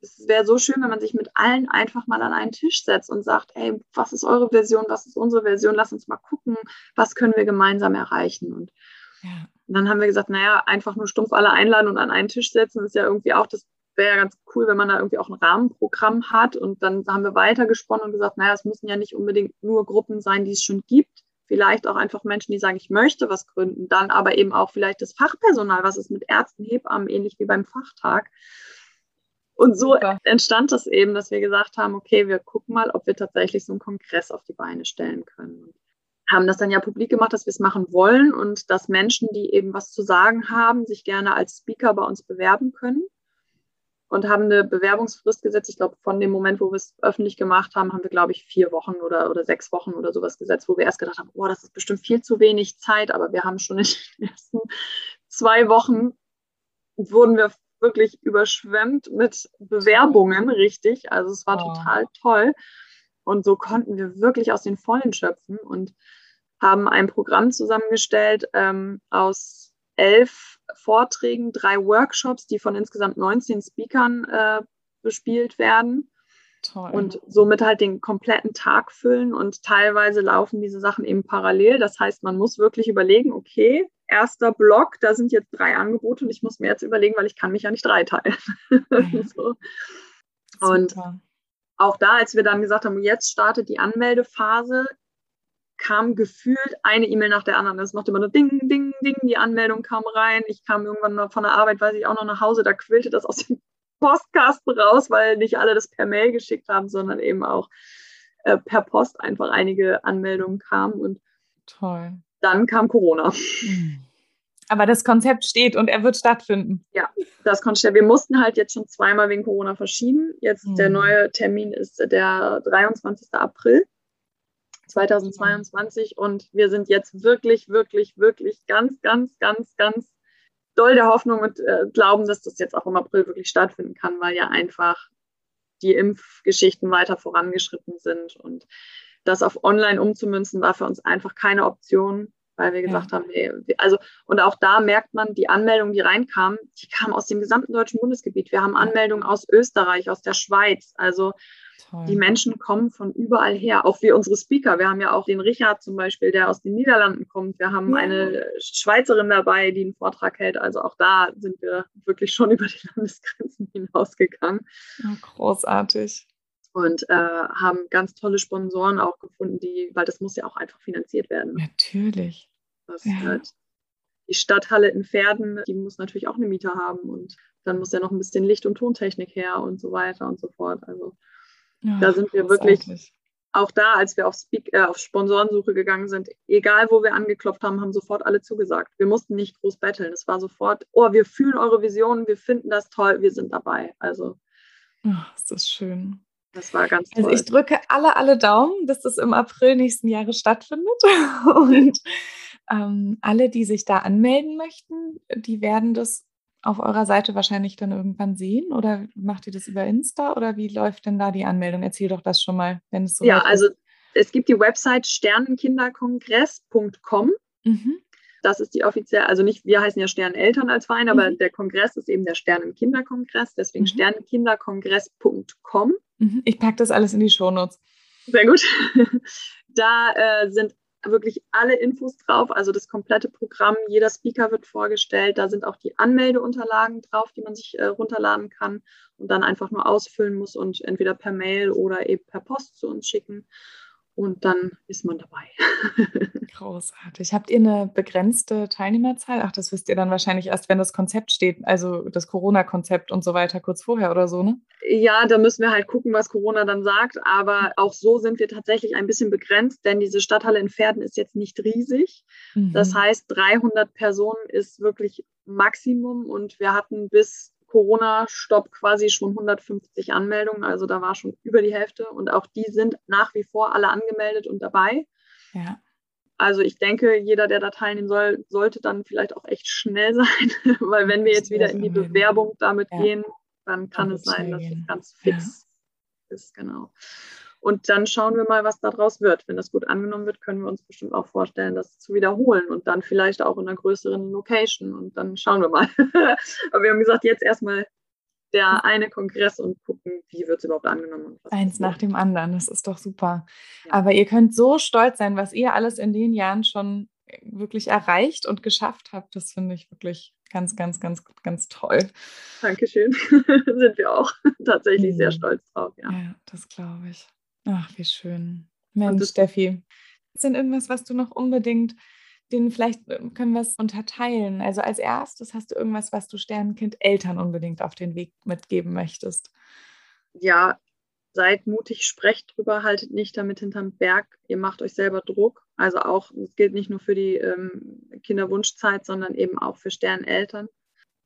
es wäre so schön, wenn man sich mit allen einfach mal an einen Tisch setzt und sagt, ey, was ist eure Version, was ist unsere Version, lass uns mal gucken, was können wir gemeinsam erreichen. Und ja. dann haben wir gesagt, naja, einfach nur stumpf alle einladen und an einen Tisch setzen, ist ja irgendwie auch, das wäre ja ganz cool, wenn man da irgendwie auch ein Rahmenprogramm hat. Und dann haben wir weitergesponnen und gesagt, naja, es müssen ja nicht unbedingt nur Gruppen sein, die es schon gibt. Vielleicht auch einfach Menschen, die sagen, ich möchte was gründen. Dann aber eben auch vielleicht das Fachpersonal, was ist mit Ärzten, Hebammen, ähnlich wie beim Fachtag. Und so Super. entstand das eben, dass wir gesagt haben, okay, wir gucken mal, ob wir tatsächlich so einen Kongress auf die Beine stellen können. Und haben das dann ja publik gemacht, dass wir es machen wollen und dass Menschen, die eben was zu sagen haben, sich gerne als Speaker bei uns bewerben können. Und haben eine Bewerbungsfrist gesetzt. Ich glaube, von dem Moment, wo wir es öffentlich gemacht haben, haben wir, glaube ich, vier Wochen oder, oder sechs Wochen oder sowas gesetzt, wo wir erst gedacht haben, oh, das ist bestimmt viel zu wenig Zeit, aber wir haben schon in den ersten zwei Wochen wurden wir wirklich überschwemmt mit Bewerbungen, richtig. Also es war oh. total toll. Und so konnten wir wirklich aus den Vollen schöpfen und haben ein Programm zusammengestellt ähm, aus elf Vorträgen, drei Workshops, die von insgesamt 19 Speakern äh, bespielt werden. Toll. Und somit halt den kompletten Tag füllen und teilweise laufen diese Sachen eben parallel. Das heißt, man muss wirklich überlegen, okay, erster Block, da sind jetzt drei Angebote und ich muss mir jetzt überlegen, weil ich kann mich ja nicht dreiteilen. so. Und auch da, als wir dann gesagt haben, jetzt startet die Anmeldephase, kam gefühlt eine E-Mail nach der anderen. Es machte immer nur Ding, Ding, Ding, die Anmeldung kam rein. Ich kam irgendwann von der Arbeit, weiß ich auch noch nach Hause, da quillte das aus dem Postkasten raus, weil nicht alle das per Mail geschickt haben, sondern eben auch äh, per Post einfach einige Anmeldungen kamen. Und Toll. Dann kam Corona. Hm. Aber das Konzept steht und er wird stattfinden. Ja, das Konzept. Wir mussten halt jetzt schon zweimal wegen Corona verschieben. Jetzt mhm. der neue Termin ist der 23. April 2022 und wir sind jetzt wirklich, wirklich, wirklich ganz, ganz, ganz, ganz doll der Hoffnung und äh, glauben, dass das jetzt auch im April wirklich stattfinden kann, weil ja einfach die Impfgeschichten weiter vorangeschritten sind und das auf online umzumünzen war für uns einfach keine Option weil wir gesagt ja. haben, nee, also und auch da merkt man, die Anmeldungen, die reinkamen, die kamen aus dem gesamten deutschen Bundesgebiet. Wir haben Anmeldungen aus Österreich, aus der Schweiz. Also Toll. die Menschen kommen von überall her, auch wie unsere Speaker. Wir haben ja auch den Richard zum Beispiel, der aus den Niederlanden kommt. Wir haben ja. eine Schweizerin dabei, die einen Vortrag hält. Also auch da sind wir wirklich schon über die Landesgrenzen hinausgegangen. Ja, großartig und äh, haben ganz tolle Sponsoren auch gefunden, die, weil das muss ja auch einfach finanziert werden. Natürlich. Das ja. halt die Stadthalle in Pferden, die muss natürlich auch eine Miete haben und dann muss ja noch ein bisschen Licht- und Tontechnik her und so weiter und so fort. Also ja, da sind wir wirklich auch da, als wir auf, Speak, äh, auf Sponsorensuche gegangen sind, egal wo wir angeklopft haben, haben sofort alle zugesagt. Wir mussten nicht groß betteln. Es war sofort, oh, wir fühlen eure Vision, wir finden das toll, wir sind dabei. Also. Ach, ist das schön. Das war ganz toll. Also ich drücke alle, alle Daumen, dass das im April nächsten Jahres stattfindet. Und ähm, alle, die sich da anmelden möchten, die werden das auf eurer Seite wahrscheinlich dann irgendwann sehen? Oder macht ihr das über Insta? Oder wie läuft denn da die Anmeldung? Erzähl doch das schon mal, wenn es so Ja, also es gibt die Website sternenkinderkongress.com. Mhm. Das ist die offizielle, also nicht, wir heißen ja Sterneneltern als Verein, aber mhm. der Kongress ist eben der Sternenkinderkongress, deswegen mhm. sternenkinderkongress.com. Mhm. Ich packe das alles in die Shownotes. Sehr gut. Da äh, sind wirklich alle Infos drauf, also das komplette Programm. Jeder Speaker wird vorgestellt. Da sind auch die Anmeldeunterlagen drauf, die man sich äh, runterladen kann und dann einfach nur ausfüllen muss und entweder per Mail oder eben per Post zu uns schicken und dann ist man dabei. Großartig. Habt ihr eine begrenzte Teilnehmerzahl? Ach, das wisst ihr dann wahrscheinlich erst, wenn das Konzept steht, also das Corona-Konzept und so weiter, kurz vorher oder so, ne? Ja, da müssen wir halt gucken, was Corona dann sagt. Aber auch so sind wir tatsächlich ein bisschen begrenzt, denn diese Stadthalle in Pferden ist jetzt nicht riesig. Mhm. Das heißt, 300 Personen ist wirklich Maximum und wir hatten bis Corona-Stopp quasi schon 150 Anmeldungen. Also da war schon über die Hälfte und auch die sind nach wie vor alle angemeldet und dabei. Ja. Also ich denke, jeder, der da teilnehmen soll, sollte dann vielleicht auch echt schnell sein, weil wenn wir jetzt wieder in die Bewerbung damit ja. gehen, dann kann es sein, dass es ganz fix ja. ist, genau. Und dann schauen wir mal, was daraus wird. Wenn das gut angenommen wird, können wir uns bestimmt auch vorstellen, das zu wiederholen und dann vielleicht auch in einer größeren Location. Und dann schauen wir mal. Aber wir haben gesagt, jetzt erstmal der eine Kongress und gucken, wie wird es überhaupt angenommen. Eins nach dem anderen, das ist doch super. Ja. Aber ihr könnt so stolz sein, was ihr alles in den Jahren schon wirklich erreicht und geschafft habt. Das finde ich wirklich ganz, ganz, ganz, ganz toll. Dankeschön. Sind wir auch tatsächlich mhm. sehr stolz drauf. Ja, ja das glaube ich. Ach, wie schön. Mensch, Steffi. Ist denn irgendwas, was du noch unbedingt, den vielleicht äh, können wir es unterteilen? Also als erstes hast du irgendwas, was du Sternenkind Eltern unbedingt auf den Weg mitgeben möchtest? Ja, seid mutig, sprecht drüber, haltet nicht damit hinterm Berg. Ihr macht euch selber Druck. Also auch, es gilt nicht nur für die ähm, Kinderwunschzeit, sondern eben auch für Sterneneltern.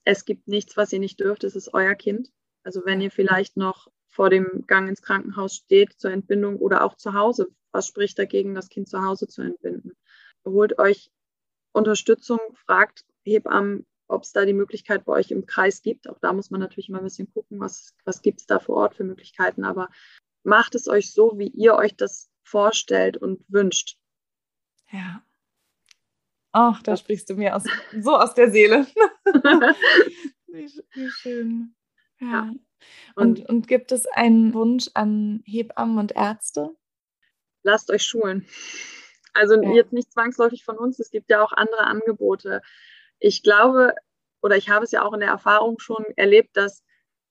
Es gibt nichts, was ihr nicht dürft. Es ist euer Kind. Also wenn ihr vielleicht noch vor dem Gang ins Krankenhaus steht zur Entbindung oder auch zu Hause. Was spricht dagegen, das Kind zu Hause zu entbinden? Holt euch Unterstützung, fragt Hebammen, ob es da die Möglichkeit bei euch im Kreis gibt. Auch da muss man natürlich mal ein bisschen gucken, was, was gibt es da vor Ort für Möglichkeiten. Aber macht es euch so, wie ihr euch das vorstellt und wünscht. Ja. Ach, da sprichst du mir aus, so aus der Seele. wie, wie, schön. Ja. ja. Und, und, und gibt es einen Wunsch an Hebammen und Ärzte? Lasst euch schulen. Also ja. jetzt nicht zwangsläufig von uns, es gibt ja auch andere Angebote. Ich glaube, oder ich habe es ja auch in der Erfahrung schon erlebt, dass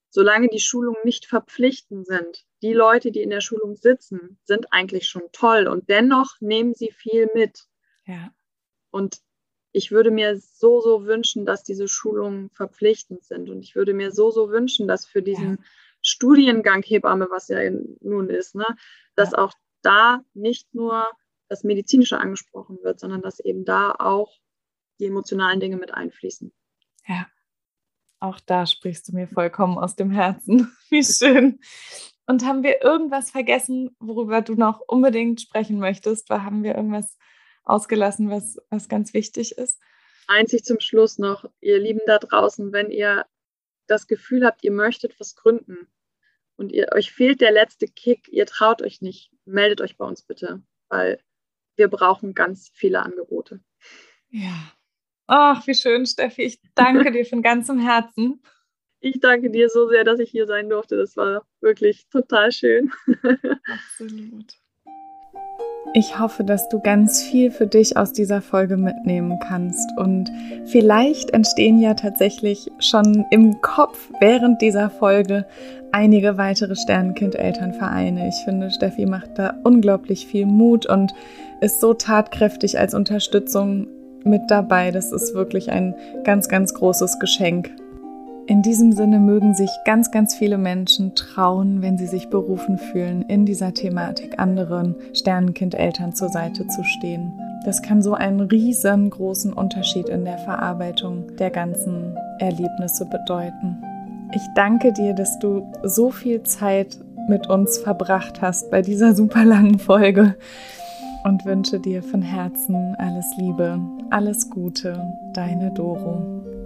solange die Schulungen nicht verpflichtend sind, die Leute, die in der Schulung sitzen, sind eigentlich schon toll und dennoch nehmen sie viel mit. Ja. Und ich würde mir so, so wünschen, dass diese Schulungen verpflichtend sind. Und ich würde mir so, so wünschen, dass für diesen ja. Studiengang Hebamme, was ja nun ist, ne, dass ja. auch da nicht nur das Medizinische angesprochen wird, sondern dass eben da auch die emotionalen Dinge mit einfließen. Ja, auch da sprichst du mir vollkommen aus dem Herzen. Wie schön. Und haben wir irgendwas vergessen, worüber du noch unbedingt sprechen möchtest? Haben wir irgendwas ausgelassen, was, was ganz wichtig ist? Einzig zum Schluss noch, ihr Lieben da draußen, wenn ihr das Gefühl habt, ihr möchtet was gründen und ihr, euch fehlt der letzte Kick, ihr traut euch nicht, meldet euch bei uns bitte, weil wir brauchen ganz viele Angebote. Ja. Ach, wie schön, Steffi. Ich danke dir von ganzem Herzen. Ich danke dir so sehr, dass ich hier sein durfte. Das war wirklich total schön. Absolut. Ich hoffe, dass du ganz viel für dich aus dieser Folge mitnehmen kannst. Und vielleicht entstehen ja tatsächlich schon im Kopf während dieser Folge einige weitere Sternenkind-Elternvereine. Ich finde, Steffi macht da unglaublich viel Mut und ist so tatkräftig als Unterstützung mit dabei. Das ist wirklich ein ganz, ganz großes Geschenk. In diesem Sinne mögen sich ganz, ganz viele Menschen trauen, wenn sie sich berufen fühlen, in dieser Thematik anderen Sternenkindeltern zur Seite zu stehen. Das kann so einen riesengroßen Unterschied in der Verarbeitung der ganzen Erlebnisse bedeuten. Ich danke dir, dass du so viel Zeit mit uns verbracht hast bei dieser super langen Folge und wünsche dir von Herzen alles Liebe, alles Gute, deine Doro.